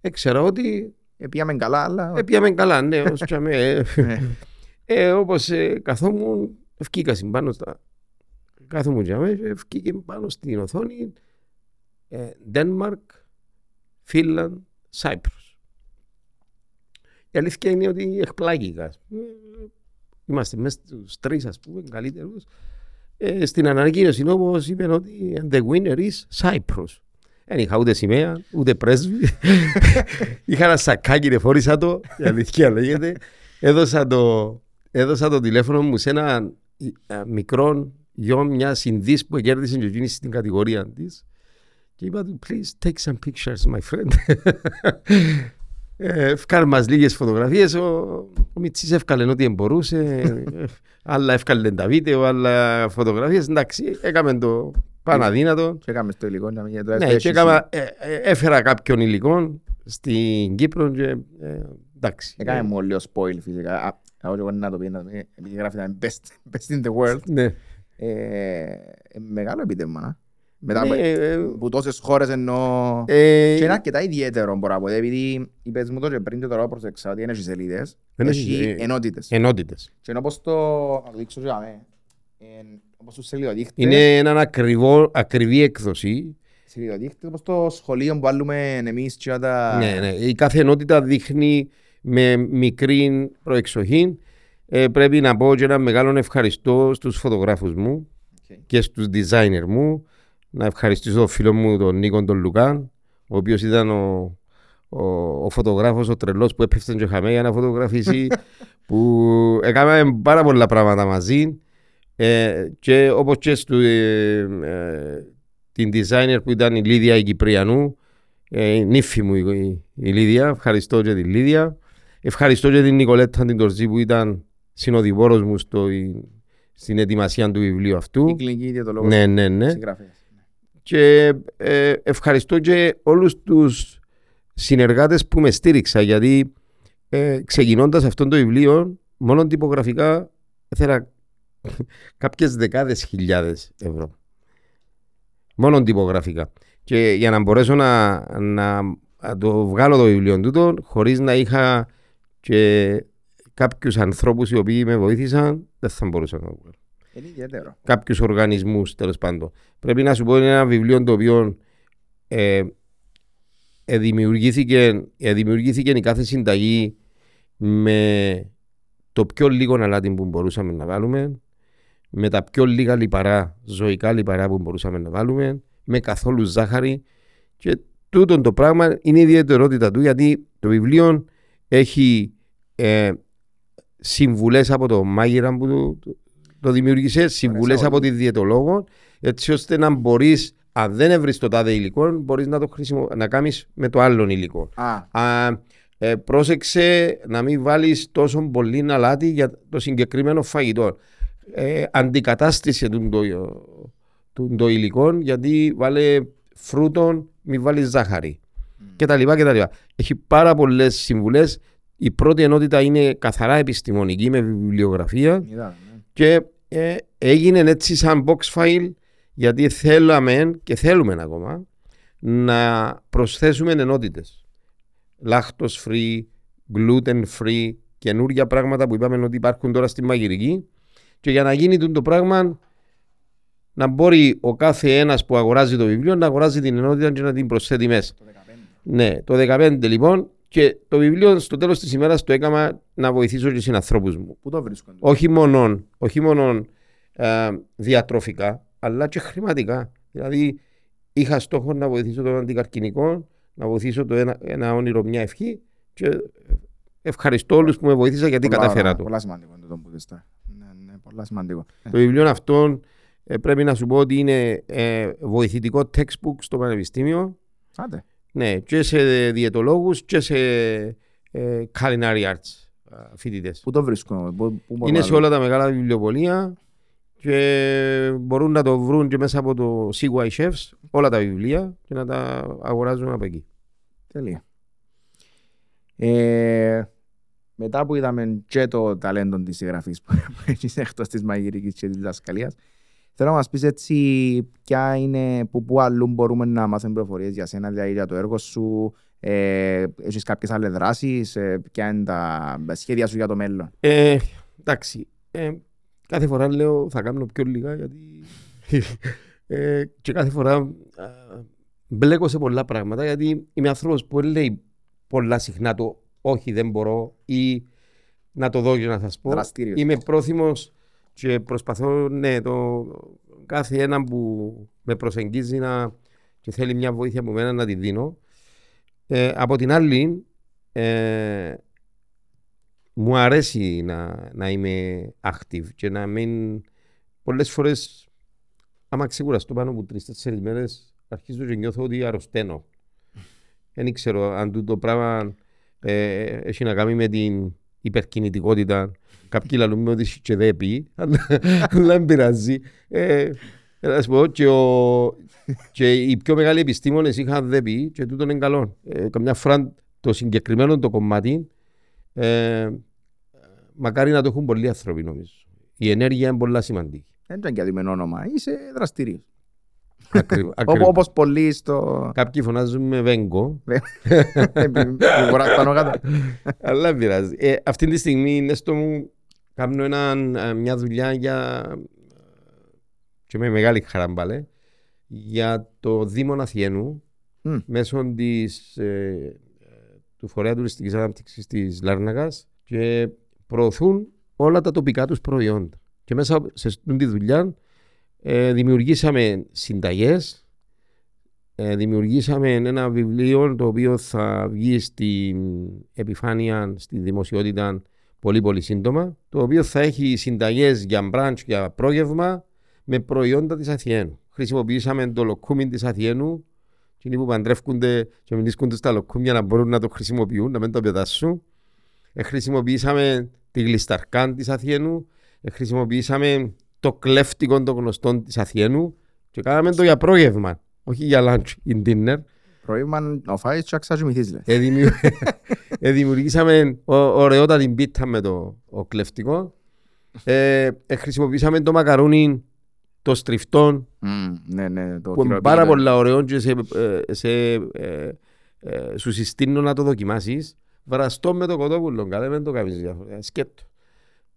Speaker 2: Έξερα ότι...
Speaker 1: Επίαμε καλά, αλλά...
Speaker 2: Επίαμε καλά, ναι. ε, όπως ε, καθόμουν, ευκήκα συμπάνω στα... Κάθομαι για μέσα, ευκήκε πάνω στην οθόνη ε, Denmark, Finland, Cyprus. Η αλήθεια είναι ότι εκπλάγηκα. Είμαστε μέσα στους τρεις, ας πούμε, καλύτερους. Ε, στην ανακοίνωση όμως είπε ότι the winner is Cyprus. Δεν είχα ούτε σημαία, ούτε πρέσβη. είχα ένα σακάκι, ρε, φόρησα το, η αλήθεια λέγεται. Έδωσα το, έδωσα το τηλέφωνο μου σε ένα μικρό γιο μιας συνδύς που κέρδισε και εκείνη στην κατηγορία της. Και είπα του, please take some pictures, my friend. Ε, μας λίγες φωτογραφίες, ο, ο Μιτσής έφκαλε ό,τι μπορούσε, άλλα έφκαλε τα βίντεο, άλλα φωτογραφίες, εντάξει, έκαμε το πάνω αδύνατο.
Speaker 1: Και έκαμε το υλικό να μην
Speaker 2: Ναι, και έκαμα, ε, ε, έφερα κάποιον υλικό στην Κύπρο και ε, εντάξει.
Speaker 1: Έκαμε μου λίγο spoil φυσικά. Εγώ να το πει, επειδή γράφει best, best in the world. Ναι. Ε, μεγάλο επίτευγμα. Μετά ναι, ε, από τόσες χώρες εννοώ... Ε, και είναι αρκετά ιδιαίτερο μπορώ να πω, επειδή είπες μου το και πριν και τώρα προσεξά ότι είναι σελίδες, έχει ενότητες.
Speaker 2: Ενότητες.
Speaker 1: Και ενώ πως το... να το δείξω και αμέ. Εν- Όπως τους σελιδοδείχτες,
Speaker 2: Είναι έναν ακριβό, ακριβή έκδοση.
Speaker 1: σελιδοδείχτες, όπως το σχολείο που βάλουμε εμείς και τα...
Speaker 2: Ναι, ναι. Η κάθε ενότητα δείχνει με μικρή προεξοχή. Ε, πρέπει να πω και ένα μεγάλο ευχαριστώ στους φωτογράφους μου
Speaker 1: Οκ.
Speaker 2: και στους designer μου. Να ευχαριστήσω τον φίλο μου τον Νίκον τον Λουκάν, ο οποίος ήταν ο, ο, ο φωτογράφος, ο τρελός που έπεφτε και χαμέ για να φωτογραφίσει, που έκαναμε πάρα πολλά πράγματα μαζί. Ε, και όπως και στο, ε, ε, την designer που ήταν η Λίδια η Κυπριανού, ε, η νύφη μου η, η Λίδια, ευχαριστώ και την Λίδια. Ευχαριστώ και την Νικολέτα την Τορζή που ήταν συνοδοιπόρος μου στο, στην ετοιμασία του βιβλίου αυτού.
Speaker 1: Η κλινική ιδιωτολόγος
Speaker 2: Ναι, ναι, ναι.
Speaker 1: συγγραφέας.
Speaker 2: Και ε, ευχαριστώ και όλους τους συνεργάτες που με στήριξαν γιατί ε, ξεκινώντας αυτό το βιβλίο μόνο τυπογραφικά ήθελα κάποιες δεκάδες χιλιάδες ευρώ. Μόνο τυπογραφικά. Και για να μπορέσω να, να, να το βγάλω το βιβλίο τούτο χωρίς να είχα και κάποιους ανθρώπους οι οποίοι με βοήθησαν δεν θα μπορούσα να το βγάλω
Speaker 1: Είναι ιδιαίτερο.
Speaker 2: Κάποιους οργανισμούς τέλος πάντων. Πρέπει να σου πω είναι ένα βιβλίο το οποίο ε, ε, δημιουργήθηκε, ε, δημιουργήθηκε η κάθε συνταγή με το πιο λίγο αλάτι που μπορούσαμε να βάλουμε, με τα πιο λίγα λιπαρά, ζωικά λιπαρά που μπορούσαμε να βάλουμε, με καθόλου ζάχαρη και τούτο το πράγμα είναι η ιδιαιτερότητα του γιατί το βιβλίο έχει ε, συμβουλές από το μάγειρα που το, το, το δημιούργησε, συμβουλές
Speaker 1: όλοι.
Speaker 2: από τη διαιτολόγο έτσι ώστε να μπορείς αν δεν βρει το τάδε υλικό, μπορείς να το χρησιμο... να κάνεις με το άλλο υλικό.
Speaker 1: Α,
Speaker 2: Α, ε, πρόσεξε να μην βάλεις τόσο πολύ αλάτι για το συγκεκριμένο φαγητό. Ε, αντικατάστησε τον το, τον το υλικό γιατί βάλε φρούτων, μην βάλεις ζάχαρη και τα λοιπά και τα λοιπά. Έχει πάρα πολλές συμβουλές. Η πρώτη ενότητα είναι καθαρά επιστημονική με βιβλιογραφία
Speaker 1: είδα, ναι.
Speaker 2: Και ε, έγινε έτσι σαν box file γιατί θέλαμε και θέλουμε ακόμα να προσθέσουμε ενότητες. Λάχτος free, gluten free, καινούργια πράγματα που είπαμε ότι υπάρχουν τώρα στη μαγειρική και για να γίνει τούτο το πράγμα να μπορεί ο κάθε ένας που αγοράζει το βιβλίο να αγοράζει την ενότητα και να την προσθέτει μέσα.
Speaker 1: Το 15.
Speaker 2: Ναι, το 15 λοιπόν και το βιβλίο στο τέλος της ημέρας το έκανα να βοηθήσω και συνανθρώπους μου
Speaker 1: Πού το βρίσκονται;
Speaker 2: όχι μόνο, όχι μόνο ε, διατροφικά, αλλά και χρηματικά. Δηλαδή, είχα στόχο να βοηθήσω τον αντικαρκυνικό, να βοηθήσω το ένα, ένα όνειρο, μια ευχή και ευχαριστώ όλους που με βοήθησαν γιατί
Speaker 1: Πολλά
Speaker 2: καταφέρα
Speaker 1: ωραία,
Speaker 2: το.
Speaker 1: Πολλά σημαντικό είναι το που δεις τα. Ναι, ναι, πολλά σημαντικό. Ε,
Speaker 2: Το βιβλίο αυτό ε, πρέπει να σου πω ότι είναι ε, βοηθητικό textbook στο πανεπιστήμιο.
Speaker 1: Άντε.
Speaker 2: Ναι, και σε διαιτολόγους και σε ε, culinary arts φοιτητές.
Speaker 1: Πού το βρίσκω. πού- πού μπορώ
Speaker 2: Είναι
Speaker 1: να
Speaker 2: σε
Speaker 1: δω.
Speaker 2: όλα τα μεγάλα βιβλιοπολία και μπορούν να το βρουν και μέσα από το CY Chefs όλα τα βιβλία και να τα αγοράζουν από εκεί.
Speaker 1: Τέλεια. Ε, μετά που είδαμε και το ταλέντο της συγγραφής που έχεις εκτός της μαγειρικής και της διδασκαλίας, θέλω να μας πεις έτσι ποια είναι, που, που αλλού μπορούμε να μάθουμε πληροφορίες για σένα, δηλαδή για το έργο σου, ε, έχεις κάποιες άλλες δράσεις, ε, ποια είναι τα σχέδια σου για το μέλλον;
Speaker 2: Ε, εντάξει, ε, κάθε φορά λέω θα κάνω πιο λίγα γιατί ε, και κάθε φορά α, μπλέκω σε πολλά πράγματα γιατί είμαι άνθρωπος που δεν λέει πολλά συχνά το όχι δεν μπορώ ή να το δω και να σας πω.
Speaker 1: Δραστήριος.
Speaker 2: Είμαι πρόθυμος και προσπαθώ ναι, το, κάθε ένα που με προσεγγίζει να, και θέλει μια βοήθεια από μένα να τη δίνω. Ε, από την άλλη, ε, μου αρέσει να, να είμαι active και να μην... Πολλές φορές, άμα ξεκουραστώ πάνω από τρεις-τέσσερις μέρες, αρχίζω και νιώθω ότι αρρωσταίνω. Δεν ξέρω αν τούτο πράγμα ε, έχει να κάνει με την υπερκινητικότητα. Κάποιοι λαλούν ότι είσαι και δεν πει, αλλά αλλά δεν πειράζει. Ε, να σου πω, και, ο, και οι πιο μεγάλοι επιστήμονες είχαν δεν πει και τούτο είναι καλό. Ε, καμιά φορά το συγκεκριμένο το κομμάτι ε, μακάρι να το έχουν πολλοί άνθρωποι νομίζω. Η ενέργεια είναι πολύ σημαντική.
Speaker 1: Δεν ήταν γιατί με όνομα, είσαι δραστήριος.
Speaker 2: Ακριβώς.
Speaker 1: Όπω όπως πολλοί στο...
Speaker 2: Κάποιοι φωνάζουν με βέγκο,
Speaker 1: Μποράς πάνω κάτω.
Speaker 2: αλλά δεν πειράζει. Ε, αυτή τη στιγμή είναι στο μου κάνω ένα, ε, μια δουλειά για και με μεγάλη χαρά πάλι για το Δήμο Αθιένου
Speaker 1: Μμ.
Speaker 2: μέσω της, ε, του Φορέα Τουριστικής Ανάπτυξης της Λάρνακας και προωθούν όλα τα τοπικά τους προϊόντα. Και μέσα σε αυτή τη δουλειά ε, δημιουργήσαμε συνταγές, ε, δημιουργήσαμε ένα βιβλίο το οποίο θα βγει στην επιφάνεια, στη δημοσιότητα πολύ πολύ σύντομα, το οποίο θα έχει συνταγές για μπραντς, για πρόγευμα με προϊόντα της Αθιένου. Χρησιμοποιήσαμε το λοκούμι της Αθιένου εκείνοι που παντρεύκονται και μιλήσκονται στα λοκούμια να μπορούν να το χρησιμοποιούν, να μην το πετάσουν. Ε, χρησιμοποιήσαμε τη γλισταρκάν της Αθιένου, ε, χρησιμοποιήσαμε το κλέφτικο των γνωστών της Αθιένου και κάναμε το για πρόγευμα, όχι για lunch ή dinner.
Speaker 1: Προήμα να φάεις και να ξαζουμηθείς λες.
Speaker 2: Ε, δημιου- ε, δημιουργήσαμε ο- ωραιότατη πίτα με το ο κλεφτικό. Ε, ε, χρησιμοποιήσαμε το μακαρούνι το στριφτό
Speaker 1: Μμ, Ναι, ναι, το
Speaker 2: που είναι
Speaker 1: χειροποίητο.
Speaker 2: πάρα πολλά ωραίο και σε, ε, σε, ε, ε, σου συστήνω να το δοκιμάσεις. Βραστό με το κοτόπουλο, καλά δεν το κάνεις διαφορετικά. Σκέτο.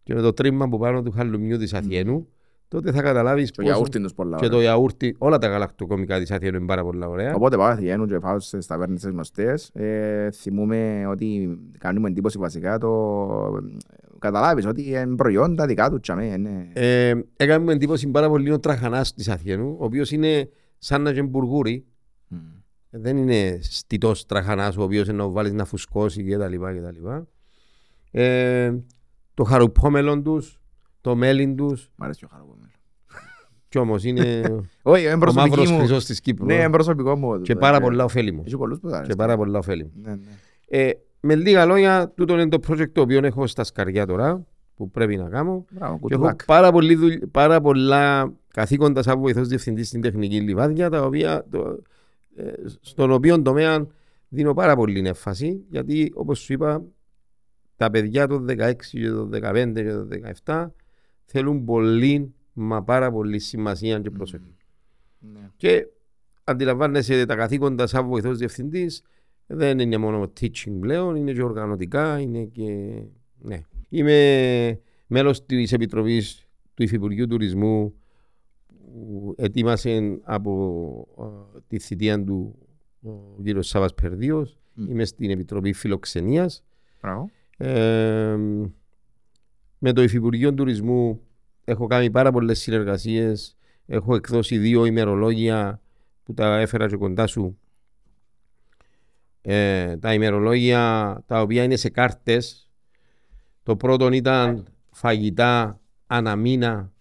Speaker 2: Και με το τρίμα που πάνω του χαλουμιού της Αθιένου, τότε θα καταλάβεις
Speaker 1: Το
Speaker 2: πόσο-
Speaker 1: γιαούρτι τους πολλά
Speaker 2: και
Speaker 1: ωραία.
Speaker 2: το γιαούρτι, όλα τα γαλακτοκομικά της Αθιένου είναι πάρα πολλά ωραία.
Speaker 1: Οπότε πάω Αθιένου και πάω στις ταβέρνες τις γνωστές. Ε, θυμούμε ότι κάνουμε εντύπωση βασικά το... Καταλάβεις ότι είναι προϊόντα δικά τους τσαμέ. είναι-
Speaker 2: Ε, έκανε μου εντύπωση πάρα πολύ ο τραχανάς της Αθιένου, ο οποίος είναι σαν να είναι μπουργούρι.
Speaker 1: Μμ.
Speaker 2: Δεν είναι στιτός τραχανάς, ο οποίος να βάλεις να φουσκώσει και τα λοιπά και τα λοιπά. Ε, το χαρουπόμελον τους, το μέλιν τους,
Speaker 1: Μ' αρέσει ο χαροπόμελο.
Speaker 2: Κι όμως είναι
Speaker 1: Όχι, είναι
Speaker 2: ο
Speaker 1: προσωπική
Speaker 2: μαύρος
Speaker 1: μου.
Speaker 2: χρυσός της Κύπρου.
Speaker 1: Ναι,
Speaker 2: ε.
Speaker 1: είναι προσωπικό μου.
Speaker 2: και
Speaker 1: το-
Speaker 2: πάρα
Speaker 1: ε,
Speaker 2: πολλά ωφέλιμο.
Speaker 1: Έχει πολλούς που τα
Speaker 2: Και
Speaker 1: αρέσει.
Speaker 2: πάρα πολλά ωφέλιμο.
Speaker 1: Ναι, ναι.
Speaker 2: Ε, με λίγα λόγια, τούτο είναι το project το οποίο έχω στα σκαριά τώρα, που πρέπει να κάνω.
Speaker 1: Μπράβο,
Speaker 2: Και
Speaker 1: good
Speaker 2: έχω
Speaker 1: luck.
Speaker 2: πάρα, πολύ δουλ- πάρα πολλά καθήκοντα σαν βοηθός διευθυντής στην τεχνική λιβάδια, τα οποία, το, ε, στον οποίο τομέα δίνω πάρα πολύ έμφαση, γιατί όπως σου είπα, τα παιδιά των 16 και των 15 και των 17 θέλουν πολύ, μα πάρα πολύ σημασία και προσοχή.
Speaker 1: Ναι.
Speaker 2: Και αντιλαμβάνεσαι τα καθήκοντα σαν βοηθός διευθυντής δεν είναι μόνο teaching πλέον, είναι και οργανωτικά, είναι και... Ναι. Είμαι μέλος της Επιτροπής του Υφυπουργείου Τουρισμού που ετοίμασε από ε, τη θητεία του ο κύριος Σάβας Περδίος.
Speaker 1: Μμ.
Speaker 2: Είμαι στην Επιτροπή Φιλοξενίας.
Speaker 1: Μπράβο.
Speaker 2: Ε, με το Υφυπουργείο Τουρισμού έχω κάνει πάρα πολλές συνεργασίες. Έχω εκδώσει δύο ημερολόγια που τα έφερα και κοντά σου. Ε, τα ημερολόγια τα οποία είναι σε κάρτες. Το πρώτο ήταν φαγητά αναμίνα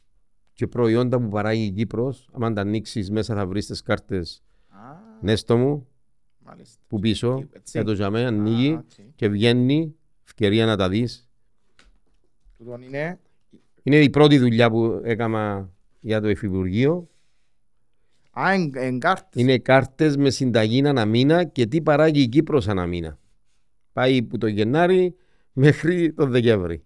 Speaker 2: και προϊόντα που παράγει η Κύπρος. Αν τα ανοίξεις μέσα θα βρεις τις κάρτες
Speaker 1: Α,
Speaker 2: Νέστο μου
Speaker 1: μάλιστα.
Speaker 2: που πίσω.
Speaker 1: Έτσι.
Speaker 2: Εδώ για μένα
Speaker 1: Α,
Speaker 2: ανοίγει
Speaker 1: έτσι.
Speaker 2: και βγαίνει. Ευκαιρία να τα δεις.
Speaker 1: Τούτον είναι
Speaker 2: Είναι η πρώτη δουλειά που έκανα για το Υφυπουργείο.
Speaker 1: Α, εν, εν κάρτες.
Speaker 2: Είναι κάρτες με συνταγή ανά μήνα και τι παράγει η Κύπρος ανά μήνα. Πάει από το Γενάρη μέχρι τον Δεκέμβρη.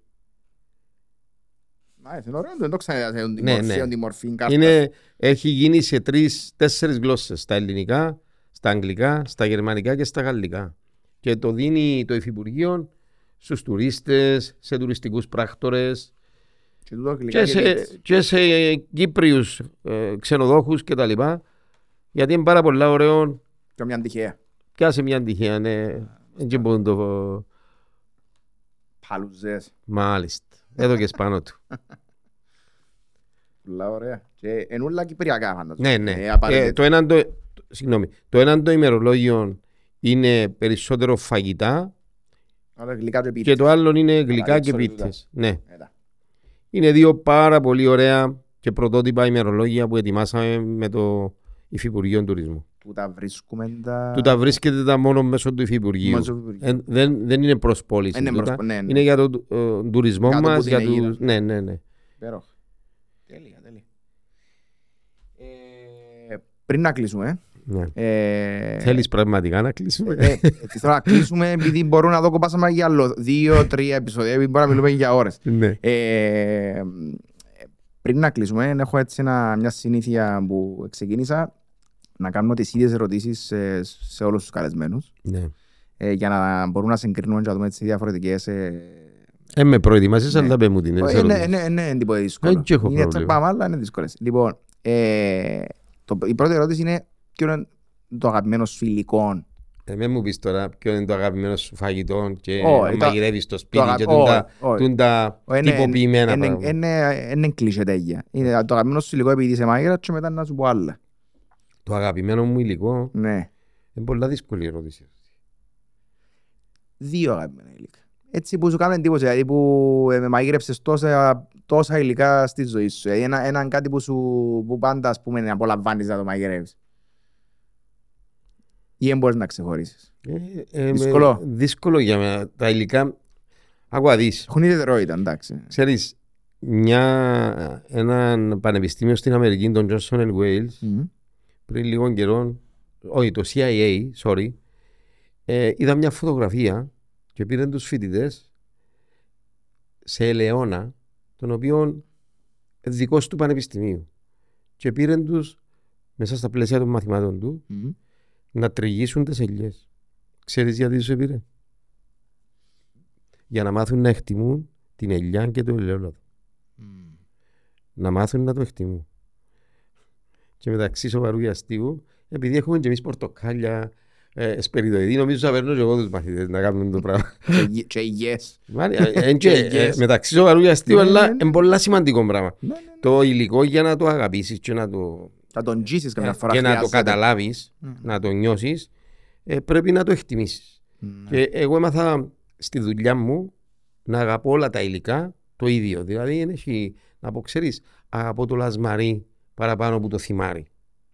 Speaker 1: Μάλιστα, είναι ωραίο, δεν το ξανά σε τη
Speaker 2: Ναι,
Speaker 1: μορφή,
Speaker 2: ναι.
Speaker 1: τη μορφή κάρτας.
Speaker 2: Είναι, έχει γίνει σε τρεις-τέσσερις γλώσσες. Στα ελληνικά, στα αγγλικά, στα γερμανικά και στα γαλλικά. Και το δίνει το Υφυπουργείο στους τουρίστες, σε τουριστικούς πράκτορες
Speaker 1: Και τούτο γλυκά
Speaker 2: και
Speaker 1: και
Speaker 2: σε,
Speaker 1: πίτς.
Speaker 2: και σε Κύπριους ε, ξενοδόχους και τα λοιπά. Γιατί είναι πάρα πολλά ωραίο
Speaker 1: Και μια τυχαία.
Speaker 2: Πιάσε μια τυχαία, ναι. Δεν μπορούν το...
Speaker 1: Παλουζές.
Speaker 2: Μάλιστα. Εδώ και πάνω του.
Speaker 1: Πολλά ωραία. Και εν ούλα κυπριακά φαντάζομαι.
Speaker 2: ναι, ναι.
Speaker 1: Ε,
Speaker 2: Ε,
Speaker 1: απαραίτητα.
Speaker 2: το έναν το... Συγγνώμη. Το έναν το ημερολόγιο είναι περισσότερο φαγητά
Speaker 1: Ωραία, γλυκά και
Speaker 2: και
Speaker 1: πίτες.
Speaker 2: το άλλο είναι γλυκά και
Speaker 1: εξωτερικά.
Speaker 2: πίτες. Ναι.
Speaker 1: Έλα.
Speaker 2: Είναι δύο πάρα πολύ ωραία και πρωτότυπα ημερολόγια που ετοιμάσαμε με το Υφυπουργείο Τουρισμού.
Speaker 1: Που τα βρίσκουμε τα...
Speaker 2: Του τα βρίσκεται τα μόνο μέσω του Υφυπουργείου.
Speaker 1: Μέσω του Υπουργείου.
Speaker 2: Ε, δεν, δεν είναι προς πώληση.
Speaker 1: Είναι
Speaker 2: τούτα.
Speaker 1: προς- ναι, ναι.
Speaker 2: Είναι για τον ε, τουρισμό
Speaker 1: Για το
Speaker 2: μας.
Speaker 1: που
Speaker 2: Για
Speaker 1: την
Speaker 2: τους...
Speaker 1: αίγυρα.
Speaker 2: Ναι, ναι, ναι.
Speaker 1: Υπέροχα. Τέλεια, τέλεια. Ε, Πριν να κλείσουμε,
Speaker 2: ναι.
Speaker 1: ε,
Speaker 2: Θέλεις πραγματικά να κλείσουμε;
Speaker 1: ε, ε, θέλω να κλείσουμε επειδή μπορώ να δω κοπάσαμε για άλλο δύο-τρία επεισόδια, επειδή μπορούμε να μιλούμε για ώρες.
Speaker 2: ναι.
Speaker 1: Ε, πριν να κλείσουμε, έχω έτσι ένα, μια συνήθεια που ξεκίνησα να κάνω τις ίδιες ερωτήσεις σε, σε όλους τους καλεσμένους
Speaker 2: ναι.
Speaker 1: ε, για να μπορούμε να συγκρίνουμε και να δούμε έτσι διαφορετικές ε,
Speaker 2: Ε, με προετοιμάσεις,
Speaker 1: Ναι.
Speaker 2: αλλά πέ μου την
Speaker 1: Ε,
Speaker 2: ερώτηση.
Speaker 1: Ναι, ναι, ναι, είναι τίποτα δύσκολο.
Speaker 2: Δεν και έχω
Speaker 1: Είναι έτσι
Speaker 2: πρόβλημα.
Speaker 1: πάμε, αλλά είναι δύσκολες. Λοιπόν, Ε, το, η πρώτη ερώτηση είναι ποιο είναι το αγαπημένος σου υλικό.
Speaker 2: Ε, μην μου πεις τώρα ποιο είναι το αγαπημένο σου φαγητό και
Speaker 1: Ω, ε, το-
Speaker 2: μαγειρεύεις στο σπίτι
Speaker 1: αγα-
Speaker 2: και
Speaker 1: ω,
Speaker 2: τούντα-
Speaker 1: ω.
Speaker 2: τούντα
Speaker 1: Ω, είναι-
Speaker 2: τυποποιημένα
Speaker 1: είναι-
Speaker 2: πράγματα.
Speaker 1: Είναι είναι κλεισέ τέτοια. Είναι το αγαπημένο σου υλικό επειδή είσαι μάγειρα και μετά να σου πω άλλα.
Speaker 2: Το αγαπημένο μου υλικό;
Speaker 1: Ναι.
Speaker 2: είναι πολλά δύσκολη ερώτηση.
Speaker 1: Δύο αγαπημένα υλικά. Έτσι που σου κάνουν εντύπωση, δηλαδή που ε, μαγείρεψες τόσα, τόσα υλικά στη ζωή σου. Δηλαδή ένα, έναν κάτι που, σου, που πάντα ας πούμε απολαμβάνεις να το μαγειρεύεις. Ή δεν μπορείς να ξεχωρίσεις.
Speaker 2: Ε, ε, με-
Speaker 1: Δύσκολο.
Speaker 2: δύσκολο για μένα. Τα υλικά, άκουα δεις.
Speaker 1: Έχουν ιδιαιτερότητα, εντάξει.
Speaker 2: Ξέρεις, μια, έναν πανεπιστήμιο στην Αμερική, τον Johnson Wales,
Speaker 1: Μμμ.
Speaker 2: πριν λίγο καιρό, όχι το CIA, sorry, ε, είδα μια φωτογραφία και πήραν τους φοιτητές σε ελαιόνα, τον οποίο δικός του πανεπιστημίου. Και πήραν τους μέσα στα πλαίσια των μαθημάτων του
Speaker 1: Μμμ.
Speaker 2: Να τριγύσουν τις ελιές. Ξέρεις γιατί τους επήρε; Για να μάθουν να εκτιμούν την ελιά και το ελαιόλαδο. Να μάθουν να το εκτιμούν. Και μεταξύ σοβαρού και αστείου, επειδή έχουμε και εμείς πορτοκάλια, ε, σπεριδοειδή, νομίζω θα παίρνω και εγώ τους μαθητές να κάνουν το πράγμα.
Speaker 1: Και υγε- Και υγιές.
Speaker 2: Μάλιστα, ε, εν και, ε,
Speaker 1: Yes.
Speaker 2: μεταξύ σοβαρού και αστείου,
Speaker 1: Ναι,
Speaker 2: αλλά
Speaker 1: ναι, ναι.
Speaker 2: είναι πολλά σημαντικό πράγμα.
Speaker 1: Ναι, ναι.
Speaker 2: Το υλικό για να το αγαπήσεις και να το
Speaker 1: Θα τον τζίσεις καμιά φορά.
Speaker 2: Ε, και να το
Speaker 1: χρειάζεται.
Speaker 2: καταλάβεις,
Speaker 1: Μμ.
Speaker 2: να το νιώσεις, ε, πρέπει να το εκτιμήσεις.
Speaker 1: Ναι.
Speaker 2: Και εγώ έμαθα στη δουλειά μου να αγαπώ όλα τα υλικά το ίδιο. Δηλαδή, δεν έχει, να πω, ξέρεις, αγαπώ το λασμαρί παραπάνω από το θυμάρι.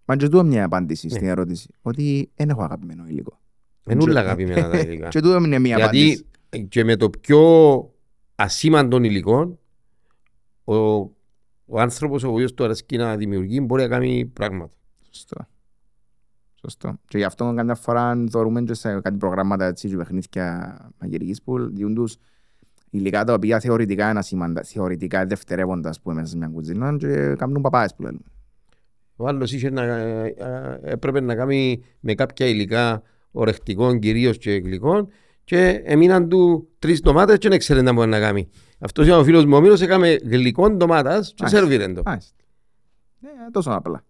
Speaker 1: Μα και τούτο μια απάντηση στην
Speaker 2: Ναι.
Speaker 1: ερώτηση. Ότι δεν έχω αγαπημένο υλικό.
Speaker 2: Είναι όλα αγαπημένα τα υλικά.
Speaker 1: Και τούτο είναι μια απάντηση.
Speaker 2: Γιατί ε, και με το πιο ασήμαντο υλικό, ο, ο άνθρωπος ο οποίος του αρέσκει να δημιουργεί μπορεί να κάνει πράγματα.
Speaker 1: Σωστό. Σωστό. Και γι' αυτό καμιά φορά θεωρούμε και σε κάτι προγράμματα έτσι και παιχνίδια μαγειρικής που διούν τους υλικά τα οποία θεωρητικά είναι ασήμαντα, θεωρητικά δευτερεύοντα ας πούμε, μέσα σε μια κουζίνα και κάνουν παπάες που λένε.
Speaker 2: Ο άλλος είχε να, ε, ε, έπρεπε να κάνει με κάποια υλικά ορεκτικών κυρίως και γλυκών και έμειναν του τρεις ντομάτες και δεν ξέρει να μπορεί να κάνει. Αυτός είναι ο φίλος μου ο Μύρος, έκαμε γλυκών ντομάτας και
Speaker 1: Μάλιστα.
Speaker 2: σερβίρεν το.
Speaker 1: Μάλιστα. Ναι, τόσο απλά.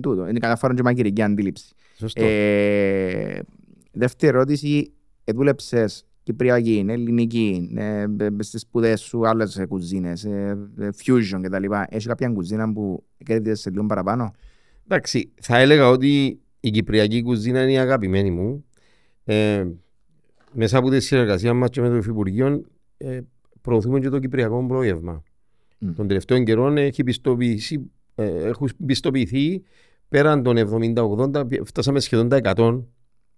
Speaker 1: Τούτο. Είναι κατά φορά και μαγειρική αντίληψη.
Speaker 2: Σωστό.
Speaker 1: Ε, δεύτερη ερώτηση, ε, δούλεψες Κυπριακή, Ελληνική, ε, ε, στις σπουδές σου, άλλες ε, κουζίνες, ε, ε, fusion κτλ. Έχεις κάποια κουζίνα που κέρδισες σε λίγο παραπάνω;
Speaker 2: Εντάξει, θα έλεγα ότι η κυπριακή κουζίνα είναι η αγαπημένη μου. Ε, μέσα από τη συνεργασία μας και με το Υφυπουργείο ε, προωθούμε και το κυπριακό πρόγευμα.
Speaker 1: Μμ.
Speaker 2: Των τελευταίων καιρών έχει πιστοποιηθεί, ε, έχουν πιστοποιηθεί πέραν των 70-80, φτάσαμε σχεδόν τα 100.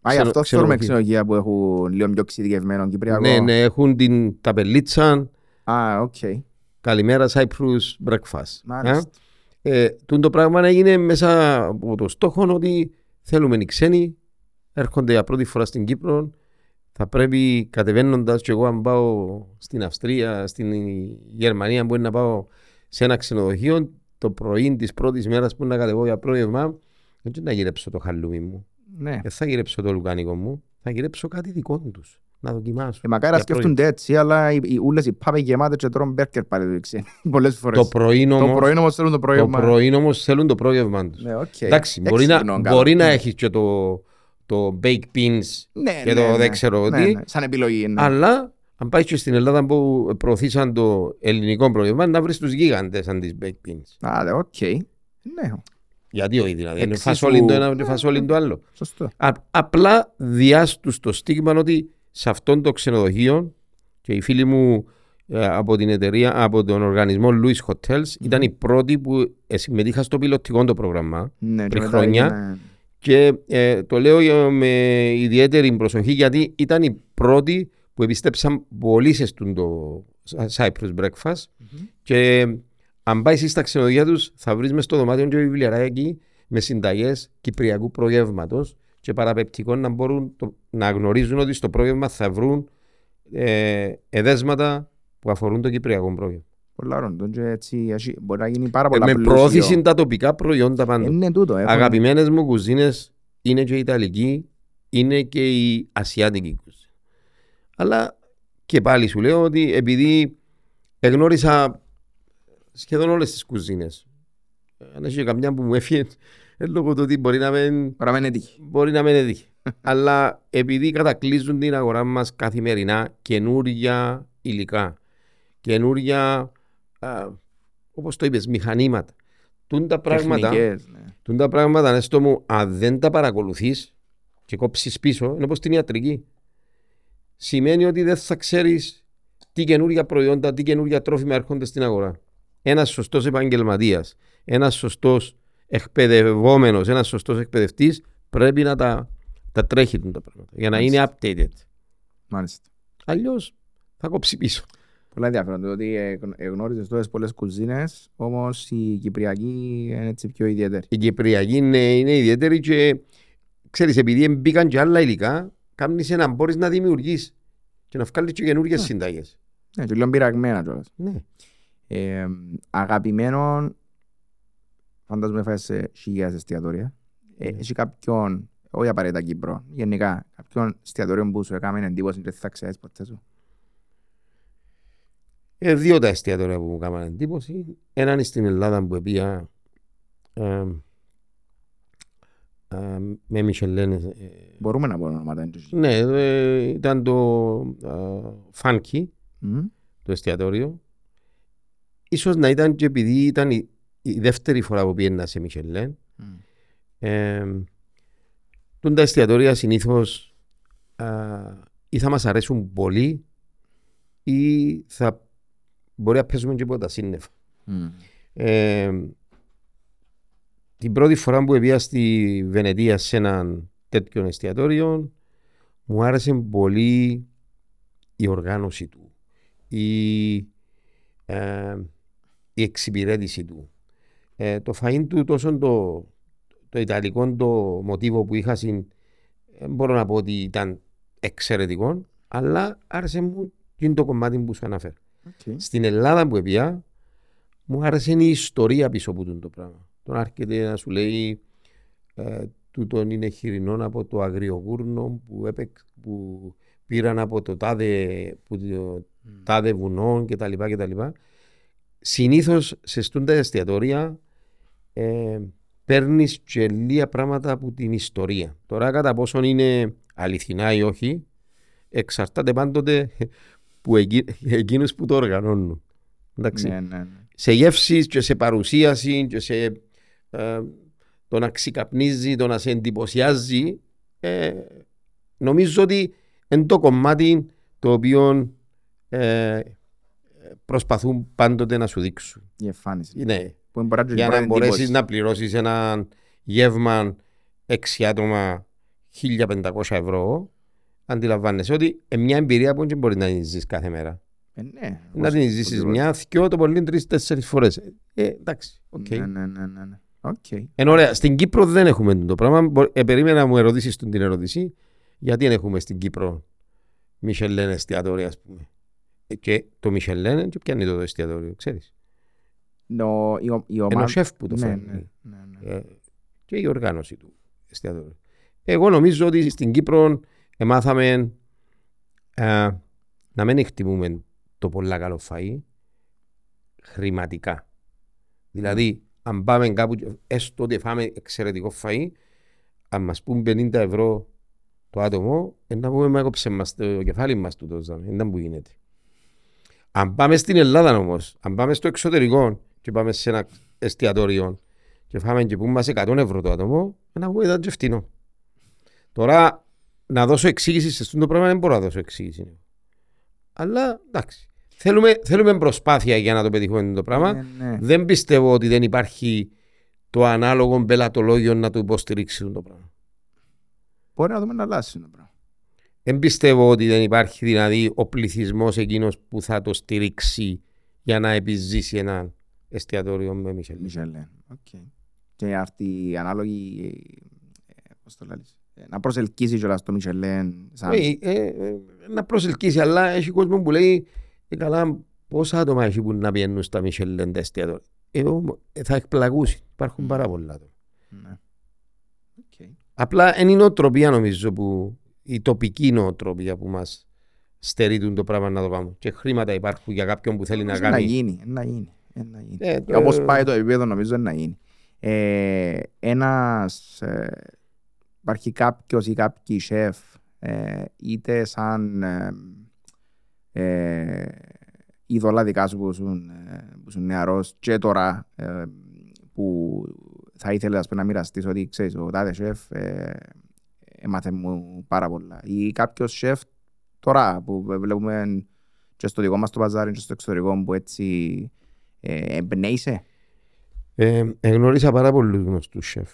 Speaker 1: Α, γι'
Speaker 2: Ξενο-
Speaker 1: αυτό
Speaker 2: ξενοδοχεία.
Speaker 1: θέλουμε ξενοδοχεία που έχουν λίγο πιο εξειδικευμένο Κυπριακό;
Speaker 2: Ναι, ναι, έχουν την ταμπελίτσα,
Speaker 1: Α, οκ.
Speaker 2: καλημέρα Cyprus breakfast.
Speaker 1: Μάλιστα.
Speaker 2: Ε, τούτο το πράγμα έγινε μέσα από το στόχο ότι θέλουμε οι ξένοι, έρχονται για πρώτη φορά στην Κύπρο, θα πρέπει κατεβαίνοντας και εγώ αν πάω στην Αυστρία, στην Γερμανία, μπορεί να πάω σε ένα ξενοδοχείο το πρωί της πρώτης μέρας που να κατεβώ για πρόγευμα, δεν να γυρέψω το χαλούμι μου.
Speaker 1: Ναι.
Speaker 2: Δεν θα γυρέψω το λουκάνικο μου, θα γυρέψω κάτι δικό τους. Να δοκιμάσω.
Speaker 1: Ε, μακάρι να
Speaker 2: Για πρωί.
Speaker 1: σκέφτονται έτσι, αλλά οι, οι ούλες οι πάπες γεμάτες και τρώνε μπέρκερ πάλι το ξένοι. Πολλές φορές.
Speaker 2: Το πρωί
Speaker 1: Το
Speaker 2: όμως,
Speaker 1: πρωί όμως θέλουν το
Speaker 2: το
Speaker 1: πρόγευμα.
Speaker 2: πρωί όμως θέλουν το πρόγευμα τους.
Speaker 1: Ναι, οκ.
Speaker 2: Εντάξει, μπορεί να,
Speaker 1: Έξυπνο, καλό.
Speaker 2: μπορεί να
Speaker 1: Ναι.
Speaker 2: έχεις και το, το baked beans,
Speaker 1: Ναι,
Speaker 2: και
Speaker 1: ναι,
Speaker 2: το
Speaker 1: ναι.
Speaker 2: δεν ξέρω
Speaker 1: Ναι,
Speaker 2: τι.
Speaker 1: ναι. Σαν επιλογή. Ναι.
Speaker 2: αλλά αν πάει και στην Ελλάδα που προωθήσαν το ελληνικό πρόγευμα, να βρεις τους γίγαντες σαν τις baked beans.
Speaker 1: Α, δε, οκ. Ναι,
Speaker 2: Γιατί όχι, δηλαδή. Είναι
Speaker 1: Εξίσου-
Speaker 2: φασόλιν το ένα, είναι
Speaker 1: Ναι,
Speaker 2: φασόλιν το άλλο.
Speaker 1: σωστό.
Speaker 2: Α, απλά διάς τους το στίγμα ότι σε αυτόν το ξενοδοχείο και οι φίλοι μου ε, από την εταιρεία, από τον οργανισμό Louis Hotels, ήταν οι πρώτοι που ε, συμμετείχαν στο πιλωτικό το πρόγραμμα.
Speaker 1: Ναι, και
Speaker 2: πριν
Speaker 1: μετά
Speaker 2: χρόνια.
Speaker 1: Έγινε-
Speaker 2: Και ε, το λέω ε, με ιδιαίτερη προσοχή γιατί ήταν οι πρώτοι που επιστέψαν πολύ σε στούν το Cyprus Breakfast και αν πάει στα ξενοδοχεία τους θα βρεις μες στο δωμάτιο και βιβλιαράκι με συνταγές κυπριακού προγεύματος και παραπεπτικών να μπορούν το- να γνωρίζουν ότι στο πρόγευμα θα βρουν ε, εδέσματα που αφορούν το κυπριακό πρόγευμα.
Speaker 1: Πολλά ρόντων και έτσι έχει- μπορεί να γίνει πάρα
Speaker 2: Ε,
Speaker 1: πολλά
Speaker 2: με
Speaker 1: πλούσιο.
Speaker 2: προώθηση τα τοπικά προϊόντα πάντως.
Speaker 1: Ε, Ναι, τούτο. έχουν-
Speaker 2: Αγαπημένες μου κουζίνες είναι και η Ιταλική, είναι και η Ασιάτικη κουζίνα. Αλλά και πάλι σου λέω ότι επειδή εγνώρισα σχεδόν όλες τις κουζίνες Αν έχει καμιά που μου έφυγε, ε, λόγω του ότι μπορεί να μην,
Speaker 1: Μπορεί να μην είναι τύχη.
Speaker 2: μπορεί να μην είναι τύχη. Αλλά επειδή κατακλείζουν την αγορά μας καθημερινά καινούργια υλικά, καινούργια, α, όπως το είπες, μηχανήματα. Τούν τα πράγματα,
Speaker 1: Τεχνικές, ναι.
Speaker 2: τούν τα πράγματα, Νέστο μου, αν δεν τα παρακολουθείς και κόψεις πίσω, είναι όπως την ιατρική. Σημαίνει ότι δεν θα ξέρεις τι καινούργια προϊόντα, τι καινούργια τρόφιμα έρχονται στην αγορά. Ένας σωστός επαγγελματίας, ένας σωστός εκπαιδευόμενος, ένας σωστός εκπαιδευτής πρέπει να τα, τα τρέχει τούν τα πράγματα για να είναι updated.
Speaker 1: Μάλιστα.
Speaker 2: Αλλιώς θα κόψει πίσω.
Speaker 1: Πολλά ενδιαφέρον το ότι ε, γνω- ε, γνώριζες τόσες πολλές κουζίνες, όμως η Κυπριακή είναι έτσι πιο ιδιαίτερη.
Speaker 2: Η Κυπριακή είναι, είναι ιδιαίτερη και ξέρεις επειδή μπήκαν και άλλα υλικά κάνεις να μπορείς να δημιουργείς και να βγάλεις και καινούργιες
Speaker 1: Ναι.
Speaker 2: συνταγές.
Speaker 1: Ναι, και λίγο πειραγμένα κιόλας.
Speaker 2: Ναι.
Speaker 1: Ε, αγαπημένο, φαντάζομαι έφαγες σε χιλιάδες εστιατόρια. Ε,
Speaker 2: Ναι.
Speaker 1: έχει κάποιον, όχι απαραίτητα Κύπρο, γενικά, κάποιον εστιατόριο που σου έκαμε εντύπωση και δεν θα ξέρεις ποτέ σου.
Speaker 2: Ε, δύο τα εστιατόρια που μου έκαναν εντύπωση. Έναν είναι στην Ελλάδα που επία ε, ε, με Μισελέν. Ε,
Speaker 1: Μπορούμε να πούμε ονόματα. είναι και-
Speaker 2: ναι, ε, ήταν το ε, Funky,
Speaker 1: Μμ.
Speaker 2: το εστιατόριο. Ίσως να ήταν και επειδή ήταν η, η δεύτερη φορά που πήγαινα σε Μισελέν.
Speaker 1: Μμ.
Speaker 2: Ε, τούν τα εστιατόρια συνήθως α, ή θα μας αρέσουν πολύ ή θα μπορεί να παίζουμε και από τα σύννεφα.
Speaker 1: Μμ.
Speaker 2: Ε, την πρώτη φορά που πήγα στη Βενετία σε έναν τέτοιο εστιατόριο μου άρεσε πολύ η οργάνωση του, η, ε, η εξυπηρέτηση του. Ε, το φαΐν του τόσο το, το ιταλικό το μοτίβο που είχα συν, δεν μπορώ να πω ότι ήταν εξαιρετικό αλλά άρεσε μου και είναι το κομμάτι που σου αναφέρω.
Speaker 1: Οκ.
Speaker 2: Στην Ελλάδα που επήα, μου άρεσε η ιστορία πίσω από τον το πράγμα. Το να έρχεται να σου λέει ε, τούτον είναι χοιρινό από το αγριογούρνο που, έπαιξ, που πήραν από το τάδε, που το τάδε βουνό κτλ. κτλ. Συνήθως σε στούντα εστιατόρια ε, παίρνεις και λίγα πράγματα από την ιστορία. Τώρα κατά πόσον είναι αληθινά ή όχι εξαρτάται πάντοτε που εκεί, εκείνους που το οργανώνουν. Εντάξει.
Speaker 1: Ναι, ναι, ναι.
Speaker 2: Σε γεύσεις και σε παρουσίαση και σε ε, το να ξεκαπνίζει, το να σε εντυπωσιάζει ε, νομίζω ότι είναι το κομμάτι το οποίο ε, προσπαθούν πάντοτε να σου δείξουν.
Speaker 1: Η εμφάνιση.
Speaker 2: Ναι,
Speaker 1: Που μπορεί να
Speaker 2: για να
Speaker 1: μπορεί
Speaker 2: μπορέσεις
Speaker 1: εντύπωση.
Speaker 2: να πληρώσεις ένα γεύμα 6 άτομα 1500 ευρώ αντιλαμβάνεσαι ότι είναι μια εμπειρία που δεν μπορεί να την ζεις κάθε μέρα.
Speaker 1: Ε, ναι.
Speaker 2: Να
Speaker 1: όπως-
Speaker 2: την ζήσεις
Speaker 1: όπως-
Speaker 2: μια, δυο, το πολύ τρεις, τέσσερις φορές. Ε, εντάξει, οκ.
Speaker 1: Ναι, ναι, ναι, ναι, ναι. Οκ.
Speaker 2: Εν ωραία, στην Κύπρο δεν έχουμε το πράγμα. Μπο- Ε, περίμενα να μου ερωτήσεις τον την ερώτηση. Γιατί δεν έχουμε στην Κύπρο Μισελέν εστιατόρια, ας πούμε; Ε, Και το Μισελέν και πιάνει το εστιατόριο, ξέρεις;
Speaker 1: Νο- η ο- η
Speaker 2: Ενώ
Speaker 1: ομάδα-
Speaker 2: σεφ που το
Speaker 1: Ναι,
Speaker 2: φέρνει.
Speaker 1: ναι, ναι, ναι.
Speaker 2: Ε, και η οργάνωση του εστιατόριου. Εγώ νομίζω ότι στην Κύπρο εμάθαμε ε, να μην εκτιμούμε το πολλά καλό φαΐ χρηματικά. Δηλαδή, αν πάμε κάπου, και έστω ότι φάμε εξαιρετικό φαΐ, αν μας πούν 50 ευρώ το άτομο, ε, να πούμε μα έκοψε μας το κεφάλι μας τούτος, δεν ήταν που γίνεται. Αν πάμε στην Ελλάδα όμως, αν πάμε στο εξωτερικό και πάμε σε ένα εστιατόριο και φάμε και πούμε μας 100 ευρώ το άτομο, να πούμε ήταν και φτηνό. Τώρα, να δώσω εξήγηση σε αυτό το πράγμα δεν μπορώ να δώσω εξήγηση. Αλλά εντάξει. Θέλουμε, θέλουμε προσπάθεια για να το πετύχουμε το πράγμα.
Speaker 1: Ναι, ναι.
Speaker 2: Δεν πιστεύω ότι δεν υπάρχει το ανάλογο πελατολόγιο να το υποστηρίξει το πράγμα.
Speaker 1: Μπορεί να δούμε να αλλάξει το πράγμα.
Speaker 2: Δεν πιστεύω ότι δεν υπάρχει δηλαδή ο πληθυσμός εκείνος που θα το στηρίξει για να επιζήσει ένα εστιατόριο με Michel.
Speaker 1: Michelin. OK. Και αυτή η ανάλογη, ε, πώς το λες, ε, να προσελκύσει κιόλας το Μισελέν σαν...
Speaker 2: Όχι, ε, ε, να προσελκύσει, αλλά έχει κόσμο που λέει ε, καλά, πόσα άτομα έχει που να πηαίνουν στα Μισελ τα εστιατόρια. Ε, όμως, ε, θα εκπλαγούσει. Υπάρχουν πάρα πολλά άτομα.
Speaker 1: Ναι. Οκ.
Speaker 2: Απλά είναι η νοοτροπία νομίζω που η τοπική νοοτροπία που μας στερεί το πράγμα να το πάμε. Και χρήματα υπάρχουν για κάποιον που θέλει να
Speaker 1: Όμως Να
Speaker 2: κάνει.
Speaker 1: γίνει, να γίνει. ε, Να γίνει.
Speaker 2: Ε,
Speaker 1: Και
Speaker 2: το-
Speaker 1: όπως πάει το επίπεδο νομίζω να γίνει. Ε, ένας, ε, υπάρχει κάποιος ή κάποιοι σεφ, ε, είτε σαν ε, ε, είδωλα δικά σου που ήσουν, ε, που ήσουν νεαρός και τώρα ε, που θα ήθελες ας πούμε, να μοιραστείς ότι ξέρεις ο τάδε σεφ ε, έμαθε μου πάρα πολλά ή κάποιος σεφ τώρα που βλέπουμε και στο δικό μας το παζάρι και στο εξωτερικό που έτσι ε, εμπνέησε.
Speaker 2: Ε, εγνώρισα πάρα πολλούς γνωστούς σεφ.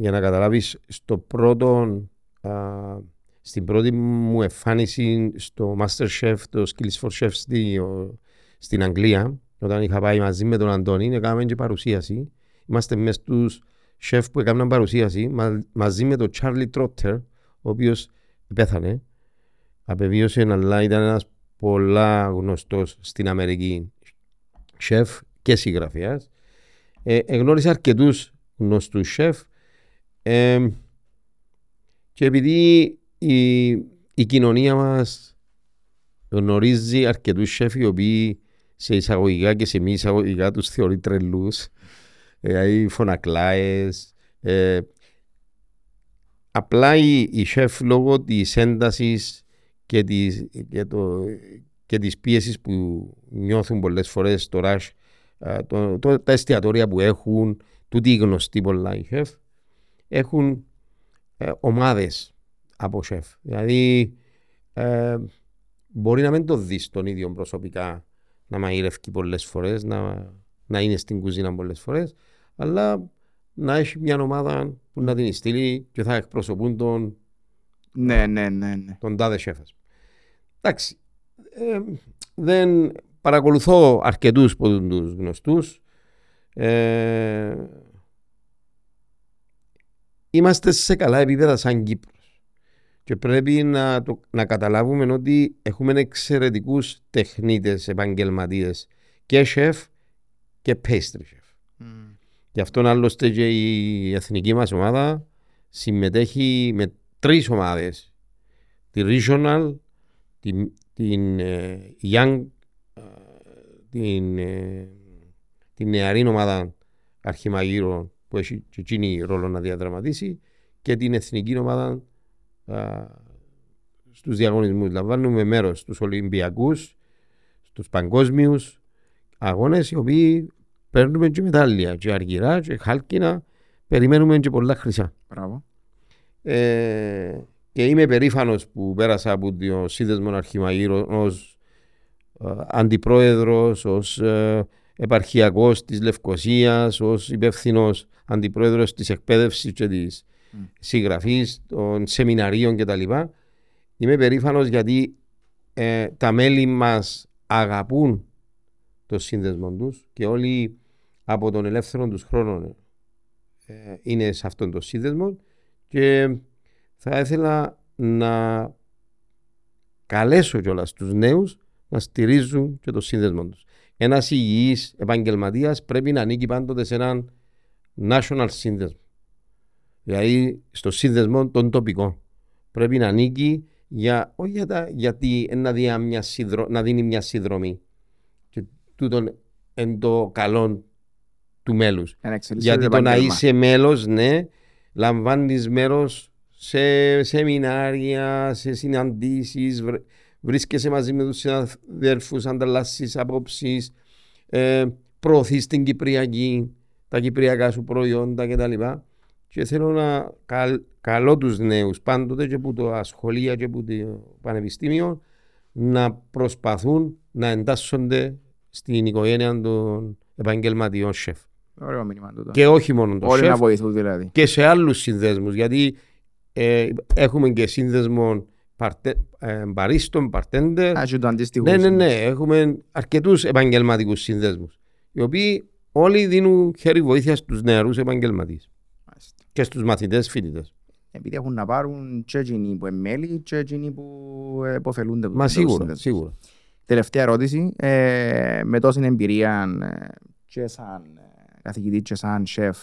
Speaker 2: Ε, για να καταλάβεις, στο πρώτο, α, στην πρώτη μου εμφάνιση στο Masterchef, το Skills for Chefs στη, ο, στην Αγγλία, όταν είχα πάει μαζί με τον Αντώνη, έκαναμε και παρουσίαση. Είμαστε μέσα στους σεφ που έκαναν παρουσίαση μα, μαζί με τον Charlie Trotter, ο οποίος πέθανε. Απεβίωσε, αλλά ήταν ένας πολλά γνωστός στην Αμερική σεφ και συγγραφέας. Ε, εγνώρισα αρκετούς γνωστούς σεφ ε, και επειδή η, η κοινωνία μας γνωρίζει αρκετούς σεφ οι οποίοι σε εισαγωγικά και σε μη εισαγωγικά τους θεωρεί τρελούς δηλαδή φωνακλάες ε, απλά οι, οι σεφ λόγω της έντασης και της, και, το, και της πίεσης που νιώθουν πολλές φορές το rush, το, το, τα εστιατόρια που έχουν, τούτοι γνωστοί πολλά οι σεφ, έχουν ε, ομάδες από σεφ. Δηλαδή ε, μπορεί να μην το δεις τον ίδιο προσωπικά να μαγειρεύει πολλές φορές, να, να είναι στην κουζίνα πολλές φορές, αλλά να έχει μια ομάδα που να την στείλει και θα εκπροσωπούν τον,
Speaker 1: Ναι, ναι, ναι. ναι.
Speaker 2: τον τάδε σέφας. Εντάξει, ε, δεν παρακολουθώ αρκετούς από τους γνωστούς. Ε, είμαστε σε καλά επίπεδα σαν Κύπρος. Και πρέπει να, το, να καταλάβουμε ότι έχουμε εξαιρετικούς τεχνίτες, επαγγελματίες και σεφ και pastry chef.
Speaker 1: Μμ.
Speaker 2: Γι' αυτόν άλλωστε και η εθνική μας ομάδα συμμετέχει με τρεις ομάδες. Τη Regional, την, την ε, Young, ε, την, ε, την νεαρή ομάδα αρχιμαγείρων που έχει και εκείνη ρόλο να διαδραματίσει και την εθνική ομάδα α, στους διαγωνισμούς. Λαμβάνουμε μέρος στους Ολυμπιακούς, στους παγκόσμιους αγώνες οι οποίοι παίρνουμε και μετάλλια και αργυρά και χάλκινα περιμένουμε και πολλά χρυσά.
Speaker 1: Μπράβο.
Speaker 2: Ε, και είμαι περήφανος που πέρασα από το σύνδεσμος αρχιμαγείρων ω αντιπρόεδρος, ως ε, επαρχιακός της Λευκοσίας, ως υπεύθυνος αντιπρόεδρος της εκπαίδευσης και της
Speaker 1: Μμ.
Speaker 2: συγγραφής, των σεμιναρίων κτλ. Είμαι περήφανος γιατί ε, τα μέλη μας αγαπούν το σύνδεσμο τους και όλοι από τον ελεύθερο τους χρόνο ε, είναι σε αυτόν τον σύνδεσμο και θα ήθελα να καλέσω κιόλας τους νέους να στηρίζουν και το σύνδεσμο τους. Ένας υγιής επαγγελματίας πρέπει να ανήκει πάντοτε σε έναν national σύνδεσμο. Δηλαδή στο σύνδεσμο των τοπικών. Πρέπει να ανήκει για, όχι για τα, γιατί να, δει μια συνδρο- να δίνει μια συνδρομή. Και τούτον εν το καλό του μέλους.
Speaker 1: Για να εξελίσσεται
Speaker 2: Γιατί
Speaker 1: το
Speaker 2: το να
Speaker 1: επάγγελμα.
Speaker 2: είσαι μέλος, ναι, λαμβάνεις μέρος σε σεμινάρια, σε συναντήσεις, βρίσκεσαι μαζί με τους συναδέλφους, ανταλλάσσεις απόψεις, ε, προωθείς την Κυπριακή, τα κυπριακά σου προϊόντα κτλ. Και θέλω να καλ, καλώ τους νέους πάντοτε και από τα σχολεία και από το πανεπιστήμιο να προσπαθούν να εντάσσονται στην οικογένεια των επαγγελματιών σεφ.
Speaker 1: Ωραίο μήνυμα τούτο.
Speaker 2: Και όχι μόνο το
Speaker 1: Όλοι να
Speaker 2: σεφ,
Speaker 1: βοηθούν δηλαδή.
Speaker 2: και σε άλλους συνδέσμους. Γιατί ε, έχουμε και σύνδεσμο παρτε, ε, μπαρίστων, παρτέντερ.
Speaker 1: Α, και το αντίστοιχο.
Speaker 2: Ναι, ναι, ναι. Έχουμε αρκετούς επαγγελματικούς συνδέσμους. Οι οποίοι όλοι δίνουν χέρι βοήθεια στους νεαρούς επαγγελματίες
Speaker 1: Μάλιστα.
Speaker 2: και στους μαθητές φοιτητές.
Speaker 1: Επειδή έχουν να πάρουν και εκείνοι που είναι μέλη και εκείνοι που ε, υποφελούνται. από
Speaker 2: Μα
Speaker 1: τους
Speaker 2: σίγουρα,
Speaker 1: συνδέσμους.
Speaker 2: σίγουρα.
Speaker 1: Τελευταία ερώτηση. Ε, με τόση εμπειρία ε, και σαν ε, καθηγητή και σαν σεφ,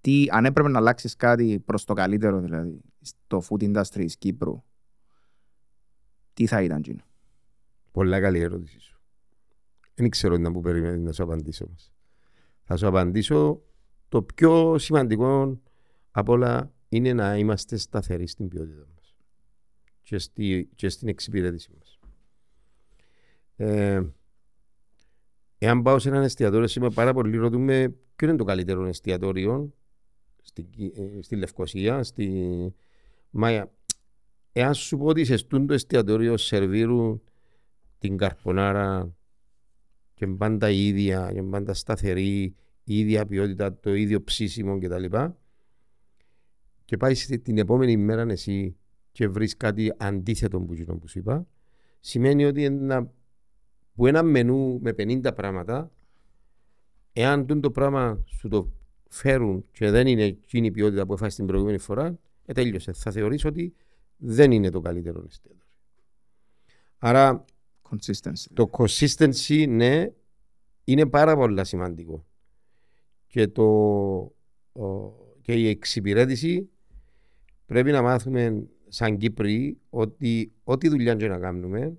Speaker 1: τι, αν έπρεπε να αλλάξεις κάτι προς το καλύτερο, δηλαδή, στο food industry της Κύπρου, τι θα ήταν εκείνο;
Speaker 2: Πολλά καλή ερώτηση σου. Δεν ξέρω να που περιμένεις να σου απαντήσω. Όμως. Θα σου απαντήσω το πιο σημαντικό απ' όλα είναι να είμαστε σταθεροί στην ποιότητα μας και, στη, και στην εξυπηρέτηση μας. Ε, εάν πάω σε έναν εστιατόριο σήμερα πάρα πολύ ρωτούμε ποιο είναι το καλύτερο εστιατόριο στη, ε, στη Λευκοσία, στη Μάια. Εάν σου πω ότι σε αυτό το εστιατόριο σερβίρουν την καρπονάρα και πάντα ίδια, και πάντα σταθερή, η ίδια ποιότητα, το ίδιο ψήσιμο κτλ. Και, και πάει την επόμενη μέρα εσύ και βρεις κάτι αντίθετο που, που σου είπα, σημαίνει ότι ένα, που ένα μενού με 50 πράγματα, εάν το πράγμα σου το φέρουν και δεν είναι εκείνη η ποιότητα που έφαγες την προηγούμενη φορά, ε, τέλειωσε. Θα θεωρήσω ότι δεν είναι το καλύτερο εστιατόριο. Άρα
Speaker 1: consistency.
Speaker 2: το consistency ναι, είναι πάρα πολύ σημαντικό. Και, το, ο, και η εξυπηρέτηση πρέπει να μάθουμε σαν Κύπροι ότι ό,τι δουλειά και να κάνουμε,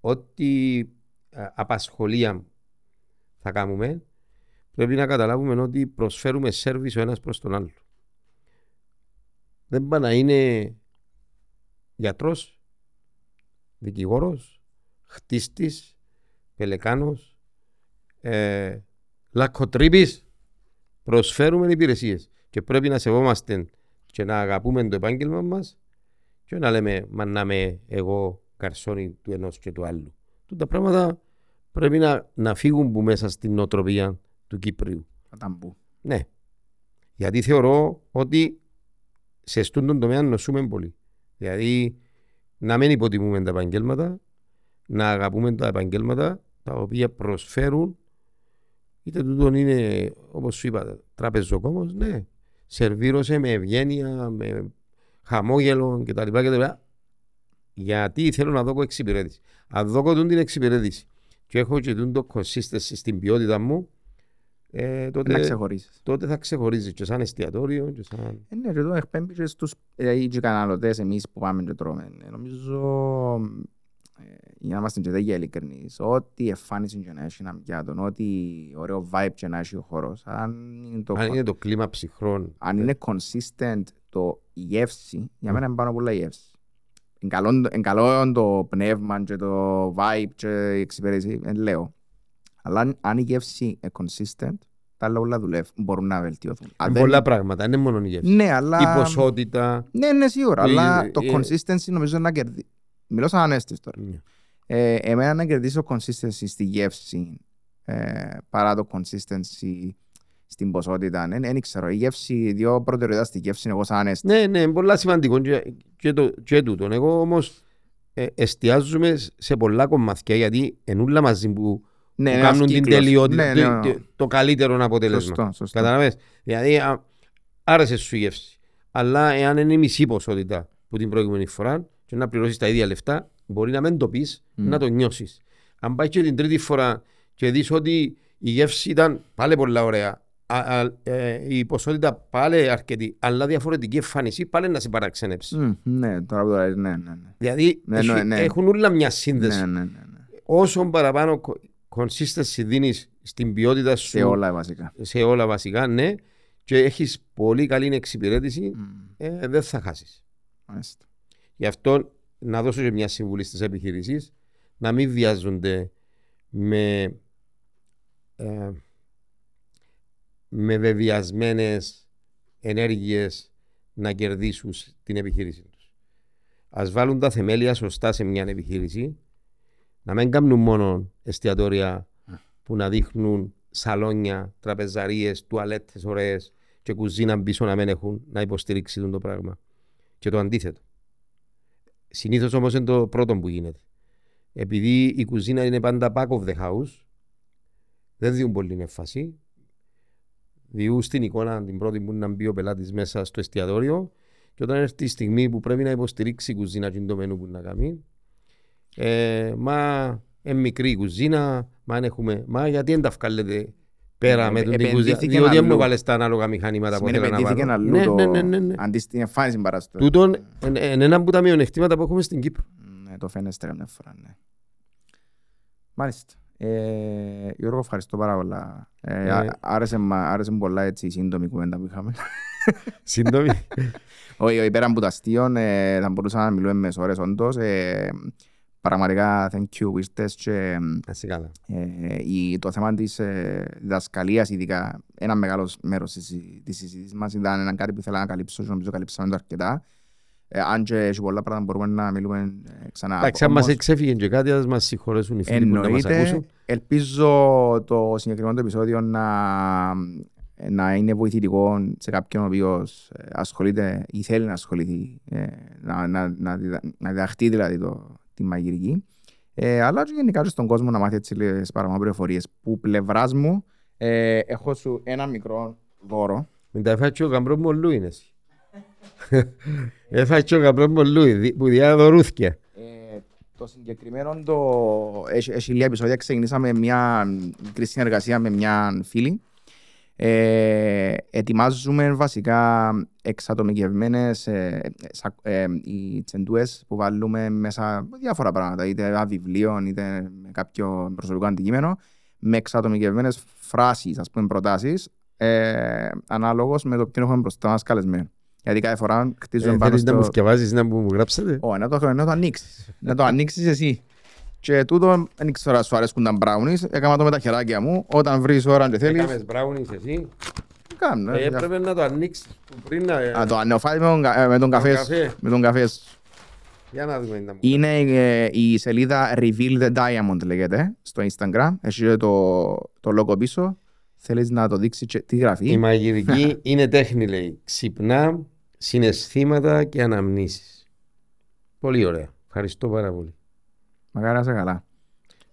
Speaker 2: ό,τι απασχολία θα κάνουμε, πρέπει να καταλάβουμε ότι προσφέρουμε σέρβις ο ένας προς τον άλλο. Δεν πάει να είναι γιατρός, δικηγόρος, χτίστης, πελεκάνος, ε, λακκοτρύπης, προσφέρουμε υπηρεσίες και πρέπει να σεβόμαστε και να αγαπούμε το επάγγελμα μας και να λέμε μα να είμαι εγώ καρσόνι του ενός και του άλλου. Τούτα πράγματα πρέπει να, να φύγουν που μέσα στην νοοτροπία του Κύπριου.
Speaker 1: Παταμπού.
Speaker 2: Ναι. Γιατί θεωρώ ότι σε αυτόν τον τομέα νοσούμε πολύ. Δηλαδή να μην υποτιμούμε τα επαγγέλματα, να αγαπούμε τα επαγγέλματα τα οποία προσφέρουν είτε τούτον είναι όπως σου είπα τραπεζοκόμος, ναι. Σερβίρωσε με ευγένεια, με χαμόγελο κτλ. κτλ. Γιατί θέλω να δω εξυπηρέτηση. Αν δω την εξυπηρέτηση και έχω και το consistency στην ποιότητα μου, ε, τότε,
Speaker 1: Να ξεχωρίσεις.
Speaker 2: τότε θα ξεχωρίζεις και σαν εστιατόριο και σαν...
Speaker 1: Ε, ναι, και εδώ εκπέμπει και στους δηλαδή, και καταναλωτές εμείς που πάμε και τρώμε. Ε, Νομίζω, ε, για να είμαστε και τέτοια ειλικρινείς, ό,τι εμφάνιση και να έχει ένα πιάτο, ό,τι ωραίο vibe και να έχει ο χώρος, αν είναι το,
Speaker 2: Αν είναι το κλίμα ψυχρών.
Speaker 1: αν είναι consistent το η γεύση, για μένα είναι πάνω πολλά η γεύση. Εν καλό, εν καλό το πνεύμα και το vibe και η εξυπηρέτηση, δεν λέω. Αλλά αν- αν η γεύση είναι consistent, τα άλλα όλα δουλεύουν, μπορούν να βελτιωθούν. Αν
Speaker 2: Είναι
Speaker 1: δεν-
Speaker 2: πολλά πράγματα, δεν είναι μόνο η γεύση.
Speaker 1: Ναι, αλλά...
Speaker 2: Η ποσότητα.
Speaker 1: Ναι, ναι, σίγουρα.
Speaker 2: Ε,
Speaker 1: Αλλά
Speaker 2: ε,
Speaker 1: το
Speaker 2: ε,
Speaker 1: consistency νομίζω είναι να κερδίσει. Μιλώ σαν ανέστης τώρα.
Speaker 2: Ναι.
Speaker 1: Ε, εμένα να κερδίσω consistency στη γεύση ε, παρά το consistency στην ποσότητα. Δεν δεν ξέρω. Η γεύση, δύο προτεραιότητα στη γεύση, εγώ σαν ανέστη.
Speaker 2: Ναι, ναι, είναι πολλά σημαντικό και, και, το, και τούτο. Εγώ όμως ε, εστιάζουμε σε πολλά κομμάτια γιατί ενούλα μαζί που,
Speaker 1: Ναι,
Speaker 2: που
Speaker 1: ένας
Speaker 2: κάνουν την
Speaker 1: κύκλος.
Speaker 2: τελειότητα,
Speaker 1: Ναι, ναι,
Speaker 2: το, το, το καλύτερο αποτέλεσμα.
Speaker 1: Σωστό, σωστό.
Speaker 2: Καταλαβες. Δηλαδή, α, άρεσε σου η γεύση. Αλλά εάν είναι η μισή ποσότητα που την προηγούμενη φορά και να πληρώσεις τα ίδια λεφτά, μπορεί να μην το πεις, να το νιώσεις. Αν πάει και την τρίτη φορά και δεις ότι η γεύση ήταν πάλι πολύ ωραία, α, α, ε, η ποσότητα πάλι αρκετή, αλλά διαφορετική εμφάνιση, πάλι να σε παραξενέψει.
Speaker 1: Μμ, Ναι, τώρα που το λες, ναι, ναι, ναι.
Speaker 2: Δηλαδή
Speaker 1: Ναι,
Speaker 2: έχει-
Speaker 1: ναι, ναι.
Speaker 2: έχουν όλα μια σύνδεση.
Speaker 1: Ναι, ναι, ναι, ναι.
Speaker 2: Όσο παραπάνω co- consistency δίνεις στην ποιότητα σου
Speaker 1: Σε όλα βασικά.
Speaker 2: σε όλα βασικά, ναι, και έχεις πολύ καλή εξυπηρέτηση,
Speaker 1: Μμ,
Speaker 2: ε, δεν θα χάσεις.
Speaker 1: μάλιστα.
Speaker 2: Γι' αυτό να δώσω και μια συμβουλή στις επιχειρήσεις να μην βιάζονται με, ε, με βεβαιασμένες ενέργειες να κερδίσουν την επιχείρηση τους. Ας βάλουν τα θεμέλια σωστά σε μια επιχείρηση, να μην κάνουν μόνο εστιατόρια που να δείχνουν σαλόνια, τραπεζαρίες, τουαλέτες ωραίες και κουζίνα πίσω να μην έχουν να υποστηρίξει το πράγμα. Και το αντίθετο. Συνήθως όμως είναι το πρώτο που γίνεται. Επειδή η κουζίνα είναι πάντα back of the house, δεν διούν πολύ έμφαση. Διούν στην εικόνα την πρώτη που να μπει ο πελάτης μέσα στο εστιατόριο και όταν έρθει η στιγμή που πρέπει να υποστηρίξει η κουζίνα και το μενού που να κάνει, ε, μα είναι μικρή η κουζίνα, μα, αν έχουμε, μα γιατί δεν τα βγάλετε πέρα
Speaker 1: Ε,
Speaker 2: με τον την
Speaker 1: επενδύθηκε
Speaker 2: κουζίνα, διότι δεν μου
Speaker 1: αλλού.
Speaker 2: βάλες τα ανάλογα μηχανήματα που
Speaker 1: Σημαίνει
Speaker 2: θέλω να
Speaker 1: επενδύθηκε
Speaker 2: βάλω.
Speaker 1: αλλού
Speaker 2: Ναι,
Speaker 1: το...
Speaker 2: ναι, ναι, ναι, ναι.
Speaker 1: Αντί στην εμφάνιση παρά στο...
Speaker 2: Τούτον είναι ένα από τα μειονεκτήματα που έχουμε στην Κύπρο.
Speaker 1: Ναι, το φαίνεστε καμιά φορά, ναι. Μάλιστα. Ε, Γιώργο, ευχαριστώ πάρα πολλά. Ε,
Speaker 2: Ε.
Speaker 1: α- άρεσε, μα- άρεσε μου πολλά έτσι η σύντομη κουβέντα που είχαμε.
Speaker 2: Σύντομη.
Speaker 1: Όχι, όχι, πέρα από το αστείο, ε, θα μπορούσαμε να μιλούμε με ώρες όντως. Ε, πραγματικά, thank you που ήρθες και
Speaker 2: Να είσαι καλά.
Speaker 1: ε, η, το θέμα της ε, διδασκαλίας, ειδικά ένα μεγάλο μέρος της, συζη- της συζήτησης μας ήταν ένα κάτι που ήθελα να καλύψω και νομίζω καλύψαμε το αρκετά. Ε, αν και έχει πολλά πράγματα μπορούμε να μιλούμε ε, ξανά.
Speaker 2: Εντάξει, αν μας
Speaker 1: Όμως,
Speaker 2: εξέφυγε και κάτι, ας μας συγχωρέσουν οι φίλοι που να μας
Speaker 1: Εννοείται.
Speaker 2: ακούσουν.
Speaker 1: Ελπίζω το συγκεκριμένο το επεισόδιο να, να είναι βοηθητικό σε κάποιον ο οποίος ασχολείται ή θέλει να ασχοληθεί, ε, να, να, να, διδα- να διδαχτεί δηλαδή το, τη μαγειρική. Ε, αλλά και γενικά και στον κόσμο να μάθει έτσι λίγες παραπάνω πληροφορίες. Που πλευράς μου ε, έχω σου ένα μικρό δώρο.
Speaker 2: Μην τα έφαγες και ο γαμπρός μου ο Λούι είναι εσύ. Έφαγες και ο γαμπρός μου ο Λούι, δι- που διαδορούθηκε.
Speaker 1: Ε, το συγκεκριμένο το... Έχει, έχει λίγα επεισόδια. Ξεκινήσαμε μια μικρή συνεργασία με μια φίλη. Ε, ετοιμάζουμε βασικά εξατομικευμένες ε, σα- ε, οι τσεντούες που βάλουμε μέσα διάφορα πράγματα, είτε ένα βιβλίο, είτε με κάποιο προσωπικό αντικείμενο, με εξατομικευμένες φράσεις, ας πούμε, προτάσεις, ε, ανάλογος με το ποιον έχουμε μπροστά μας καλεσμένο. Γιατί κάθε φορά χτίζουμε
Speaker 2: Ε,
Speaker 1: πάνω
Speaker 2: Θέλεις να
Speaker 1: στο...
Speaker 2: μου θυκευάζεις να μου γράψετε;
Speaker 1: Ω, να το, να το ανοίξεις. να το ανοίξεις εσύ. Και τούτο, δεν ξέρω αν σου αρέσκουν τα μπράουνις, έκανα το με τα χεράκια μου, όταν βρεις ώρα και θέλεις,
Speaker 2: Έκαμες μπράουνις εσύ;
Speaker 1: κάνω.
Speaker 2: Ε,
Speaker 1: ε,
Speaker 2: Έπρεπε να το ανοίξεις που πριν να...
Speaker 1: Α, το ανεοφάει με τον, κα- ε, με τον καφές.
Speaker 2: καφέ.
Speaker 1: Με τον καφές.
Speaker 2: Για να δούμε. να μου
Speaker 1: Είναι ε, η σελίδα Reveal the Diamond λέγεται στο Instagram. Έχει και το, το logo πίσω. Θέλεις να το δείξεις και τι γράφει;
Speaker 2: Η μαγειρική είναι τέχνη, λέει. Ξυπνά, συναισθήματα και αναμνήσεις. Πολύ ωραία. Ευχαριστώ πάρα πολύ.
Speaker 1: Μακάρι να είσαι καλά.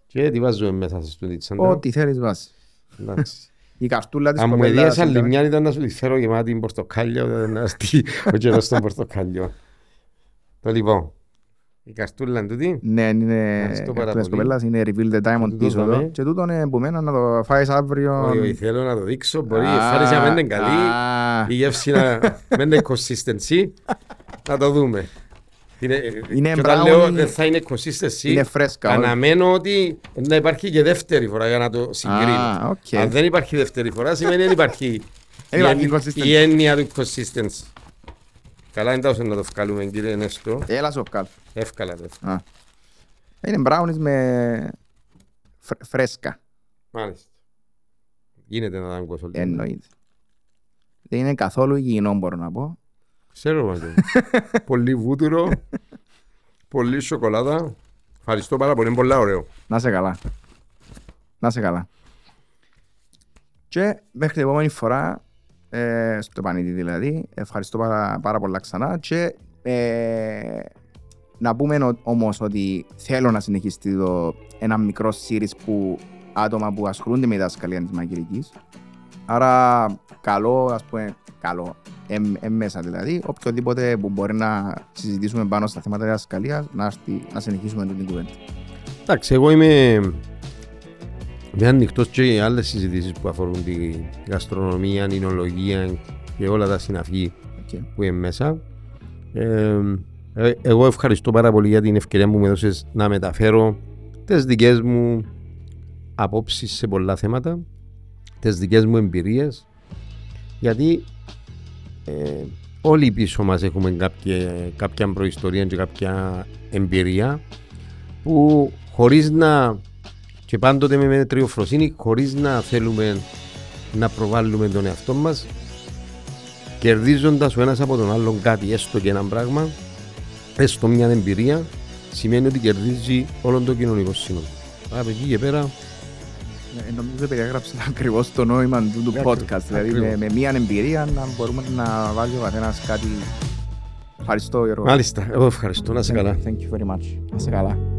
Speaker 2: Και τι βάζουμε μέσα σε στούντι τσάντα.
Speaker 1: Ό,τι θέλεις βάζεις.
Speaker 2: Εντάξει.
Speaker 1: Η καρτούλα της
Speaker 2: Αν μου
Speaker 1: κοπέλας
Speaker 2: έδιασαν
Speaker 1: ήταν-
Speaker 2: λιμιά ήταν να σου τη φέρω γεμάτη πορτοκάλια όταν να έρθει ο καιρός των πορτοκάλιων. Το λοιπόν, η καρτούλα είναι τούτη.
Speaker 1: Ναι, είναι
Speaker 2: Ευχαριστώ πάρα
Speaker 1: καρτούλας της
Speaker 2: πολύ.
Speaker 1: κοπέλας, είναι Reveal the Diamond
Speaker 2: Τούτο
Speaker 1: πίσω
Speaker 2: δαμε.
Speaker 1: εδώ. Και τούτο είναι εμ που μένα να το φάεις αύριο.
Speaker 2: Όχι, όχι, θέλω να το δείξω. Μπορεί η
Speaker 1: Α,
Speaker 2: ευχάριση να μην είναι καλή.
Speaker 1: α.
Speaker 2: Η γεύση να μην είναι consistency. Να το δούμε. Είναι,
Speaker 1: Είναι
Speaker 2: και όταν
Speaker 1: brown,
Speaker 2: λέω δεν θα είναι consistency,
Speaker 1: Είναι φρέσκα. όχι.
Speaker 2: αναμένω ότι να υπάρχει και δεύτερη φορά για να το συγκρίνω.
Speaker 1: Α, οκ.
Speaker 2: Αν δεν υπάρχει δεύτερη φορά, σημαίνει δεν υπάρχει
Speaker 1: Δεν
Speaker 2: η
Speaker 1: υπάρχει
Speaker 2: εν-
Speaker 1: consistency.
Speaker 2: η έννοια του consistency. Καλά είναι τόσο να το βγάλουμε κύριε Νέστο.
Speaker 1: Έλα σου κάτω.
Speaker 2: Εύκολα το.
Speaker 1: Α. Είναι brownies με φρ- φρέσκα.
Speaker 2: Μάλιστα. Γίνεται να δάγκω λίγο.
Speaker 1: Εννοείται. Δεν είναι καθόλου υγιεινό μπορώ να πω.
Speaker 2: Ξέρω μάλλον. πολύ βούτυρο, πολύ σοκολάτα. Ευχαριστώ πάρα πολύ, είναι πολύ ωραίο.
Speaker 1: Να σε καλά. Να σε καλά. Και μέχρι την επόμενη φορά, ε, στο πανίδι δηλαδή, ευχαριστώ πάρα, πάρα πολλά ξανά και ε, να πούμε ο- όμως ότι θέλω να συνεχιστεί το, ένα μικρό series που άτομα που ασχολούνται με τη δασκαλία της μαγειρικής. Άρα καλό, ας πούμε, καλό, εμ, εμ μέσα δηλαδή, οποιοδήποτε που μπορεί να συζητήσουμε πάνω στα θέματα της δασκαλίας, να, έρθει, να συνεχίσουμε την κουβέντα.
Speaker 2: Εντάξει, εγώ είμαι, είμαι ανοιχτό και για άλλες συζητήσεις που αφορούν τη γαστρονομία, νηνολογία και όλα τα συναφή
Speaker 1: Okay.
Speaker 2: που είναι μέσα. Ε, ε, εγώ ευχαριστώ πάρα πολύ για την ευκαιρία που μου έδωσες να μεταφέρω τις δικές μου απόψεις σε πολλά θέματα, τις δικές μου εμπειρίες, γιατί ε, όλοι πίσω μας έχουμε κάποια, κάποια προϊστορία και κάποια εμπειρία που χωρίς να και πάντοτε με μετριοφροσύνη χωρίς να θέλουμε να προβάλλουμε τον εαυτό μας κερδίζοντας ο ένας από τον άλλον κάτι έστω και ένα πράγμα έστω μια εμπειρία σημαίνει ότι κερδίζει όλο το κοινωνικό σύνολο. Από εκεί και πέρα
Speaker 1: Ε, νομίζω περιέγραψε ακριβώς το νόημα του, του
Speaker 2: Ακριβώς,
Speaker 1: podcast. Δηλαδή με,
Speaker 2: ακριβώς.
Speaker 1: με μία εμπειρία να μπορούμε να βάλει ο καθένας κάτι. Ευχαριστώ, Γιώργο.
Speaker 2: μάλιστα εγώ ευχαριστώ να είσαι καλά.
Speaker 1: Thank you very much. Να είσαι καλά.